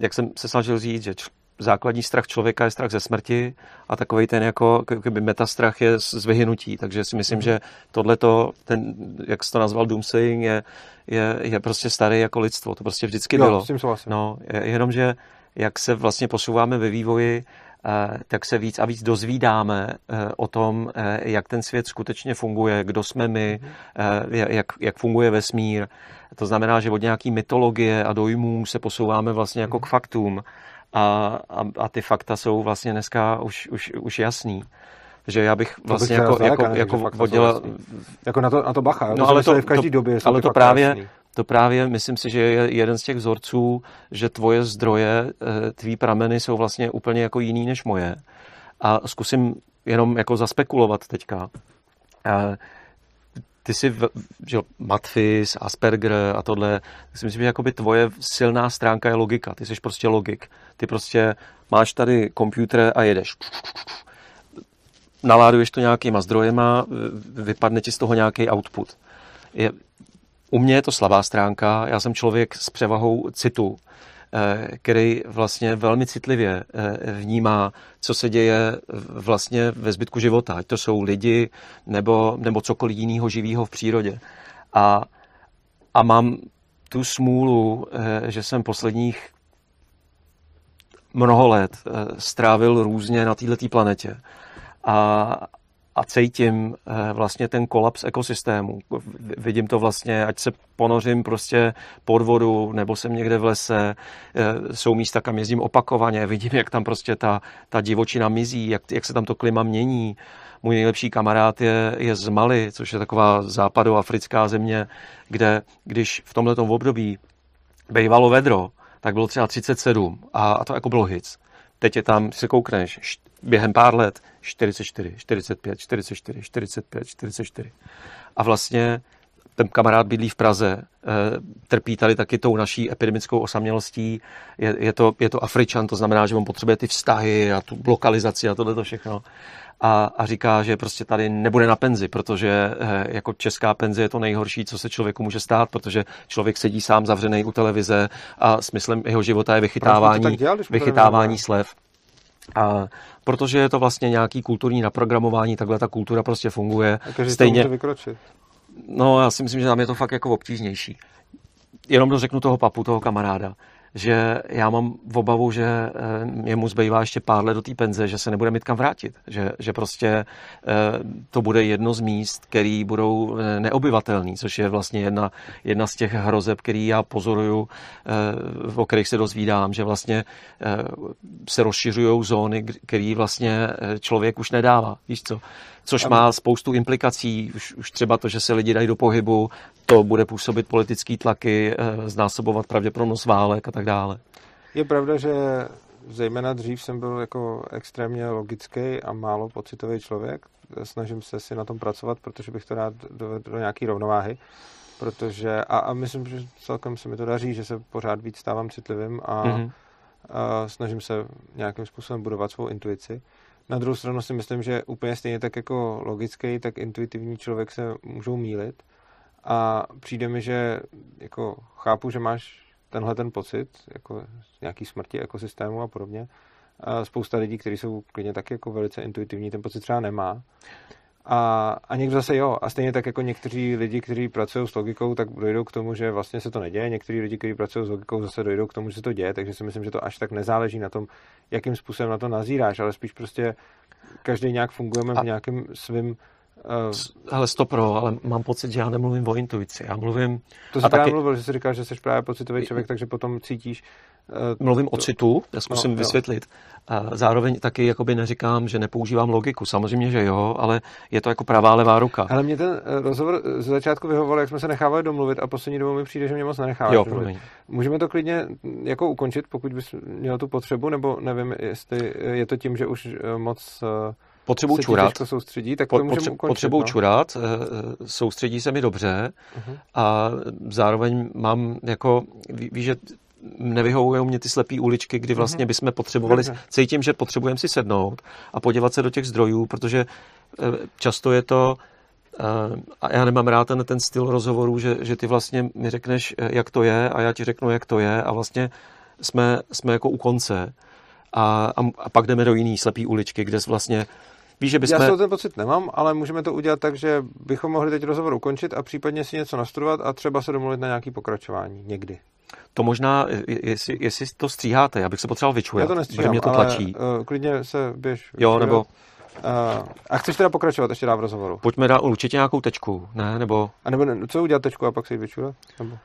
jak jsem se snažil říct, že základní strach člověka je strach ze smrti a takový ten jako kdyby metastrach je z vyhynutí, takže si myslím, mm. že tohleto, ten, jak jsi to nazval doomsaying, je, je, je prostě starý jako lidstvo, to prostě vždycky jo, bylo. S tím no, je, jenom, že jak se vlastně posouváme ve vývoji, Eh, tak se víc a víc dozvídáme eh, o tom, eh, jak ten svět skutečně funguje, kdo jsme my, jak, jak funguje vesmír. To znamená, že od nějaký mytologie a dojmů se posouváme vlastně jako k faktům a, a, a ty fakta jsou vlastně dneska už, už, už jasný že já bych vlastně jako, jako, jako oddělal... Jako na to, na to bacha, no, ale to, v každé to, době ale to právě, jasný to právě myslím si, že je jeden z těch vzorců, že tvoje zdroje, eh, tvý prameny jsou vlastně úplně jako jiný než moje. A zkusím jenom jako zaspekulovat teďka. Eh, ty jsi, že Matfis, Asperger a tohle, si myslím, že jakoby tvoje silná stránka je logika. Ty jsi prostě logik. Ty prostě máš tady počítač a jedeš. Naláduješ to nějakýma zdrojema, vypadne ti z toho nějaký output. Je, u mě je to slabá stránka, já jsem člověk s převahou citu, který vlastně velmi citlivě eh, vnímá, co se děje vlastně ve zbytku života, ať to jsou lidi nebo, nebo cokoliv jiného živého v přírodě. A, a mám tu smůlu, eh, že jsem posledních mnoho let strávil různě na této planetě. A, a cítím eh, vlastně ten kolaps ekosystému. Vidím to vlastně, ať se ponořím prostě pod vodu, nebo jsem někde v lese, eh, jsou místa, kam jezdím opakovaně, vidím, jak tam prostě ta, ta divočina mizí, jak, jak se tam to klima mění. Můj nejlepší kamarád je, je z Mali, což je taková západoafrická země, kde když v tomto období bejvalo vedro, tak bylo třeba 37 a, a to jako bylo hits. Teď je tam, si koukneš, během pár let 44, 45, 44, 45, 44. A vlastně ten kamarád bydlí v Praze, eh, trpí tady taky tou naší epidemickou osamělostí. Je, je, to, je to Afričan, to znamená, že on potřebuje ty vztahy a tu lokalizaci a tohle to všechno. A, a říká, že prostě tady nebude na penzi, protože eh, jako česká penze je to nejhorší, co se člověku může stát, protože člověk sedí sám zavřený u televize a smyslem jeho života je vychytávání, dělal, vychytávání slev. A protože je to vlastně nějaký kulturní naprogramování, takhle ta kultura prostě funguje. A stejně. To vykročit. No, já si myslím, že tam je to fakt jako obtížnější. Jenom to řeknu toho papu, toho kamaráda že já mám obavu, že eh, jemu zbývá ještě pár let do té penze, že se nebude mít kam vrátit. Že, že prostě eh, to bude jedno z míst, který budou eh, neobyvatelný, což je vlastně jedna, jedna z těch hrozeb, který já pozoruju, o kterých se dozvídám, že vlastně se rozšiřují zóny, které vlastně člověk už nedává. Víš co? Což má spoustu implikací, už, už třeba to, že se lidi dají do pohybu, to bude působit politický tlaky, eh, znásobovat pravděpodobnost válek a tak dále. Je pravda, že zejména dřív jsem byl jako extrémně logický a málo pocitový člověk. Snažím se si na tom pracovat, protože bych to rád dovedl do nějaký rovnováhy. Protože, a, a myslím, že celkem se mi to daří, že se pořád víc stávám citlivým a, mm-hmm. a snažím se nějakým způsobem budovat svou intuici. Na druhou stranu si myslím, že úplně stejně tak jako logický, tak intuitivní člověk se můžou mílit. A přijde mi, že jako chápu, že máš tenhle ten pocit, jako nějaký smrti ekosystému a podobně. A spousta lidí, kteří jsou klidně taky jako velice intuitivní, ten pocit třeba nemá. A, a někdo zase jo. A stejně tak jako někteří lidi, kteří pracují s logikou, tak dojdou k tomu, že vlastně se to neděje. Někteří lidi, kteří pracují s logikou, zase dojdou k tomu, že se to děje. Takže si myslím, že to až tak nezáleží na tom, jakým způsobem na to nazíráš, ale spíš prostě každý nějak fungujeme a... v nějakém svým ale stopro, ale mám pocit, že já nemluvím o intuici. Já mluvím... To jsi právě taky... mluvil, že jsi říkal, že jsi právě pocitový člověk, takže potom cítíš... Uh, mluvím o citu, já zkusím no, vysvětlit. Uh, zároveň taky jakoby neříkám, že nepoužívám logiku. Samozřejmě, že jo, ale je to jako pravá levá ruka. Ale mě ten rozhovor z začátku vyhovoval, jak jsme se nechávali domluvit a poslední dobou mi přijde, že mě moc nenecháváš jo. Můžeme to klidně jako ukončit, pokud bys měl tu potřebu, nebo nevím, jestli je to tím, že už moc potřebuji čurat. soustředí, tak to po, potře- ukončit, potřebuji no? čurat, eh, eh, soustředí se mi dobře uh-huh. a zároveň mám jako, ví, ví že nevyhovují mě ty slepé uličky, kdy vlastně uh-huh. bychom potřebovali, cítím, že potřebujeme si sednout a podívat se do těch zdrojů, protože eh, často je to, a já nemám rád ten, ten styl rozhovorů, že, že ty vlastně mi řekneš, jak to je a já ti řeknu, jak to je a vlastně jsme, jsme jako u konce a, a, a pak jdeme do jiný slepý uličky, kde vlastně Víš, že bychom... Já ten pocit nemám, ale můžeme to udělat tak, že bychom mohli teď rozhovor ukončit a případně si něco nastudovat a třeba se domluvit na nějaký pokračování někdy. To možná, jestli, jestli to stříháte, já bych se potřeboval vyčurat, Já to nestříhám, mě to tlačí. Ale, uh, klidně se běž. Jo, nebo... Uh, a chceš teda pokračovat ještě dál v rozhovoru? Pojďme dát určitě nějakou tečku, ne? Nebo... A nebo co udělat tečku a pak si ji vyčurat? Nebo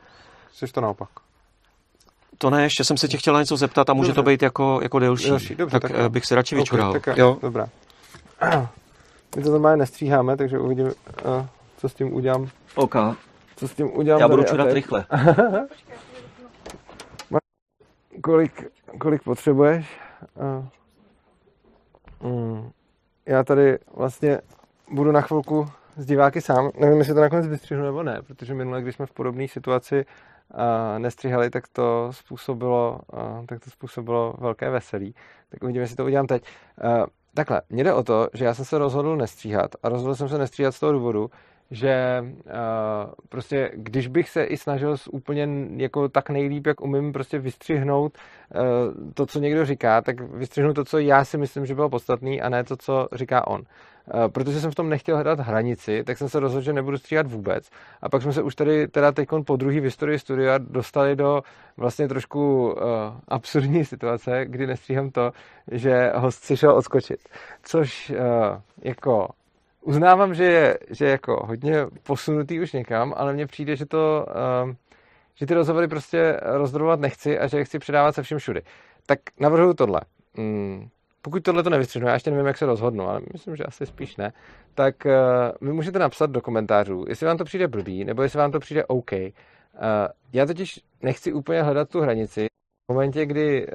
chceš to naopak? To ne, ještě jsem se tě chtěla něco zeptat a může dobře. to být jako, jako delší. delší dobře, tak, tak eh, bych se radši vyčural. Okay, tak jo. Dobrá. My to normálně nestříháme, takže uvidím, eh, co s tím udělám. OK. Co s tím udělám Já budu čurat rychle. kolik, kolik potřebuješ? Mm. Já tady vlastně budu na chvilku s diváky sám. Nevím, jestli to nakonec vystřihnu nebo ne, protože minule, když jsme v podobné situaci nestříhali, tak to způsobilo, tak to způsobilo velké veselí. Tak uvidíme, jestli to udělám teď. Takhle, mě jde o to, že já jsem se rozhodl nestříhat a rozhodl jsem se nestříhat z toho důvodu, že uh, prostě když bych se i snažil úplně jako tak nejlíp, jak umím prostě vystřihnout uh, to, co někdo říká, tak vystřihnu to, co já si myslím, že bylo podstatný a ne to, co říká on. Uh, protože jsem v tom nechtěl hledat hranici, tak jsem se rozhodl, že nebudu stříhat vůbec. A pak jsme se už tady teda teď po druhý v historii studia dostali do vlastně trošku uh, absurdní situace, kdy nestříhám to, že host si šel odskočit. Což uh, jako uznávám, že je, že jako hodně posunutý už někam, ale mně přijde, že to, uh, že ty rozhovory prostě rozdrobovat nechci a že je chci předávat se všem všudy. Tak navrhuju tohle. Mm, pokud tohle to nevystřihnu, já ještě nevím, jak se rozhodnu, ale myslím, že asi spíš ne, tak uh, mi můžete napsat do komentářů, jestli vám to přijde blbý, nebo jestli vám to přijde OK. Uh, já totiž nechci úplně hledat tu hranici. V momentě, kdy uh,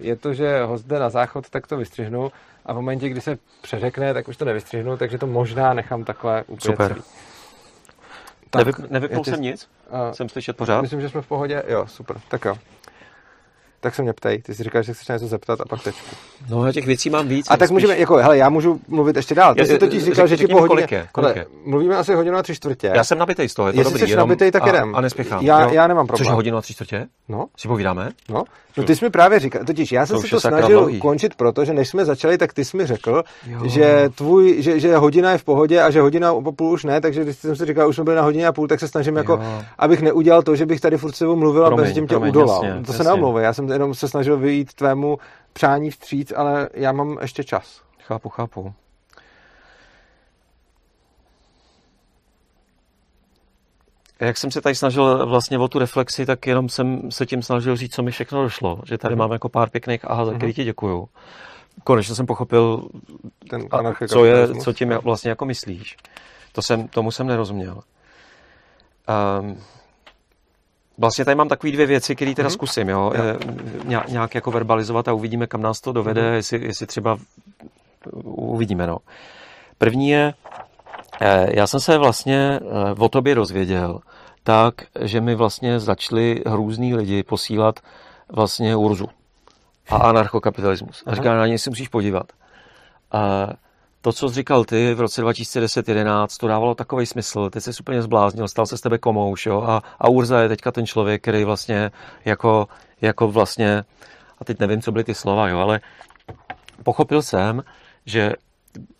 je to, že host jde na záchod, tak to vystřihnu a v momentě, kdy se přeřekne, tak už to nevystřihnu, takže to možná nechám takhle úplně Super. celý. Tak, Nevyp, nevypnul jsem nic? Uh, jsem slyšet pořád? Myslím, že jsme v pohodě. Jo, super. Tak jo tak se mě ptej. Ty si říkáš, že chceš něco zeptat a pak tečku. No, těch věcí mám víc. A tak spíš... můžeme, jako, hele, já můžu mluvit ještě dál. Ty jsi totiž říkal, že ti po hodině... Kolik je, kolik je? mluvíme asi hodinu a tři čtvrtě. Já jsem nabitej z toho, je to Jestli dobrý. jsi jenom... nabitej, tak jedem. A, a nespěchám. Já, já nemám problém. Což hodinu a tři čtvrtě? No. Si povídáme? No. No ty jsi mi právě říkal, totiž já jsem to se to snažil dlouhý. končit proto, že než jsme začali, tak ty jsi mi řekl, že tvůj, že, že hodina je v pohodě a že hodina a půl už ne, takže když jsem si říkal, už jsme byli na hodině a půl, tak se snažím jako, abych neudělal to, že bych tady furt sebou mluvil a bez tím tě udolal. To se neomlouvá, já jsem jenom se snažil vyjít tvému přání vstříc, ale já mám ještě čas. Chápu, chápu. Jak jsem se tady snažil vlastně o tu reflexi, tak jenom jsem se tím snažil říct, co mi všechno došlo. Že tady mm. mám jako pár pěkných aha, za který mhm. ti děkuju. Konečně jsem pochopil, Ten co, je, co tím vlastně jako myslíš. To jsem, tomu jsem nerozuměl. Um, Vlastně tady mám takové dvě věci, které teda Mhm. zkusím, jo? Jo. Eh, ně- nějak jako verbalizovat a uvidíme, kam nás to dovede, Mhm. jestli, jestli třeba uvidíme, no. První je, eh, já jsem se vlastně eh, o tobě dozvěděl tak, že mi vlastně začali různý lidi posílat vlastně Urzu a anarchokapitalismus. A Aha. říká, na něj si musíš podívat. A to, co jsi říkal ty v roce 2010-11, to dávalo takový smysl. Teď jsi úplně zbláznil, stal se z tebe komouš, jo? A, a Urza je teďka ten člověk, který vlastně jako, jako vlastně, a teď nevím, co byly ty slova, jo, ale pochopil jsem, že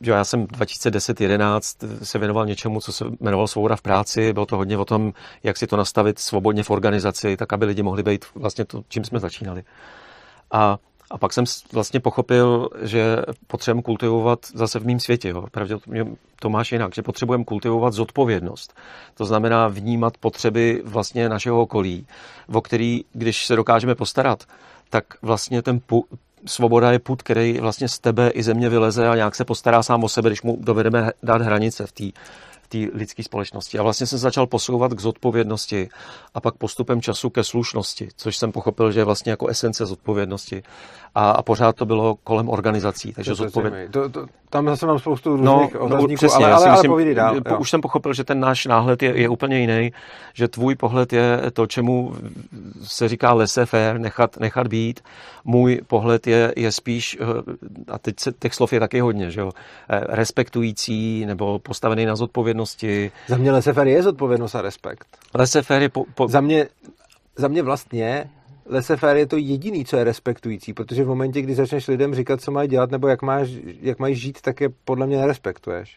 že já jsem 2010-11 se věnoval něčemu, co se jmenovalo Svoboda v práci. Bylo to hodně o tom, jak si to nastavit svobodně v organizaci, tak aby lidi mohli být vlastně to, čím jsme začínali. A, a pak jsem vlastně pochopil, že potřebujeme kultivovat zase v mém světě. Jo. Pravděpodobně to máš jinak, že potřebujeme kultivovat zodpovědnost. To znamená vnímat potřeby vlastně našeho okolí, o který, když se dokážeme postarat, tak vlastně ten pu- svoboda je put, který vlastně z tebe i země vyleze a nějak se postará sám o sebe, když mu dovedeme dát hranice v té v té lidské společnosti. A vlastně jsem se začal posouvat k zodpovědnosti a pak postupem času ke slušnosti, což jsem pochopil, že je vlastně jako esence zodpovědnosti. A, a pořád to bylo kolem organizací. Takže To, zodpověd... to, to, tam zase mám spoustu různých No, no, no, otazníků, přesně, ale, ale, ale myslím, dál. po-. Už jsem pochopil, že ten náš náhled je, je úplně jiný, že tvůj pohled je to, čemu se říká laissez-faire, nechat, nechat být. Můj pohled je, je spíš, eh, a teď se, těch slov je taky hodně, že jo, eh, respektující nebo postavený na zodpovědnosti. Za mě laissez-faire je zodpovědnost a respekt. Laissez-faire je po, po, Za mě, za mě vlastně laissez-faire je to jediný, co je respektující, protože v momentě, kdy začneš lidem říkat, co mají dělat nebo jak, máš, jak mají žít, tak je podle mě nerespektuješ.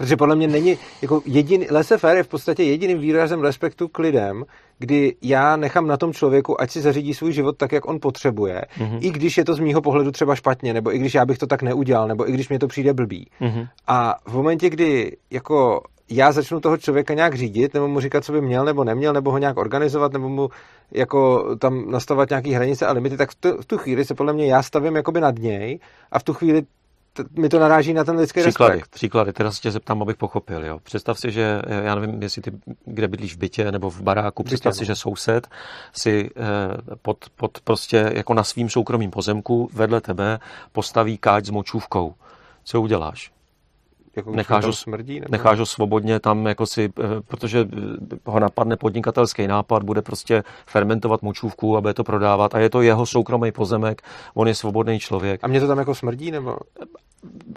Protože podle mě není, jako jediný, laissez-faire je v podstatě jediným výrazem respektu k lidem, kdy já nechám na tom člověku, ať si zařídí svůj život tak, jak on potřebuje, Mhm. i když je to z mýho pohledu třeba špatně, nebo i když já bych to tak neudělal, nebo i když mě to přijde blbý. Mhm. A v momentě, kdy jako já začnu toho člověka nějak řídit, nebo mu říkat, co by měl nebo neměl, nebo ho nějak organizovat, nebo mu jako tam nastavovat nějaké hranice a limity, tak v tu, v tu chvíli se podle mě já stavím jakoby nad něj a v tu chvíli mi to naráží na ten lidský Příklady, respekt. příklady, teda se tě zeptám, abych pochopil. Jo. Představ si, že já nevím, jestli ty kde bydlíš v bytě nebo v baráku, představ bytě, si, no. že soused si eh, pod, pod prostě jako na svým soukromým pozemku vedle tebe postaví káč s močůvkou. Co uděláš? Jako, necháš ho- smrdí, nebo... Necháš ho svobodně tam, jako si, eh, protože eh, ho napadne podnikatelský nápad, bude prostě fermentovat močůvku a bude to prodávat a je to jeho soukromý pozemek, on je svobodný člověk. A mě to tam jako smrdí, nebo?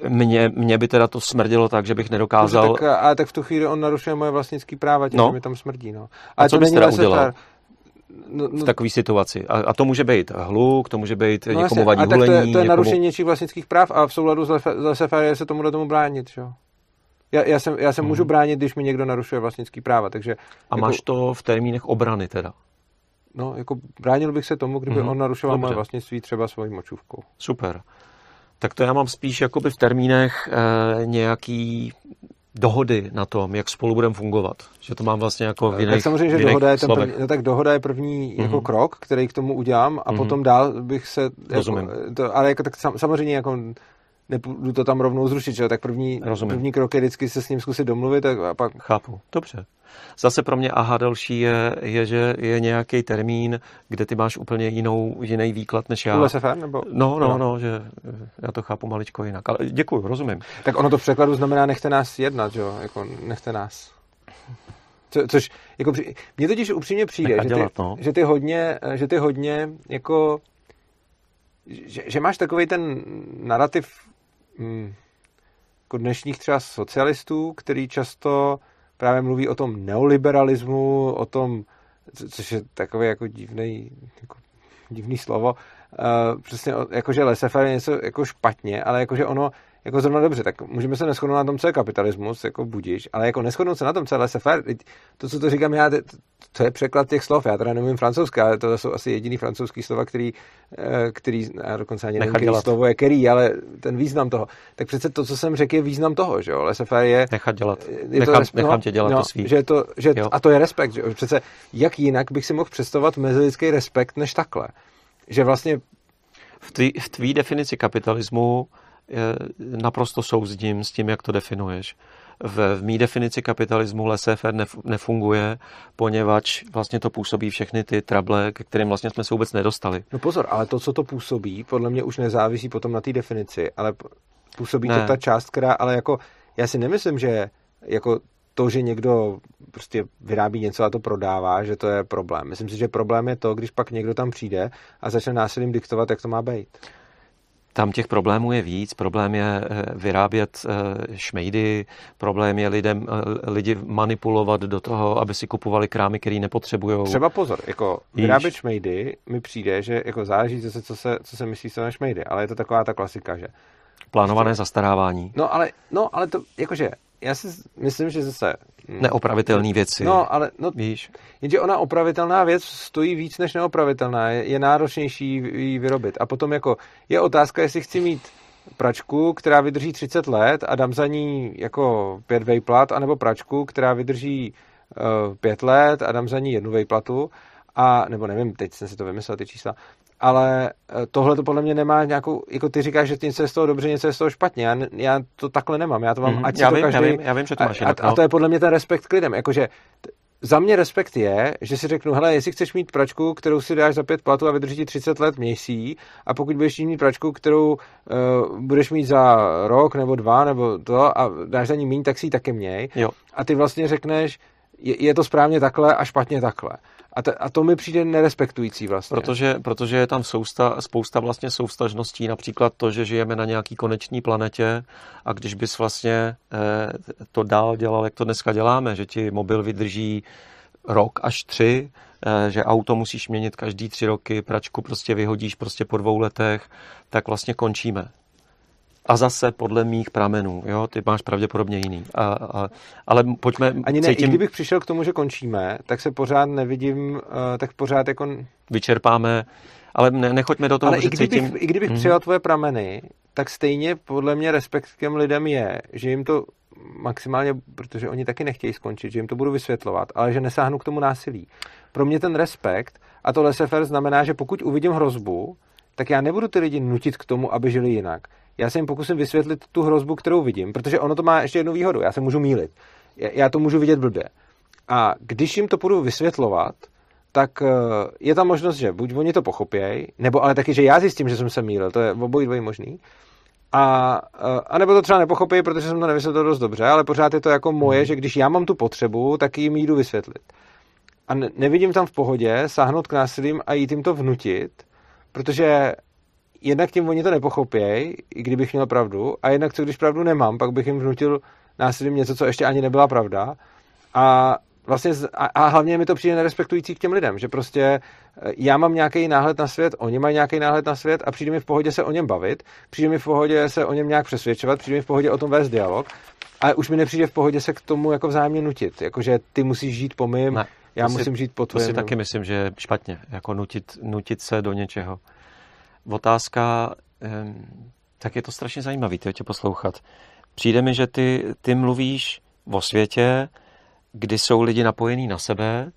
Mně, mně by teda to smrdilo tak, že bych nedokázal... Dobře, tak, ale tak v tu chvíli on narušuje moje vlastnický práva, tím, No. že mi tam smrdí, no. A Ale co to bys teda udělal? No, no, v takové situaci. A, a to může být hluk, to může být no někomu vadí a tak to je, hulení, to je někomu... narušení něčích vlastnických práv a v souladu s laissez- s laissez-faire je se tomuhle tomu bránit, jo. Já, já, jsem, já se můžu bránit, když mi někdo narušuje vlastnický práva, takže. A jako, máš to v termínech obrany teda. no, jako bránil bych se tomu, kdyby Mhm, on narušoval dobře. moje vlastnictví třeba svojí močůvkou. Super. Tak to já mám spíš jakoby v termínech eh, nějaký dohody na tom, jak spolu budeme fungovat. Že to mám vlastně jako v jiných, tak samozřejmě, že dohoda je, ten první, no, tak dohoda je první jako Mhm. krok, který k tomu udělám a Mhm. potom dál bych se... Rozumím. Jako, to, ale jako, tak sam, samozřejmě jako nepůjdu to tam rovnou zrušit, že? tak první, Rozumím. první krok je vždycky se s ním zkusit domluvit a, a pak Chápu, dobře. Zase pro mě aha další je, je, že je nějaký termín, kde ty máš úplně jinou, jiný výklad než já. Fér, nebo? No, no, Jo. no, že já to chápu maličko jinak. Ale děkuji, rozumím. Tak ono to v překladu znamená nechte nás jednat, že jo? Jako nechte nás. Co, což, jako, při- mně totiž upřímně přijde, že ty, dělat, no. že ty hodně, že ty hodně, jako, že, že máš takový ten narrativ jako dnešních třeba socialistů, který často právě mluví o tom neoliberalismu, o tom, co- což je takový jako divný, jako divný slovo, uh, přesně o- jako, že laissez-faire je něco jako špatně, ale jako, že ono jako zrovna dobře, tak můžeme se neschodnout na tom, co je kapitalismus, jako budíš, ale jako neschodnout se na tom, co je laissez-faire, to, co to říkám já, to, to je překlad těch slov, já teda nemím francouzsky, ale to jsou asi jediný francouzský slova, který, eh, který já dokonce ani nevím, který slovo je který, ale ten význam toho. Tak přece to, co jsem řekl, je význam toho, že jo, laissez-faire je, Nechat dělat. je nechám, resp- nechám tě dělat no, to svý. Že to, že, Jo. a to je respekt. Že? jo. Přece jak jinak bych si mohl představovat mezilidský respekt než takhle? Že vlastně V tvý, v tvý definici kapitalismu eh, naprosto souzdím s tím, jak to definuješ. v, v mý definici kapitalismu laissez-faire nefunguje, poněvadž vlastně to působí všechny ty trable, ke kterým vlastně jsme se vůbec nedostali. No pozor, ale to, co to působí, podle mě už nezávisí potom na té definici, ale působí ne. to ta část, která, ale jako, já si nemyslím, že jako to, že někdo prostě vyrábí něco a to prodává, že to je problém. Myslím si, že problém je to, když pak někdo tam přijde a začne násilím diktovat, jak to má být. Tam těch problémů je víc. Problém je eh, vyrábět eh, šmejdy, problém je lidem, eh, lidi manipulovat do toho, aby si kupovali krámy, které nepotřebují. Třeba pozor, jako vyrábět šmejdy mi přijde, že jako záleží zase, co se, co se myslí na šmejdy, ale je to taková ta klasika, že Plánované zastarávání. No ale, no, ale to, jakože, já si myslím, že zase... Hm, Neopravitelné věci. No, ale, no, víš. Jenže ona opravitelná věc stojí víc než neopravitelná. Je, je náročnější ji vyrobit. A potom jako je otázka, jestli chci mít pračku, která vydrží 30 let a dám za ní jako pět vejplat, anebo pračku, která vydrží uh, pět let a dám za ní jednu vejplatu. A, nebo nevím, teď jsem si to vymyslel, ty čísla ale eh, tohle to podle mě nemá nějakou, jako ty říkáš, že něco je z toho dobře, něco je z toho špatně. Já, já to takhle nemám, já to mám, mm, ať já to vím, každý... Já vím, já vím, že to máš a, a, a to je podle mě ten respekt k lidem, jakože za mě respekt je, že si řeknu, hele, jestli chceš mít pračku, kterou si dáš za pět platů a vydrží ti 30 let měsíc, a pokud budeš mít pračku, kterou uh, budeš mít za rok nebo dva nebo to a dáš za ní míň, tak si ji taky měj. Jo. A ty vlastně řekneš, je, je to správně takhle a špatně takhle. A, to, a to mi přijde nerespektující vlastně. Protože, protože je tam sousta, spousta vlastně soustažností, například to, že žijeme na nějaký konečný planetě a když bys vlastně eh, to dál dělal, jak to dneska děláme, že ti mobil vydrží rok až tři, eh, že auto musíš měnit každý tři roky, pračku prostě vyhodíš prostě po dvou letech, tak vlastně končíme. A zase podle mých pramenů, jo, ty máš pravděpodobně jiný. A, a, ale pojďme... Ani ne, cítím... i kdybych přišel k tomu, že končíme, tak se pořád nevidím, uh, tak pořád jako... Vyčerpáme, ale ne, nechoďme do toho, ale i kdybych, cítím... i kdybych hmm. přijal tvoje prameny, tak stejně podle mě respekt k těm lidem je, že jim to maximálně, protože oni taky nechtějí skončit, že jim to budu vysvětlovat, ale že nesáhnu k tomu násilí. Pro mě ten respekt a to laissez znamená, že pokud uvidím hrozbu, tak já nebudu ty lidi nutit k tomu, aby žili jinak já se jim pokusím vysvětlit tu hrozbu, kterou vidím, protože ono to má ještě jednu výhodu, já se můžu mílit. Já to můžu vidět blbě. A když jim to budu vysvětlovat, tak eh, je tam možnost, že buď oni to pochopějí, nebo ale taky, že já zjistím, že jsem se mýlil, to je obojí dvojí možný. A, eh, a nebo to třeba nepochopí, protože jsem to nevysvětlil dost dobře, ale pořád je to jako moje, hmm. že když já mám tu potřebu, tak jim jdu vysvětlit. A nevidím tam v pohodě sáhnout k násilím a jít jim to vnutit, protože jednak tím oni to nepochopějí, i kdybych měl pravdu, a jednak co když pravdu nemám, pak bych jim vnutil násilím něco, co ještě ani nebyla pravda. A vlastně a, a hlavně mi to přijde nerespektující k těm lidem, že prostě e, já mám nějaký náhled na svět, oni mají nějaký náhled na svět a přijde mi v pohodě se o něm bavit, přijde mi v pohodě se o něm nějak přesvědčovat, přijde mi v pohodě o tom vést dialog, ale už mi nepřijde v pohodě se k tomu jako vzájemně nutit, jakože ty musíš žít po mým, ne, já musím si, žít po tvém. To si taky myslím, že je špatně, jako nutit, nutit se do něčeho otázka, tak je to strašně zajímavý tě, tě poslouchat. Přijde mi, že ty, ty mluvíš o světě, kdy jsou lidi napojení na sebe,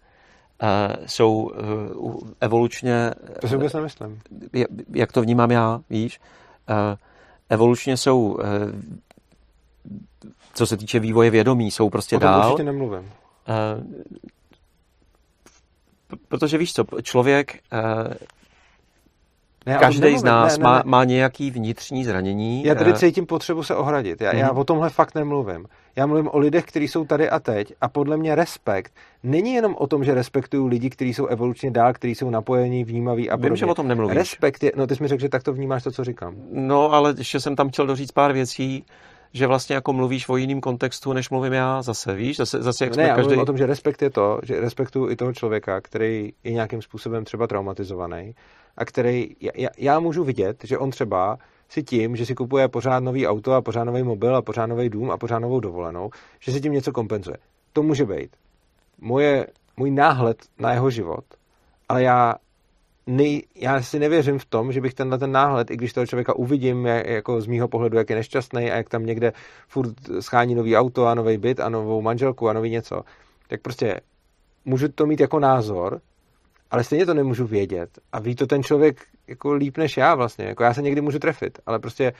eh, jsou eh, evolučně... To si vůbec nemyslím. Jak to vnímám já, víš? Evolučně jsou, co se týče vývoje vědomí, jsou prostě o tom dál. určitě nemluvím. Protože víš co, člověk ne, Každý z nás ne, ne, ne. Má, má nějaký vnitřní zranění. Já tady eh, cítím potřebu se ohradit. Já, hmm. já mhm. o tomhle fakt nemluvím. Já mluvím o lidech, kteří jsou tady a teď a podle mě respekt není jenom o tom, že respektuju lidi, kteří jsou evolučně dál, kteří jsou napojení, vnímaví a podobně. Vím, že o tom nemluvíš. Respekt je, no ty jsi mi řekl, že tak to vnímáš to, co říkám. No, ale ještě jsem tam chtěl doříct pár věcí, že vlastně jako mluvíš o jiném kontextu, než mluvím já zase, víš? Zase, zase jak ne, jsme já každý... o tom, že respekt je to, že respektuju i toho člověka, který je nějakým způsobem třeba traumatizovaný a který, já, já můžu vidět, že on třeba si tím, že si kupuje pořád nový auto a pořád nový mobil a pořád nový dům a pořád novou dovolenou, že si tím něco kompenzuje. To může být. Moje, můj náhled na jeho život, ale já, nej, já si nevěřím v tom, že bych tenhle ten náhled, i když toho člověka uvidím, jak, jako z mýho pohledu, jak je nešťastný a jak tam někde furt schání nový auto a nový byt a novou manželku a nový něco, tak prostě můžu to mít jako názor, ale stejně to nemůžu vědět. A ví to ten člověk jako líp než já vlastně. Jako já se někdy můžu trefit, ale prostě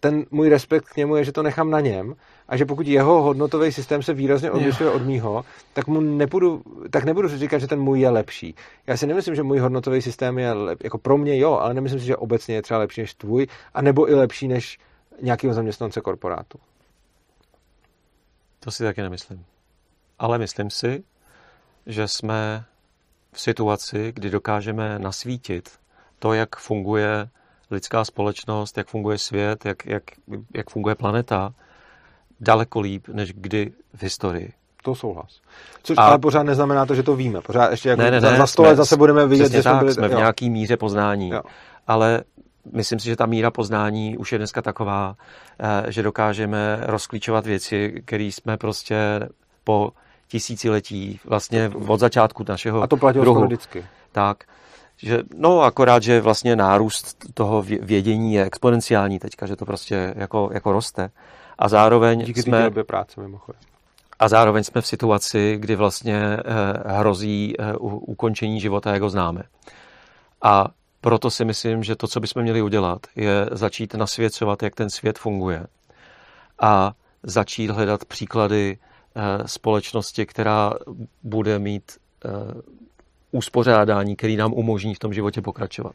ten můj respekt k němu je, že to nechám na něm a že pokud jeho hodnotový systém se výrazně odlišuje od mýho, tak mu nebudu, tak nebudu říkat, že ten můj je lepší. Já si nemyslím, že můj hodnotový systém je lep, jako pro mě jo, ale nemyslím si, že obecně je třeba lepší než tvůj, a nebo i lepší než nějakého zaměstnance korporátu. To si taky nemyslím. Ale myslím si, že jsme v situaci, kdy dokážeme nasvítit to, jak funguje lidská společnost, jak funguje svět, jak, jak, jak funguje planeta, daleko líp, než kdy v historii. To souhlas. Což a... ale pořád neznamená to, že to víme. Pořád ještě jako ne, ne, ne, za sto let zase budeme vidět, že tak, jsme byli... jsme v jo. nějaký míře poznání. Jo. Ale myslím si, že ta míra poznání už je dneska taková, eh, že dokážeme rozklíčovat věci, které jsme prostě po tisíciletí, vlastně od začátku našeho A to platilo druhu. vždycky. Tak, že, no akorát, že vlastně nárůst toho vědění je exponenciální teďka, že to prostě jako, jako roste. A zároveň Díky jsme... práce mimochodem. A zároveň jsme v situaci, kdy vlastně eh, hrozí eh, ukončení života, jak ho známe. A proto si myslím, že to, co bychom měli udělat, je začít nasvěcovat, jak ten svět funguje. A začít hledat příklady společnosti, která bude mít uspořádání, který nám umožní v tom životě pokračovat.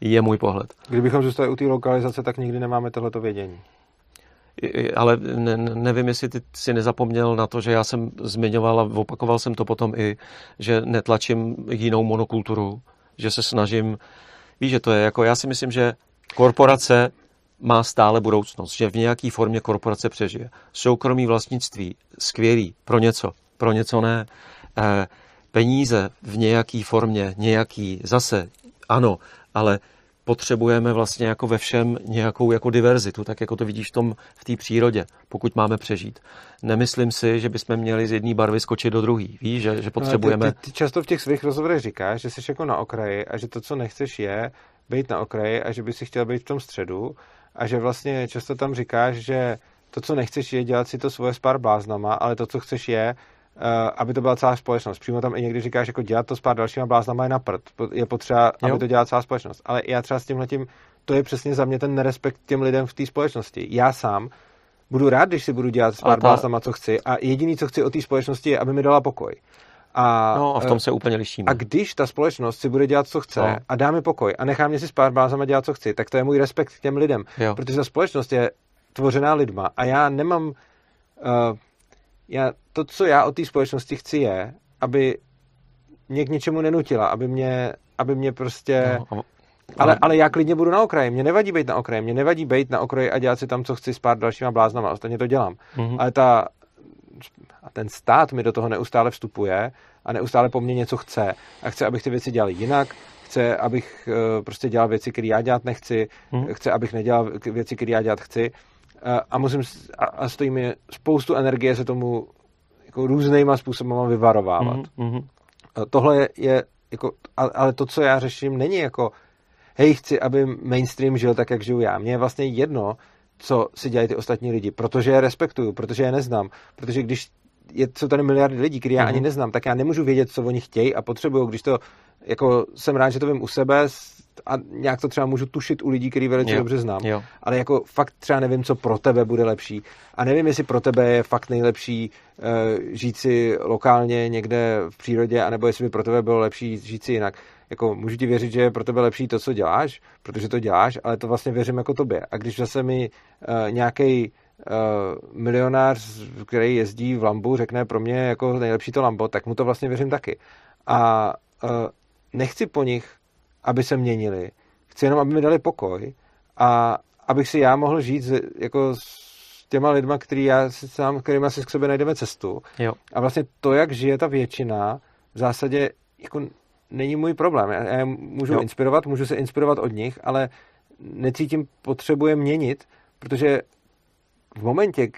Je můj pohled. Kdybychom zůstali u té lokalizace, tak nikdy nemáme tohleto vědění. Ale ne, nevím, jestli ty si nezapomněl na to, že já jsem zmiňoval a opakoval jsem to potom i, že netlačím jinou monokulturu, že se snažím, víš, že to je jako, já si myslím, že korporace má stále budoucnost, že v nějaké formě korporace přežije. Soukromí vlastnictví, skvělý, pro něco, pro něco ne. Eh, peníze v nějaké formě, nějaký, zase, ano, ale potřebujeme vlastně jako ve všem nějakou jako diverzitu, tak jako to vidíš v tom v té přírodě, pokud máme přežít. Nemyslím si, že bychom měli z jedné barvy skočit do druhé. Víš, že, že potřebujeme... No, ty, ty, ty, často v těch svých rozhovorech říkáš, že jsi jako na okraji a že to, co nechceš, je být na okraji a že by si chtěl být v tom středu a že vlastně často tam říkáš, že to, co nechceš, je dělat si to svoje s pár bláznama, ale to, co chceš, je Uh, aby to byla celá společnost. Přímo tam i někdy říkáš, jako dělat to s pár dalšíma bláznama je na prd. Je potřeba, jo. aby to dělala celá společnost. Ale já třeba s tímhle tím, to je přesně za mě ten nerespekt těm lidem v té společnosti. Já sám budu rád, když si budu dělat s pár ta... bláznama, co chci. A jediný, co chci od té společnosti, je, aby mi dala pokoj. A, no, a v tom se úplně lišíme. A když ta společnost si bude dělat, co chce no. a dá mi pokoj a nechá mě si s pár bláznama dělat, co chci, tak to je můj respekt k těm lidem. Jo. Protože ta společnost je tvořená lidma a já nemám uh, já, to, co já od té společnosti chci, je, aby mě k něčemu nenutila, aby mě, aby mě prostě... No, ale, ale já klidně budu na okraji. Mě nevadí být na okraji. Mě nevadí být na okraji a dělat si tam, co chci s pár dalšíma bláznama. Ostatně to dělám. Mm-hmm. Ale ta, a ten stát mi do toho neustále vstupuje a neustále po mně něco chce. A chce, abych ty věci dělal jinak. Chce, abych uh, prostě dělal věci, které já dělat nechci. Mm-hmm. Chce, abych nedělal věci, které já dělat chci a musím, a stojí mi spoustu energie se tomu jako různýma způsoby vyvarovávat. Mm-hmm. Tohle je, je jako, ale to, co já řeším, není jako hej, chci, aby mainstream žil tak, jak žiju já. Mně je vlastně jedno, co si dělají ty ostatní lidi, protože je respektuju, protože je neznám, protože když je, jsou tady miliardy lidí, které já mm-hmm. ani neznám, tak já nemůžu vědět, co oni chtějí a potřebují, když to, jako jsem rád, že to vím u sebe, a nějak to třeba můžu tušit u lidí, který velice jo. dobře znám. Jo. Ale jako fakt třeba nevím, co pro tebe bude lepší. A nevím, jestli pro tebe je fakt nejlepší uh, žít si lokálně někde v přírodě, anebo jestli by pro tebe bylo lepší žít si jinak. Jako můžu ti věřit, že je pro tebe lepší to, co děláš, protože to děláš, ale to vlastně věřím jako tobě. A když zase mi uh, nějaký uh, milionář, který jezdí v Lambu, řekne pro mě jako nejlepší to Lambo, tak mu to vlastně věřím taky. A uh, nechci po nich aby se měnili. Chci jenom, aby mi dali pokoj a abych si já mohl žít jako s těma lidma, který já si sám, kterými si k sobě najdeme cestu. Jo. A vlastně to, jak žije ta většina, v zásadě jako není můj problém. Já, já můžu jo. inspirovat, můžu se inspirovat od nich, ale necítím potřebu je měnit, protože v momentě,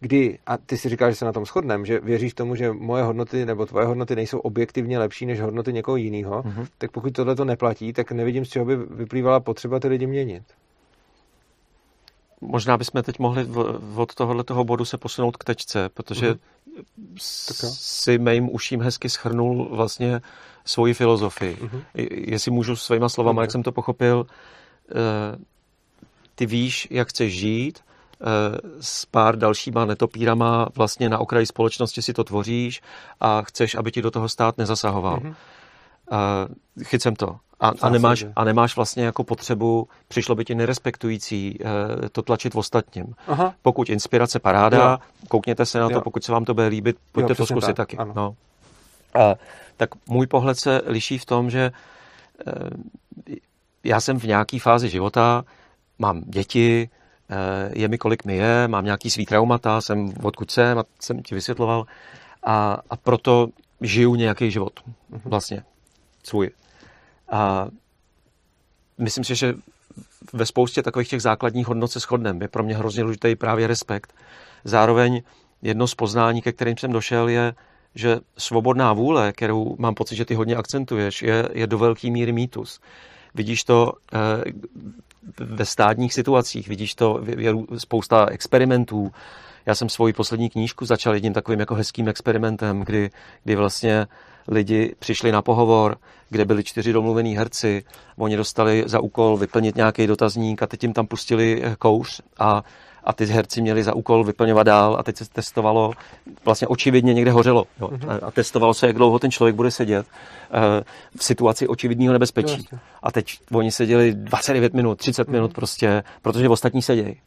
kdy, a ty si říkal, že se na tom shodneme, že věříš tomu, že moje hodnoty nebo tvoje hodnoty nejsou objektivně lepší než hodnoty někoho jiného, mm-hmm. tak pokud tohle to neplatí, tak nevidím, z čeho by vyplývala potřeba ty lidi měnit. Možná bychom teď mohli od tohohle toho bodu se posunout k tečce, protože mm-hmm. si mým uším hezky schrnul vlastně svoji filozofii. Mm-hmm. Jestli můžu svýma slovama, mm-hmm. jak jsem to pochopil, eh, ty víš, jak chceš žít, eh, s pár dalšíma netopírama vlastně na okraji společnosti si to tvoříš a chceš, aby ti do toho stát nezasahoval. Mm-hmm. Chyť jsem to. A, a, nemáš, a nemáš vlastně jako potřebu, přišlo by ti nerespektující eh, to tlačit v ostatním. Aha. Pokud inspirace paráda, jo. koukněte se na to, jo. pokud se vám to bude líbit, pojďte jo, to zkusit tak. taky. Ano. No. A, tak můj pohled se liší v tom, že eh, já jsem v nějaké fázi života, mám děti, eh, je mi kolik mi je, mám nějaký svý traumata, jsem odkud jsem, a jsem ti vysvětloval, a, a proto žiju nějaký život mhm. vlastně svůj. A myslím si, že ve spoustě takových těch základních hodnot se shodneme. Je pro mě hrozně důležitý právě respekt. Zároveň jedno z poznání, ke kterým jsem došel, je, že svobodná vůle, kterou mám pocit, že ty hodně akcentuješ, je, je do velké míry mýtus. Vidíš to eh, ve stádních situacích, vidíš to, je spousta experimentů. Já jsem svoji poslední knížku začal jedním takovým jako hezkým experimentem, kdy, kdy vlastně lidi přišli na pohovor, kde byli čtyři domluvení herci, oni dostali za úkol vyplnit nějaký dotazník a teď jim tam pustili eh, kouř a a ty herci měli za úkol vyplňovat dál a teď se testovalo, vlastně očividně někde hořelo jo, mm-hmm. a testovalo se, jak dlouho ten člověk bude sedět uh, v situaci očividného nebezpečí. No, a teď oni seděli 29 minut, 30 mm-hmm. minut prostě, protože ostatní sedějí.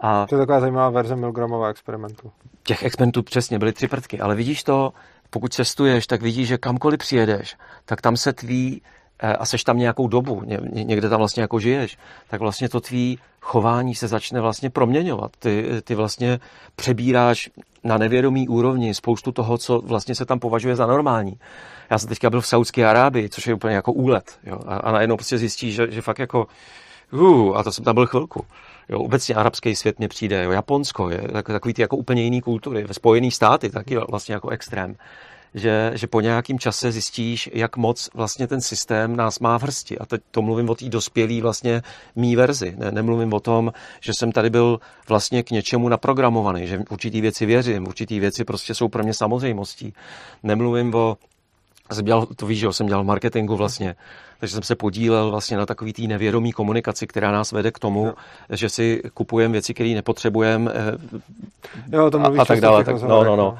A to je taková zajímavá verze Milgramova experimentu. Těch experimentů přesně byly tři prdky, ale vidíš to, pokud cestuješ, tak vidíš, že kamkoliv přijedeš, tak tam se tvý eh, a seš tam nějakou dobu, někde tam vlastně jako žiješ, tak vlastně to tvý chování se začne vlastně proměňovat. Ty, ty vlastně přebíráš na nevědomý úrovni spoustu toho, co vlastně se tam považuje za normální. Já jsem teďka byl v Saudské Arábii, což je úplně jako úlet. Jo? A, a najednou prostě zjistíš, že, že fakt jako uh, a to jsem tam byl chvilku. Jo, obecně arabský svět mě přijde, jo, Japonsko je takový ty jako úplně jiný kultury, ve Spojených státy taky vlastně jako extrém. Že, že po nějakém čase zjistíš, jak moc vlastně ten systém nás má v hrsti. A teď to mluvím o té dospělé vlastně mý verzi. Ne, nemluvím o tom, že jsem tady byl vlastně k něčemu naprogramovaný, že určitý věci věřím, určitý věci prostě jsou pro mě samozřejmostí. Nemluvím o jsem dělal, to víš, že jsem dělal marketingu vlastně, takže jsem se podílel vlastně na takový té nevědomý komunikaci, která nás vede k tomu, no. že si kupujeme věci, které nepotřebujeme eh, a, a tak dále. Tak, no, no, no.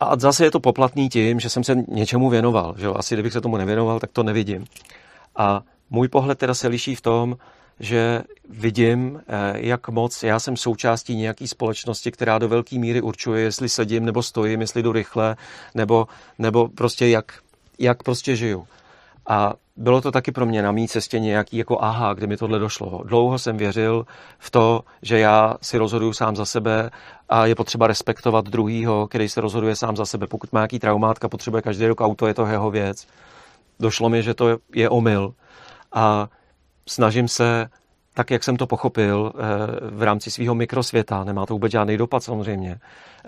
A zase je to poplatný tím, že jsem se něčemu věnoval. Že Asi kdybych se tomu nevěnoval, tak to nevidím. A můj pohled teda se liší v tom, že vidím, eh, jak moc já jsem součástí nějaké společnosti, která do velké míry určuje, jestli sedím nebo stojím, jestli jdu rychle, nebo, nebo prostě jak, jak prostě žiju. A bylo to taky pro mě na mý cestě nějaký jako aha, kde mi tohle došlo. Dlouho jsem věřil v to, že já si rozhoduju sám za sebe a je potřeba respektovat druhýho, který se rozhoduje sám za sebe. Pokud má nějaký traumátka, potřebuje každý rok auto, je to jeho věc. Došlo mi, že to je omyl. A snažím se, tak jak jsem to pochopil, eh, v rámci svého mikrosvěta, nemá to vůbec žádný dopad samozřejmě,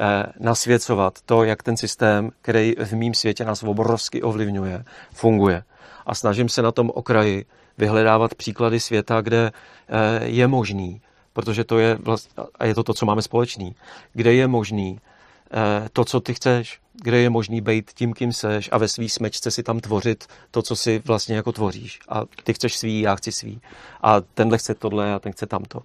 eh, nasvěcovat to, jak ten systém, který v mém světě nás obrovsky ovlivňuje, funguje. A snažím se na tom okraji vyhledávat příklady světa, kde eh, je možný, protože to je, vlastně, a je to to, co máme společný, kde je možný Eh, to, co ty chceš, kde je možný být tím, kým seš a ve svý smečce si tam tvořit to, co si vlastně jako tvoříš. A ty chceš svý, já chci svý. A tenhle chce tohle a ten chce tamto.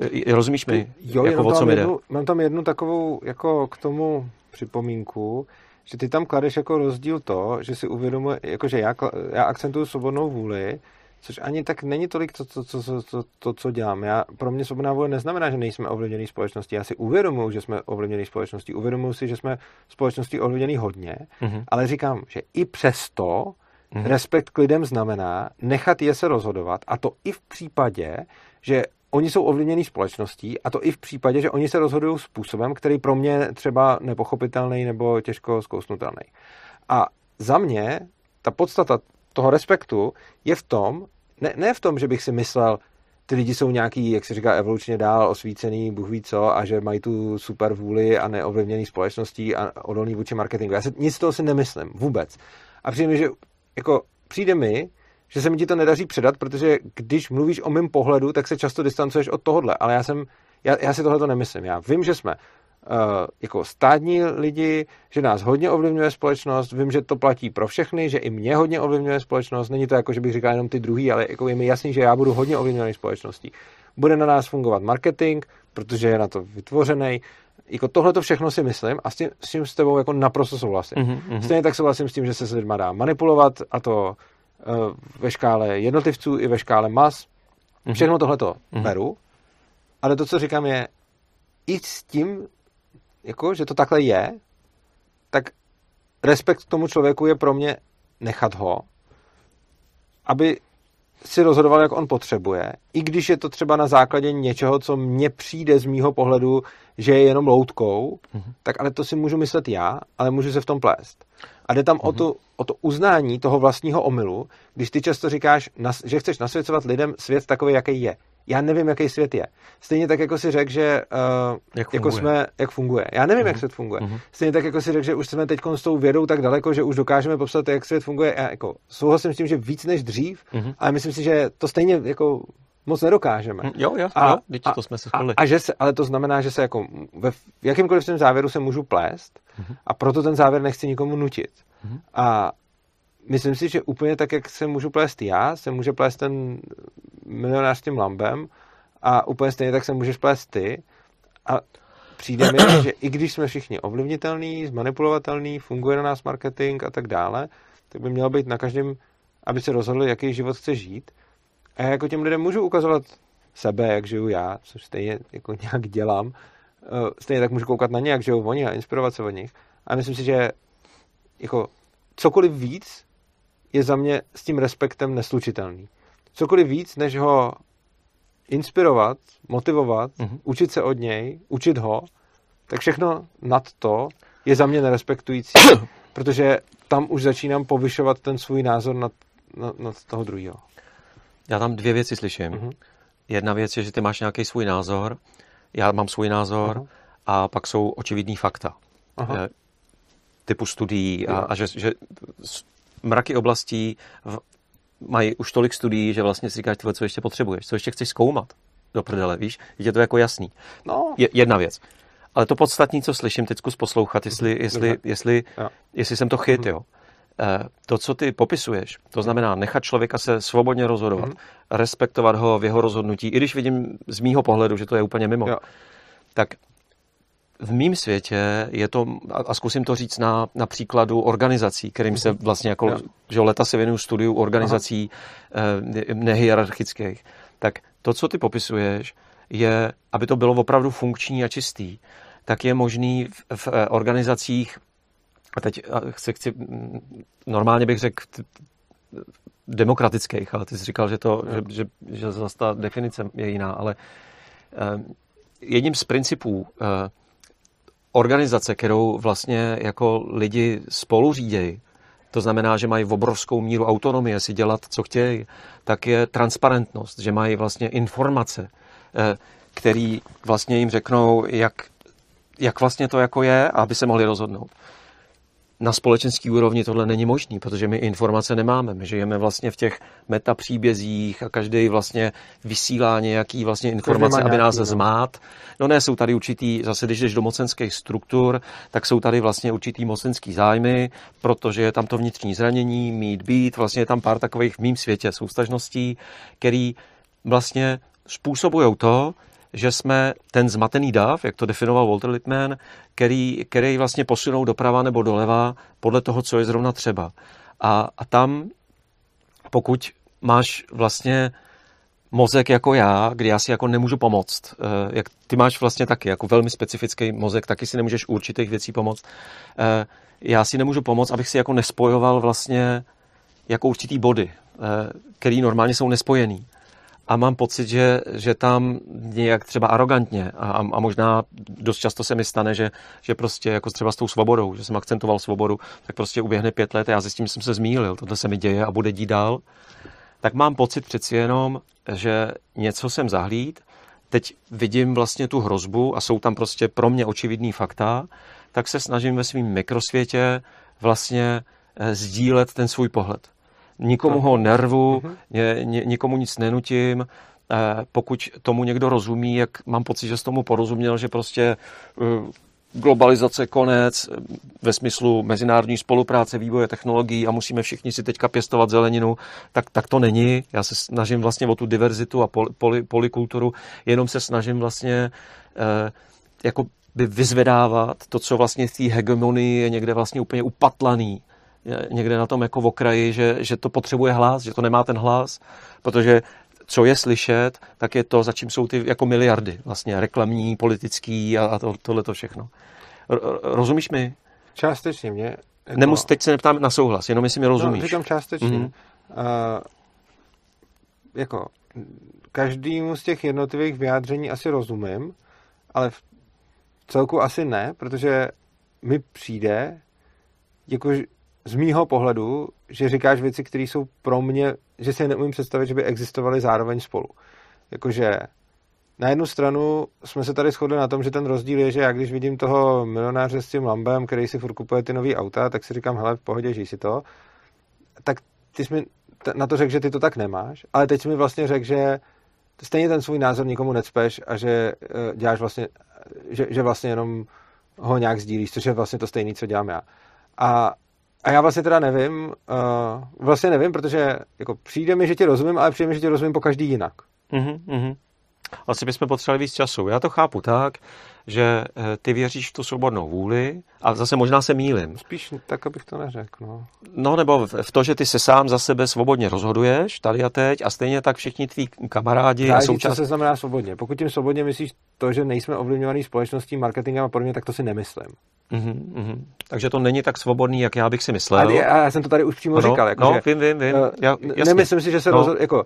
Eh, rozumíš mi, jo, jako o co mi jde? Jednu, mám tam jednu takovou jako k tomu připomínku, že ty tam kladeš jako rozdíl to, že si uvědomuje, jakože já, já akcentuju svobodnou vůli, Což ani tak není tolik to, to, to, to, to, to co dělám. Já, pro mě svobodná vůle neznamená, že nejsme ovlivněný společností. Já si uvědomuji, že jsme ovlivněný společností. Uvědomuji si, že jsme společností ovlivněný hodně, mm-hmm. ale říkám, že i přesto mm-hmm. respekt k lidem znamená nechat je se rozhodovat a to i v případě, že oni jsou ovlivnění společností a to i v případě, že oni se rozhodují způsobem, který pro mě třeba nepochopitelný nebo těžko zkousnutelný. A za mě ta podstata toho respektu je v tom, ne, ne v tom, že bych si myslel, ty lidi jsou nějaký, jak se říká, evolučně dál osvícený, bůh ví co, a že mají tu super vůli a neovlivněný společností a odolný vůči marketingu. Já si nic z toho si nemyslím, vůbec. A přijde mi, že jako přijde mi, že se mi ti to nedaří předat, protože když mluvíš o mém pohledu, tak se často distancuješ od tohohle. Ale já jsem, já, já si tohle to nemyslím. Já vím, že jsme jako státní lidi, že nás hodně ovlivňuje společnost. Vím, že to platí pro všechny, že i mě hodně ovlivňuje společnost. Není to jako, že bych říkal jenom ty druhý, ale jako je mi jasný, že já budu hodně ovlivňovaný společností. Bude na nás fungovat marketing, protože je na to vytvořený. Jako tohle to všechno si myslím a s tím, s tím s tebou jako naprosto souhlasím. Mm-hmm. Stejně tak souhlasím s tím, že se s lidma dá manipulovat a to uh, ve škále jednotlivců i ve škále mas. Mm-hmm. Všechno tohle to mm-hmm. beru, ale to, co říkám, je i s tím jako, že to takhle je, tak respekt k tomu člověku je pro mě nechat ho, aby si rozhodoval, jak on potřebuje, i když je to třeba na základě něčeho, co mně přijde z mýho pohledu, že je jenom loutkou, mm-hmm. tak ale to si můžu myslet já, ale můžu se v tom plést. A jde tam mm-hmm. o, mhm. to, o to uznání toho vlastního omylu, když ty často říkáš, že chceš nasvěcovat lidem svět takový, jaký je já nevím, jaký svět je. Stejně tak, jako si řekl, že uh, jak jako jsme, jak funguje. Já nevím, uh-huh. jak mhm. svět funguje. Uh-huh. Stejně tak, jako si řekl, že už jsme teď s tou vědou tak daleko, že už dokážeme popsat, jak svět funguje. Já jako souhlasím s tím, že víc než dřív, uh-huh. ale myslím si, že to stejně jako moc nedokážeme. Jo, jo, a, jo, to jsme se a, a že se, ale to znamená, že se jako ve jakýmkoliv tom závěru se můžu plést uh-huh. a proto ten závěr nechci nikomu nutit. Uh-huh. A myslím si, že úplně tak, jak se můžu plést já, se může plést ten milionář s tím lambem a úplně stejně tak se můžeš plést ty a přijde mi, že i když jsme všichni ovlivnitelní, zmanipulovatelní, funguje na nás marketing a tak dále, tak by mělo být na každém, aby se rozhodl, jaký život chce žít. A já jako těm lidem můžu ukazovat sebe, jak žiju já, což stejně jako nějak dělám. Eh, stejně tak můžu koukat na ně, jak žijou oni a inspirovat se od nich. A myslím si, že jako cokoliv víc je za mě s tím respektem neslučitelný cokoliv víc, než ho inspirovat, motivovat, uh-huh. učit se od něj, učit ho, tak všechno nad to je za mě nerespektující, protože tam už začínám povyšovat ten svůj názor nad, nad, nad toho druhého. Já tam dvě věci slyším. Uh-huh. Jedna věc je, že ty máš nějaký svůj názor, já mám svůj názor uh-huh. a pak jsou očividní fakta. Uh-huh. Typu studií a, a že, že mraky oblastí v mají už tolik studií, že vlastně si říkáš, tyhle, co ještě potřebuješ, co ještě chceš zkoumat do prdele, víš, je to jako jasný. No. Je, jedna věc. Ale to podstatní, co slyším, teď zkus poslouchat, jestli, jestli, jestli, jestli jsem to chyt, mhm. jo. Eh, to, co ty popisuješ, to znamená nechat člověka se svobodně rozhodovat, mm. respektovat ho v jeho rozhodnutí, i když vidím z mýho pohledu, že to je úplně mimo, jo. tak v mým světě je to, a zkusím to říct na, na příkladu organizací, kterým se mhm. vlastně jako, ja. že leta se věnuju studiu organizací eh, nehierarchických, tak to, co ty popisuješ, je, aby to bylo opravdu funkční a čistý, tak je možný v, v eh, organizacích, a teď chci, chci normálně bych řekl demokratických, ale ty jsi říkal, že, to, že, že, že zase ta definice je jiná, ale eh, jedním z principů eh, organizace, kterou vlastně jako lidi spolu řídějí, to znamená, že mají obrovskou míru autonomie si dělat, co chtějí, tak je transparentnost, že mají vlastně informace, eh, který vlastně jim řeknou, jak, jak vlastně to jako je, aby se mohli rozhodnout na společenský úrovni tohle není možný, protože my informace nemáme. My žijeme vlastně v těch metapříbězích a každý vlastně vysílá nějaký vlastně informace, aby nás no. zmát. No ne, jsou tady určitý, zase když jdeš do mocenských struktur, tak jsou tady vlastně určitý mocenský zájmy, protože je tam to vnitřní zranění, mít být, vlastně je tam pár takových v mým světě soustažností, který vlastně způsobují to, že jsme ten zmatený dav, jak to definoval Walter Littman, který, který vlastně posunou doprava nebo doleva podle toho, co je zrovna třeba. A, a tam, pokud máš vlastně mozek jako já, kdy já si jako nemůžu pomoct, eh, jak ty máš vlastně taky, jako velmi specifický mozek, taky si nemůžeš určitých věcí pomoct. Eh, já si nemůžu pomoct, abych si jako nespojoval vlastně jako určitý body, eh, který normálně jsou nespojený a mám pocit, že, že tam nějak třeba arrogantně a, a možná dost často se mi stane, že, že prostě jako třeba s tou svobodou, že jsem akcentoval svobodu, tak prostě uběhne pět let a já zjistím, že jsem se zmýlil, tohle se mi děje a bude dít dál, tak mám pocit přeci jenom, že něco jsem zahlíd, teď vidím vlastně tu hrozbu a jsou tam prostě pro mě očividný fakta, tak se snažím ve svém mikrosvětě vlastně eh, sdílet ten svůj pohled nikomu ho nervu, mm-hmm. nikomu nic nenutím, pokud tomu někdo rozumí, jak mám pocit, že s tomu porozuměl, že prostě eh, globalizace konec ve smyslu mezinárodní spolupráce, vývoje technologií a musíme všichni si teďka pěstovat zeleninu, tak, tak to není. Já se snažím vlastně o tu diverzitu a poli, poli, polikulturu, jenom se snažím vlastně eh, jako by vyzvedávat to, co vlastně v té hegemonii je někde vlastně úplně upatlaný, někde na tom jako v okraji, že, že to potřebuje hlas, že to nemá ten hlas, protože co je slyšet, tak je to, za čím jsou ty jako miliardy, vlastně reklamní, politický a, a to, tohle to všechno. Rozumíš mi? Částečně mě. Jako... Nemus, teď se neptám na souhlas, jenom jestli mi rozumíš. No, říkám částečně. Mm-hmm. Uh, jako každému z těch jednotlivých vyjádření asi rozumím, ale v celku asi ne, protože mi přijde, jako z mýho pohledu, že říkáš věci, které jsou pro mě, že si neumím představit, že by existovaly zároveň spolu. Jakože na jednu stranu jsme se tady shodli na tom, že ten rozdíl je, že já když vidím toho milionáře s tím lambem, který si furt kupuje ty nový auta, tak si říkám, hele, v pohodě, žij si to. Tak ty jsi mi na to řekl, že ty to tak nemáš, ale teď jsi mi vlastně řekl, že stejně ten svůj názor nikomu necpeš a že uh, děláš vlastně, že, že vlastně jenom ho nějak sdílíš, což je vlastně to stejné, co dělám já. A a já vlastně teda nevím, uh, vlastně nevím, protože jako přijde mi, že tě rozumím, ale přijde mi, že tě rozumím po každý jinak. Mm-hmm. Asi bychom potřebovali víc času. Já to chápu tak, že eh, ty věříš v tu svobodnou vůli a zase možná se mýlim. Spíš tak, abych to neřekl. No, no nebo v to, že ty se sám za sebe svobodně rozhoduješ tady a teď a stejně tak všichni tví kamarádi Záleží, a součas... se znamená svobodně. Pokud tím svobodně myslíš to, že nejsme ovlivňovaný společností, marketingem a podobně, tak to si nemyslím. Mm-hmm, mm-hmm. Takže to není tak svobodný, jak já bych si myslel. A já, já jsem to tady už přímo no, říkal. Jako, no, že, vím, vím, vím. Uh, já, nemyslím si, že se no. rozhod, jako,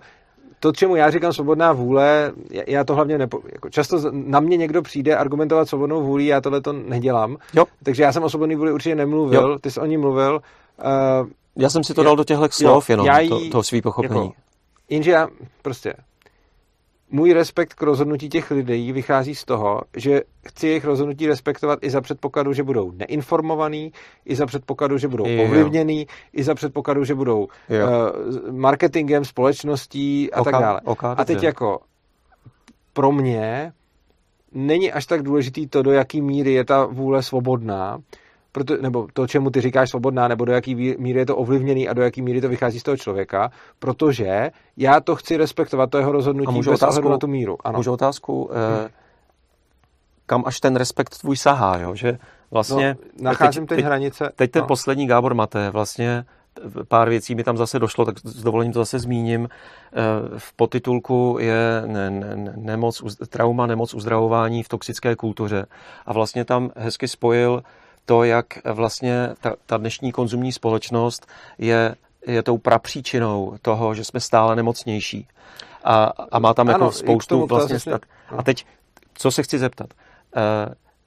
to, čemu já říkám svobodná vůle, já to hlavně nepo, jako často na mě někdo přijde argumentovat svobodnou vůli, já tohle to nedělám. Jo. Takže já jsem o svobodné vůli určitě nemluvil, jo. ty jsi o ní mluvil. Uh, já jsem si to dal do těchto slov jo, jenom, já jí, to, toho svý pochopení. Jako, jenže já prostě můj respekt k rozhodnutí těch lidí vychází z toho, že chci jejich rozhodnutí respektovat i za předpokladu, že budou neinformovaný, i za předpokladu, že budou ovlivněný, i za předpokladu, že budou uh, marketingem, společností a Oka, tak dále. Oka, a teď jako pro mě není až tak důležitý to, do jaký míry je ta vůle svobodná, proto, nebo to, čemu ty říkáš svobodná, nebo do jaký míry je to ovlivněný a do jaký míry to vychází z toho člověka, protože já to chci respektovat, to jeho rozhodnutí bez otázku, na tu míru. Ano. Můžu otázku, eh, kam až ten respekt tvůj sahá, jo? že vlastně... No, nacházím teď, teď hranice. Teď ten no. poslední Gábor Maté, vlastně pár věcí mi tam zase došlo, tak s dovolením to zase zmíním. Eh, v potitulku je ne, ne, nemoc, trauma, nemoc, uzdravování v toxické kultuře. A vlastně tam hezky spojil to, jak vlastně ta, ta dnešní konzumní společnost je, je tou prapříčinou toho, že jsme stále nemocnější. A, a má tam jako ano, spoustu vlastně... Stat... A teď, co se chci zeptat? Uh,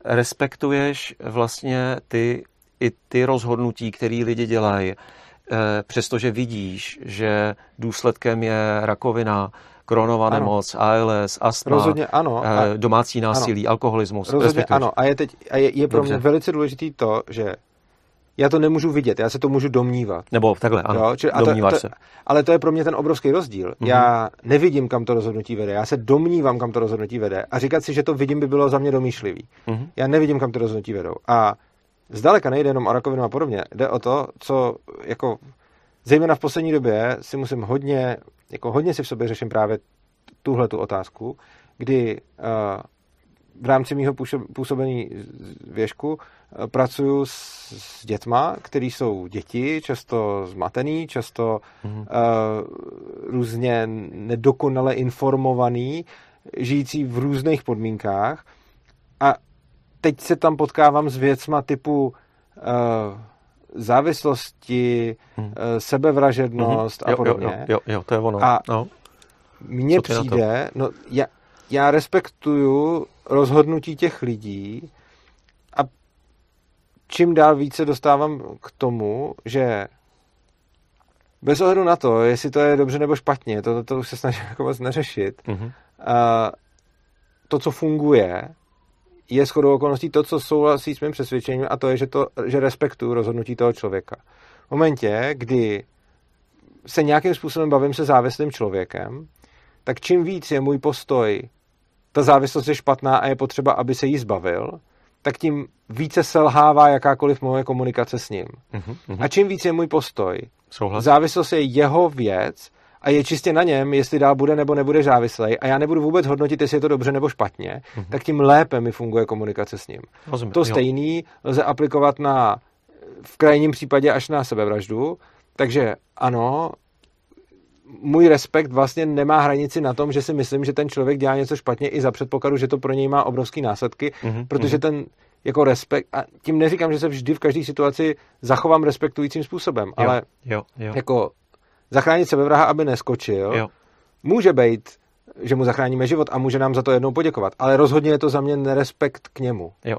respektuješ vlastně ty, i ty rozhodnutí, které lidi dělají, uh, přestože vidíš, že důsledkem je rakovina, kronová nemoc, ALS, astma, Rozhodně ano. A, eh, domácí násilí, ano. alkoholismus. Rozhodně ano. A je, teď, a je, je pro Dobře. mě velice důležitý to, že já to nemůžu vidět, já se to můžu domnívat. Nebo takhle, ano, jo? Čili, domníváš to, to, se. Ale to je pro mě ten obrovský rozdíl. Mm-hmm. Já nevidím, kam to rozhodnutí vede, já se domnívám, kam to rozhodnutí vede a říkat si, že to vidím, by bylo za mě domýšlivý. Mm-hmm. Já nevidím, kam to rozhodnutí vedou. A zdaleka nejde jenom o rakovinu a podobně. Jde o to, co jako zejména v poslední době si musím hodně, jako hodně si v sobě řeším právě tuhle tu otázku, kdy uh, v rámci mého působení věžku uh, pracuju s, s dětma, který jsou děti, často zmatený, často mm-hmm. uh, různě nedokonale informovaný, žijící v různých podmínkách. A teď se tam potkávám s věcma typu uh, závislosti, hmm. sebevražednost hmm. a podobně. Jo, jo, jo, to je ono. A no. mně přijde, no, já, já respektuju rozhodnutí těch lidí a čím dál více dostávám k tomu, že bez ohledu na to, jestli to je dobře nebo špatně, to, to, to už se snažím jako moc neřešit, mm-hmm. a to, co funguje, je shodou okolností to, co souhlasí s mým přesvědčením a to je, že, to, že respektuju rozhodnutí toho člověka. V momentě, kdy se nějakým způsobem bavím se závislým člověkem, tak čím víc je můj postoj, ta závislost je špatná a je potřeba, aby se jí zbavil, tak tím více selhává jakákoliv moje komunikace s ním. Mhm, A čím víc je můj postoj, Souhlas. závislost je jeho věc a je čistě na něm, jestli dál bude nebo nebude závislej a já nebudu vůbec hodnotit, jestli je to dobře nebo špatně, tak tím lépe mi funguje komunikace s ním. Rozumím. To jo. stejný lze aplikovat na v krajním případě až na sebevraždu, takže ano, můj respekt vlastně nemá hranici na tom, že si myslím, že ten člověk dělá něco špatně i za předpokladu, že to pro něj má obrovský následky, Mhm, protože ten jako respekt, a tím neříkám, že se vždy v každé situaci zachovám respektujícím způsobem, jo, ale jo, jo, jako zachránit sebevraha, aby neskočil, jo. může být, že mu zachráníme život a může nám za to jednou poděkovat, ale rozhodně je to za mě nerespekt k němu. jo.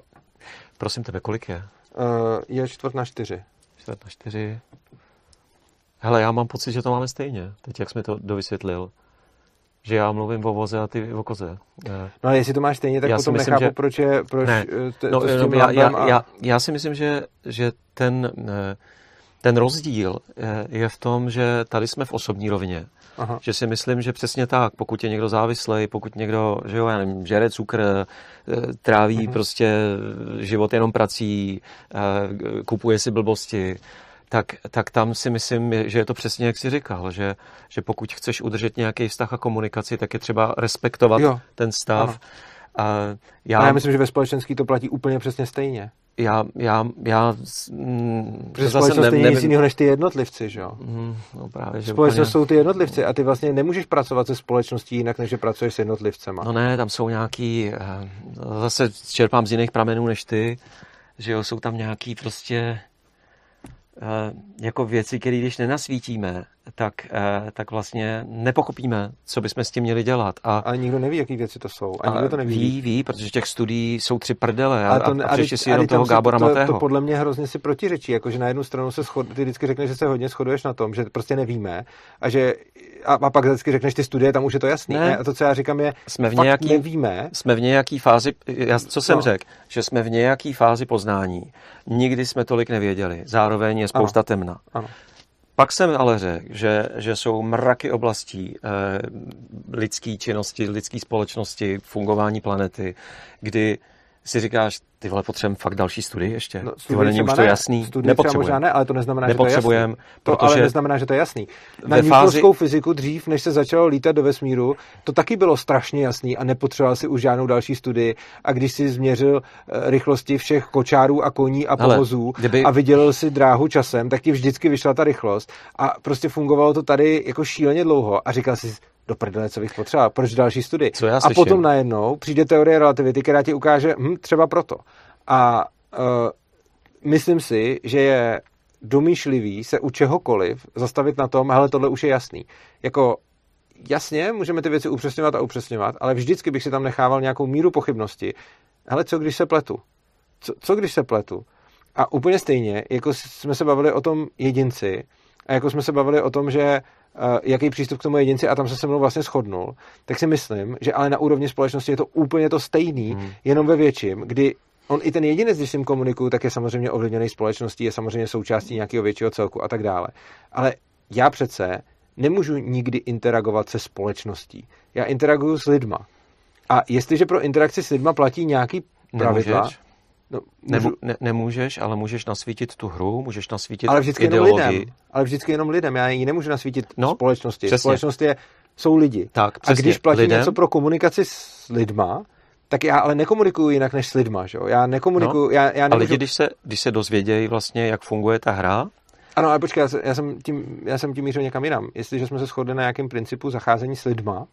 Prosím tebe, kolik je? Uh, je čtvrt na čtyři. Čtvrt na čtyři. Hele, já mám pocit, že to máme stejně, teď jak jsi mi to dovysvětlil. Že já mluvím o voze a ty o koze. Eh, No ale jestli to máš stejně, tak Já potom myslím, nechápu, že- proč je, proč Ne, eh, t- No, to já, já, já, já si myslím, že, že ten, ten rozdíl eh, je v tom, že tady jsme v osobní rovině. Aha. Že si myslím, že přesně tak, pokud je někdo závislý, pokud někdo, že jo, já nevím, žere cukr, eh, tráví Mhm. prostě život jenom prací, eh, kupuje si blbosti, tak, tak tam si myslím, že je to přesně, jak jsi říkal, že, že pokud chceš udržet nějaký vztah a komunikaci, tak je třeba respektovat Jo. ten stav. Ano. A Já, já, já myslím, že ve společenský to platí úplně přesně stejně. Já, já, já mm, Protože zase společnost ne- není nic jiného než ty jednotlivci, že jo? Mm, No právě, že Společnost úplně... jsou ty jednotlivci a ty vlastně nemůžeš pracovat se společností jinak, než že pracuješ s jednotlivcema. No ne, tam jsou nějaký, eh, zase čerpám z jiných pramenů než ty, že jo, jsou tam nějaký prostě eh, jako věci, které když nenasvítíme, tak, eh, tak vlastně nepochopíme, co bychom s tím měli dělat. A, Ale nikdo neví, jaký věci to jsou. A nikdo to neví. ví, ví, protože těch studií jsou tři prdele a, Ale to, a, ne- a příště si jenom toho Gábora to, Matého. to, podle mě hrozně si protiřečí, jakože na jednu stranu se schod, ty vždycky řekneš, že se hodně shoduješ na tom, že prostě nevíme a že a, a pak vždycky řekneš ty studie, tam už je to jasný. Ne. Ne. A to, co já říkám, je, Jsme v fakt nějaký- nevíme. jsme v nějaký fázi, já, co jsem No. řekl, že jsme v nějaký fázi poznání. Nikdy jsme tolik nevěděli. Zároveň je spousta Ano. temna. Ano. Pak jsem ale řekl, že, že jsou mraky oblastí eh, lidské činnosti, lidské společnosti, fungování planety, kdy si říkáš, ty vole, potřebujeme fakt další studii ještě. No, ty vole, není už to ne. jasný. Třeba možná Nepotřebujeme. ne, ale to neznamená, že to je Nepotřebujeme, jasný. To ale neznamená, že to je jasný. Na Newtonskou fázi- fyziku dřív, než se začalo lítat do vesmíru, to taky bylo strašně jasný a nepotřeboval si už žádnou další studii. A když si změřil eh, rychlosti všech kočárů a koní a povozů kdyby- a vydělil si dráhu časem, tak ti vždycky vyšla ta rychlost. A prostě fungovalo to tady jako šíleně dlouho a říkal si, do prdele, co bych potřeboval, proč další studii. Co já a slyším? potom najednou přijde teorie relativity, která ti ukáže, hm, třeba proto. A uh, myslím si, že je domýšlivý se u čehokoliv zastavit na tom, hele, tohle už je jasný. Jako jasně, můžeme ty věci upřesňovat a upřesňovat, ale vždycky bych si tam nechával nějakou míru pochybnosti. Hele, co když se pletu? Co, co když se pletu? A úplně stejně, jako jsme se bavili o tom jedinci, a jako jsme se bavili o tom, že jaký přístup k tomu jedinci, a tam se se mnou vlastně shodnul, tak si myslím, že ale na úrovni společnosti je to úplně to stejný, Hmm. jenom ve větším, kdy on i ten jedinec, když s ním komunikuju, tak je samozřejmě ovlivněný společností, je samozřejmě součástí nějakého většího celku a tak dále. Ale já přece nemůžu nikdy interagovat se společností. Já interaguju s lidma. A jestliže pro interakci s lidma platí nějaký pravidla, Nemůžeš, no, Nemu, můžu, ne, nemůžeš, ale můžeš nasvítit tu hru, můžeš nasvítit ale vždycky jenom ideologii. lidem. Ale vždycky jenom lidem. Já ji nemůžu nasvítit No, společnosti. přesně. Společnost je, jsou lidi. Tak, A přesně, když platí lidem, něco pro komunikaci s lidma, tak já ale nekomunikuju jinak než s lidma, že jo? Já nekomunikuju, no, já, já a nemůžu... lidi, když se, když se dozvědějí vlastně, jak funguje ta hra, Ano, ale počkej, já, já, jsem tím, já jsem tím mířil někam jinam. Jestliže jsme se shodli na nějakém principu zacházení s lidma,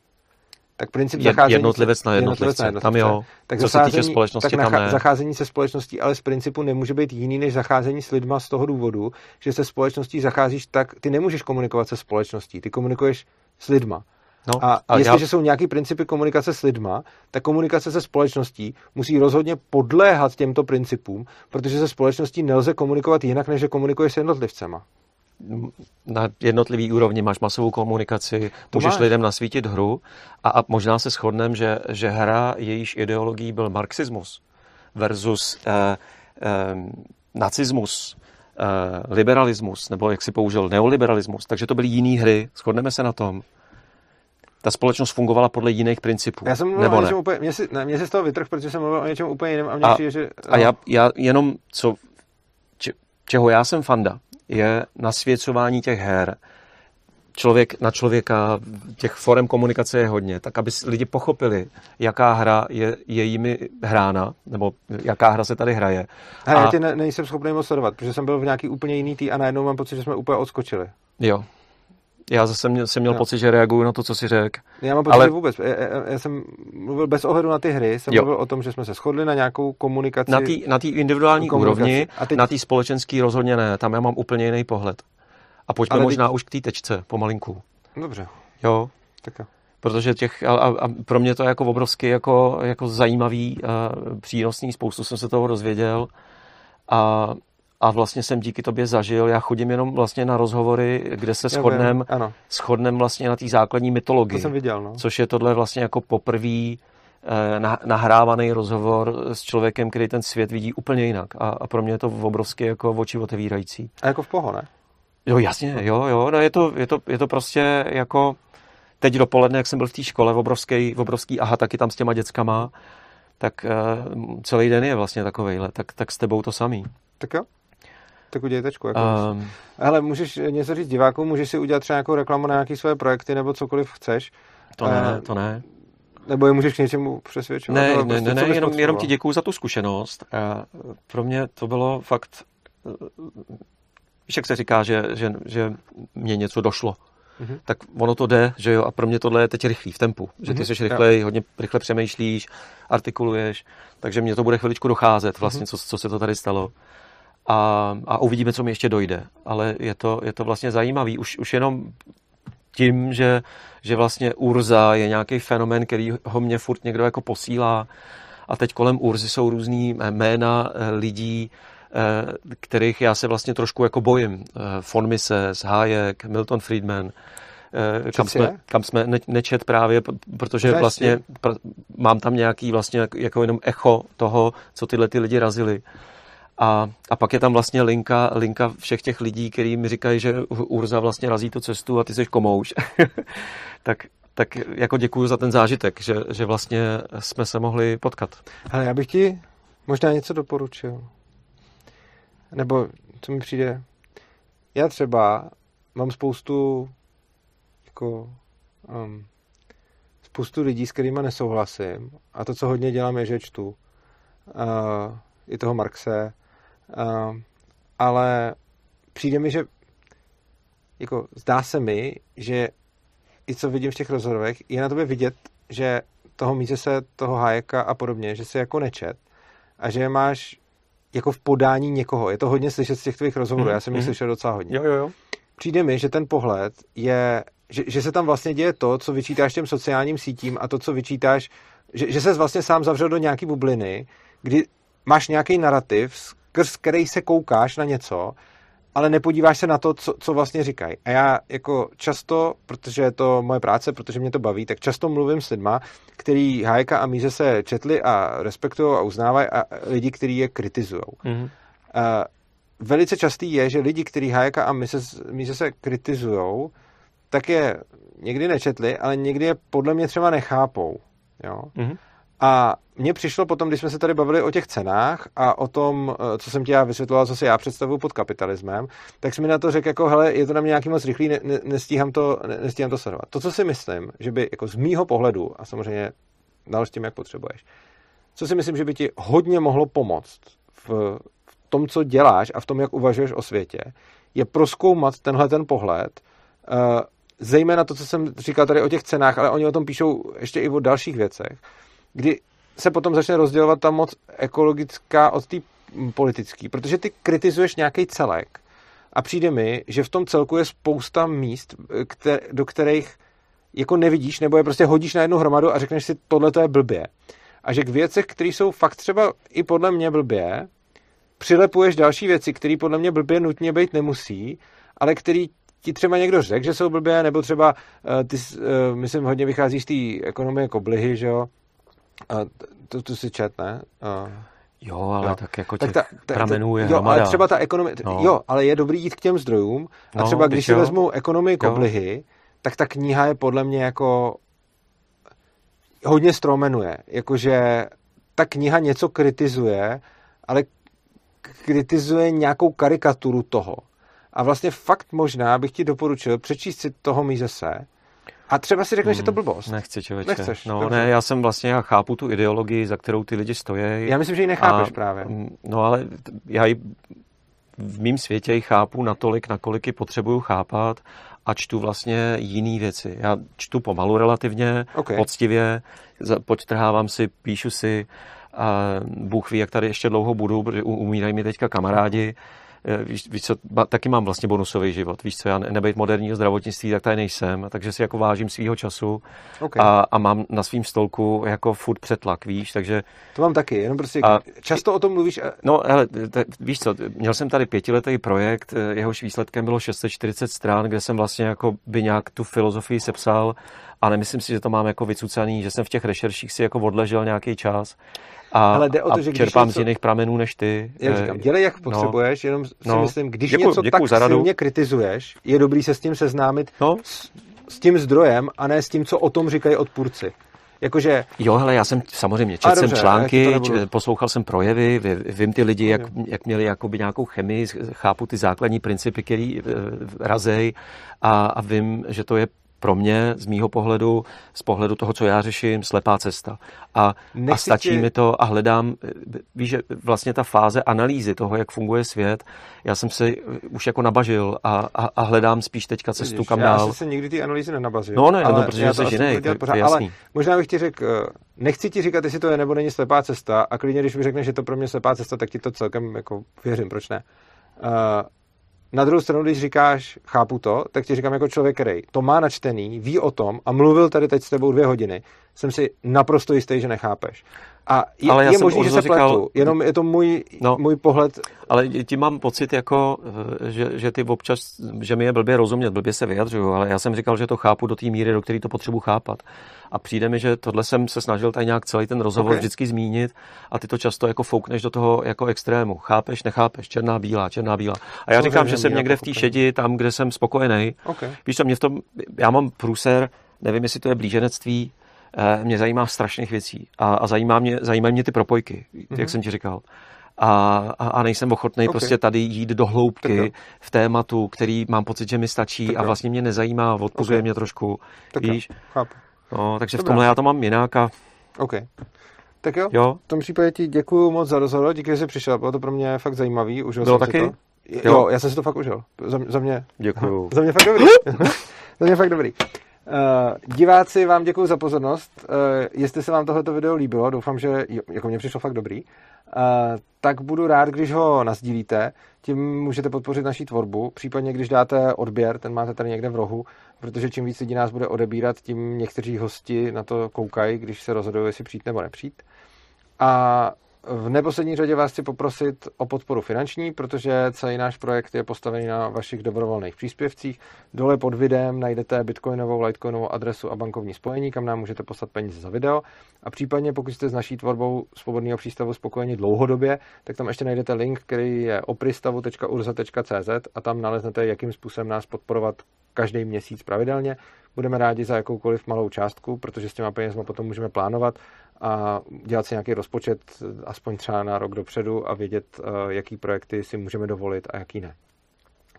tak princip Jed- zacházení... jednotlivec na jednotlivce. Tam jo. Tak Co se týče společnosti, tak tam nacha- ne. zacházení se společností, ale z principu nemůže být jiný než zacházení s lidma z toho důvodu, že se společností zacházíš tak, ty nemůžeš komunikovat se společností, ty komunikuješ s lidma. No, A, a jestliže já, jsou nějaký principy komunikace s lidma, tak komunikace se společností musí rozhodně podléhat těmto principům, protože se společností nelze komunikovat jinak, než že komunikuješ s jednotlivcema. Na jednotlivý úrovni máš masovou komunikaci, To můžeš máš. lidem nasvítit hru a, a možná se shodneme, že, že hra, jejíž ideologií byl marxismus versus eh, eh, nacismus, eh, liberalismus, nebo jak si použil, neoliberalismus, takže to byly jiné hry, shodneme se na tom. ta společnost fungovala podle jiných principů. Já jsem mluvil nebo o ne. něčem úplně, mě si, ne, mě si z toho vytrh, protože jsem mluvil o něčem úplně jiném a mně A- přijde, že... A já, já jenom, co, če, čeho já jsem fanda, je nasvěcování těch her. Člověk na člověka, těch forem komunikace je hodně, tak aby lidi pochopili, jaká hra je, je jimi hrána, nebo jaká hra se tady hraje. Hele, já a- tě ne, nejsem schopný moc sledovat, protože jsem byl v nějaký úplně jiný tý a najednou mám pocit, že jsme úplně odskočili. Jo. Já zase měl, jsem měl Jo. pocit, že reaguju na to, co si řekl. Já mám pocit, Ale- že vůbec. Já, já, jsem mluvil bez ohledu na ty hry, jsem Jo. mluvil o tom, že jsme se shodli na nějakou komunikaci. Na té na tý individuální úrovni, A teď- na té společenské rozhodně ne. Tam já mám úplně jiný pohled. A pojďme Ale teď- možná už k té tečce, pomalinku. Dobře, Jo, tak jo. protože těch, a, a, pro mě to je jako obrovsky jako, jako zajímavý, a přínosný, spoustu jsem se toho dozvěděl a, a vlastně jsem díky tobě zažil, já chodím jenom vlastně na rozhovory, kde se shodnem, shodnem vlastně na té základní to mytologii. jsem viděl, no. což je tohle vlastně jako poprvý eh, nah- nahrávaný rozhovor s člověkem, který ten svět vidí úplně jinak. A, a pro mě je to obrovsky jako oči otevírající. A jako v poho, ne? Jo, jasně, jo, jo, no je to, je to, je to prostě jako teď dopoledne, jak jsem byl v té škole, obrovský, obrovský aha, taky tam s těma dětskama, tak uh, celý den je vlastně takovejhle, tak, tak s tebou to samý. Tak jo. Tak udělej tečku. Jako Um, Hele, můžeš něco říct divákům, můžeš si udělat třeba nějakou reklamu na nějaké své projekty nebo cokoliv chceš. to ne, Eh, to ne. Nebo je můžeš k něčemu přesvědčovat. Ne, ne, prostě, ne, ne jenom, jenom ti děkuju za tu zkušenost. A pro mě to bylo fakt, eh, víš, jak se říká, že, že, že mě něco došlo. Mhm. Tak ono to jde, že jo, a pro mě tohle je teď rychlý v tempu, že ty Mhm, jsi rychlej, hodně rychle přemýšlíš, artikuluješ, takže mě to bude chviličku docházet vlastně, Mhm. co, co se to tady stalo. A, a uvidíme, co mi ještě dojde. Ale je to, je to vlastně zajímavý. Už, už jenom tím, že, že vlastně Urza je nějaký fenomén, který ho mě furt někdo jako posílá a teď kolem Urzy jsou různý jména eh, lidí, eh, kterých já se vlastně trošku jako bojím. Eh, Von Mises, Hayek, Milton Friedman, eh, kam je? jsme, kam jsme ne, nečet právě, protože Pořád vlastně pr- mám tam nějaký vlastně jak- jako jenom echo toho, co tyhle ty lidi razili. A, a pak je tam vlastně linka, linka všech těch lidí, kteří mi říkají, že Urza vlastně razí tu cestu a ty jsi komouš. tak, tak jako děkuju za ten zážitek, že, že vlastně jsme se mohli potkat. Hele, já bych ti možná něco doporučil. Nebo co mi přijde. Já třeba mám spoustu jako um, spoustu lidí, s kterými nesouhlasím. A to, co hodně dělám, je, že čtu. Uh, I toho Marxe. Uh, ale přijde mi, že jako zdá se mi, že i co vidím v těch rozhovorech, je na tobě vidět, že toho míře se toho Hayeka a podobně, že se jako nečet a že máš jako v podání někoho. Je to hodně slyšet z těch tvých rozhovorů, já jsem jich Mhm. slyšel docela hodně. Jo, jo, jo. Přijde mi, že ten pohled je, že, že se tam vlastně děje to, co vyčítáš těm sociálním sítím a to, co vyčítáš, že, že se vlastně sám zavřel do nějaký bubliny, kdy máš nějaký narrativ, skrz který se koukáš na něco, ale nepodíváš se na to, co, co vlastně říkají. A já jako často, protože je to moje práce, protože mě to baví, tak často mluvím s lidma, který Hayeka a Míze se četli a respektují a uznávají a lidi, kteří je kritizují. Mhm. Uh, velice častý je, že lidi, kteří Hayeka a Mises, Mises se kritizují, tak je někdy nečetli, ale někdy je podle mě třeba nechápou. Jo? Mhm. A mně přišlo potom, když jsme se tady bavili o těch cenách a o tom, eh, co jsem ti já vysvětloval, co si já představuju pod kapitalismem, tak jsi mi na to řekl, jako hele, je to na mě nějaký moc rychlý, ne, ne, nestíhám, to, ne, nestíhám to sledovat. To, co si myslím, že by jako z mýho pohledu, a samozřejmě dal s tím, jak potřebuješ, co si myslím, že by ti hodně mohlo pomoct v, v tom, co děláš a v tom, jak uvažuješ o světě, je proskoumat tenhle ten pohled, uh, zejména to, co jsem říkal tady o těch cenách, ale oni o tom píšou ještě i o dalších věcech, kdy se potom začne rozdělovat ta moc ekologická od té politické, protože ty kritizuješ nějaký celek a přijde mi, že v tom celku je spousta míst, kter- do kterých jako nevidíš, nebo je prostě hodíš na jednu hromadu a řekneš si, tohle to je blbě. A že k věcech, které jsou fakt třeba i podle mě blbě, přilepuješ další věci, které podle mě blbě nutně být nemusí, ale který ti třeba někdo řekl, že jsou blbě, nebo třeba uh, ty, uh, myslím, hodně vychází z té ekonomie koblihy, že jo? Uh, to, to si čet, ne? Uh, Jo, ale Jo. tak jako tak těch ta, ta, pramenů je jo, hromada. ale třeba ta ekonomie, No. jo, ale je dobrý jít k těm zdrojům a No, třeba když si jo. vezmu ekonomii koblihy, tak ta kniha je podle mě jako hodně stromenuje. Jakože ta kniha něco kritizuje, ale kritizuje nějakou karikaturu toho. A vlastně fakt možná bych ti doporučil přečíst si toho Mízese a třeba si řekneš, hmm, že to blbost. Nechci, člověče. Nechceš, no, dobře. ne, já jsem vlastně, já chápu tu ideologii, za kterou ty lidi stojí. Já myslím, že ji nechápeš a, právě. No ale já ji v mým světě ji chápu natolik, nakolik ji potřebuju chápat a čtu vlastně jiný věci. Já čtu pomalu relativně, Ok. poctivě, podtrhávám si, píšu si a Bůh ví, jak tady ještě dlouho budu, protože umírají mi teďka kamarádi. Eh, Víš, víš co, taky mám vlastně bonusový život. Víš co, já ne- nebejt moderního zdravotnictví, tak tady nejsem, takže si jako vážím svýho času Ok. a, a mám na svým stolku jako furt přetlak, víš, takže To mám taky, jenom prostě A- často o tom mluvíš. a- No, hele, t- víš co, měl jsem tady pětiletý projekt, eh, jehož výsledkem bylo 640 stran, kde jsem vlastně jako by nějak tu filozofii sepsal a nemyslím si, že to mám jako vycucaný, že jsem v těch rešerších si jako odležel nějaký čas a, Ale jde o to, a že když čerpám něco- z jiných pramenů než ty. Jak Eh, říkám, dělej, jak no. potřebuješ, jenom si no. myslím, když Děkuju, něco děkuju tak za radu. silně kritizuješ, je dobrý se s tím seznámit No, s, s tím zdrojem a ne s tím, co o tom říkají odpůrci. Jakože, Jo, hele, já jsem samozřejmě četl jsem já články, č- poslouchal jsem projevy, vy- vím ty lidi, jak, jak měli jakoby nějakou chemii, chápu ty základní principy, který eh, razej a, a vím, že to je pro mě, z mýho pohledu, z pohledu toho, co já řeším, slepá cesta. A, a stačí tě- mi to a hledám, eh, víš, že vlastně ta fáze analýzy toho, jak funguje svět, já jsem se eh, už jako nabažil a, a, a hledám spíš teďka cestu, vidíš, kam já dál. jsem se nikdy ty analýzy nenabazil. No ne, no, ale protože já jsi jiný, to- pořád, to je ale jasný. možná bych ti řekl, eh, nechci ti říkat, jestli to je nebo není slepá cesta a klidně, když mi řekneš, že to pro mě slepá cesta, tak ti to celkem jako věřím, proč ne. Uh, na druhou stranu, když říkáš, chápu to, tak ti říkám jako člověk, který to má načtený, ví o tom a mluvil tady teď s tebou dvě hodiny, jsem si naprosto jistý, že nechápeš. A je, Ale já je jsem možný, že se říkal- pletu, jenom je to můj, No. můj pohled. Ale tím mám pocit, jako, eh, že, že ty občas, že mi je blbě rozumět, blbě se vyjadřuju, ale já jsem říkal, že to chápu do té míry, do které to potřebuji chápat. A přijde mi, že tohle jsem se snažil tady nějak celý ten rozhovor Ok. okay. vždycky zmínit a ty to často jako foukneš do toho jako extrému. Chápeš, nechápeš, černá, bílá, černá, bílá. A já Samozřejmě říkám, že jsem někde v té šedi, tam, kde jsem spokojený. Okay. Víš co, mě v tom, já mám průser, nevím, jestli to je blíženectví, mě zajímá strašných věcí a, a zajímá mě, zajímají mě ty propojky, mm-hmm. jak jsem ti říkal. A, a, a nejsem ochotný Ok. okay. prostě tady jít do Tak hloubky v tématu, který mám pocit, že mi stačí Tak a vlastně mě nezajímá, odpuzuje Ok. mě trošku, Tak víš. chápu. No, takže v Dobrá. tomhle já to mám jinak a OK. Tak jo, jo, v tom případě ti děkuji moc za rozhovor, díky, že jsi přišel, bylo to pro mě fakt zajímavý, užil Bylo jsem si taky? to. Jo, Jo. já jsem si to fakt užil. Za, za mě, děkuju. za mě fakt dobrý. za mě fakt dobrý. Uh, diváci, vám děkuji za pozornost. Uh, jestli se vám tohleto video líbilo, doufám, že jako mně přišlo fakt dobrý, uh, tak budu rád, když ho nazdílíte. Tím můžete podpořit naší tvorbu, případně když dáte odběr, ten máte tady někde v rohu, protože čím víc lidí nás bude odebírat, tím někteří hosti na to koukají, když se rozhodují, jestli přijít nebo nepřijít. A v neposlední řadě vás chci poprosit o podporu finanční, protože celý náš projekt je postavený na vašich dobrovolných příspěvcích. Dole pod videem najdete bitcoinovou, litecoinovou adresu a bankovní spojení, kam nám můžete poslat peníze za video. A případně, pokud jste s naší tvorbou svobodného přístavu spokojeni dlouhodobě, tak tam ještě najdete link, který je opristavu.urza.cz a tam naleznete, jakým způsobem nás podporovat každý měsíc pravidelně. Budeme rádi za jakoukoliv malou částku, protože s těma penězma potom můžeme plánovat a dělat si nějaký rozpočet aspoň třeba na rok dopředu a vědět, eh, jaký projekty si můžeme dovolit a jaký ne.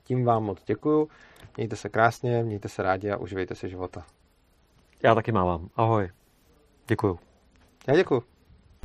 Tím vám moc děkuju, mějte se krásně, mějte se rádi a uživejte si života. Já taky mávám. Ahoj. Děkuju. Já děkuju.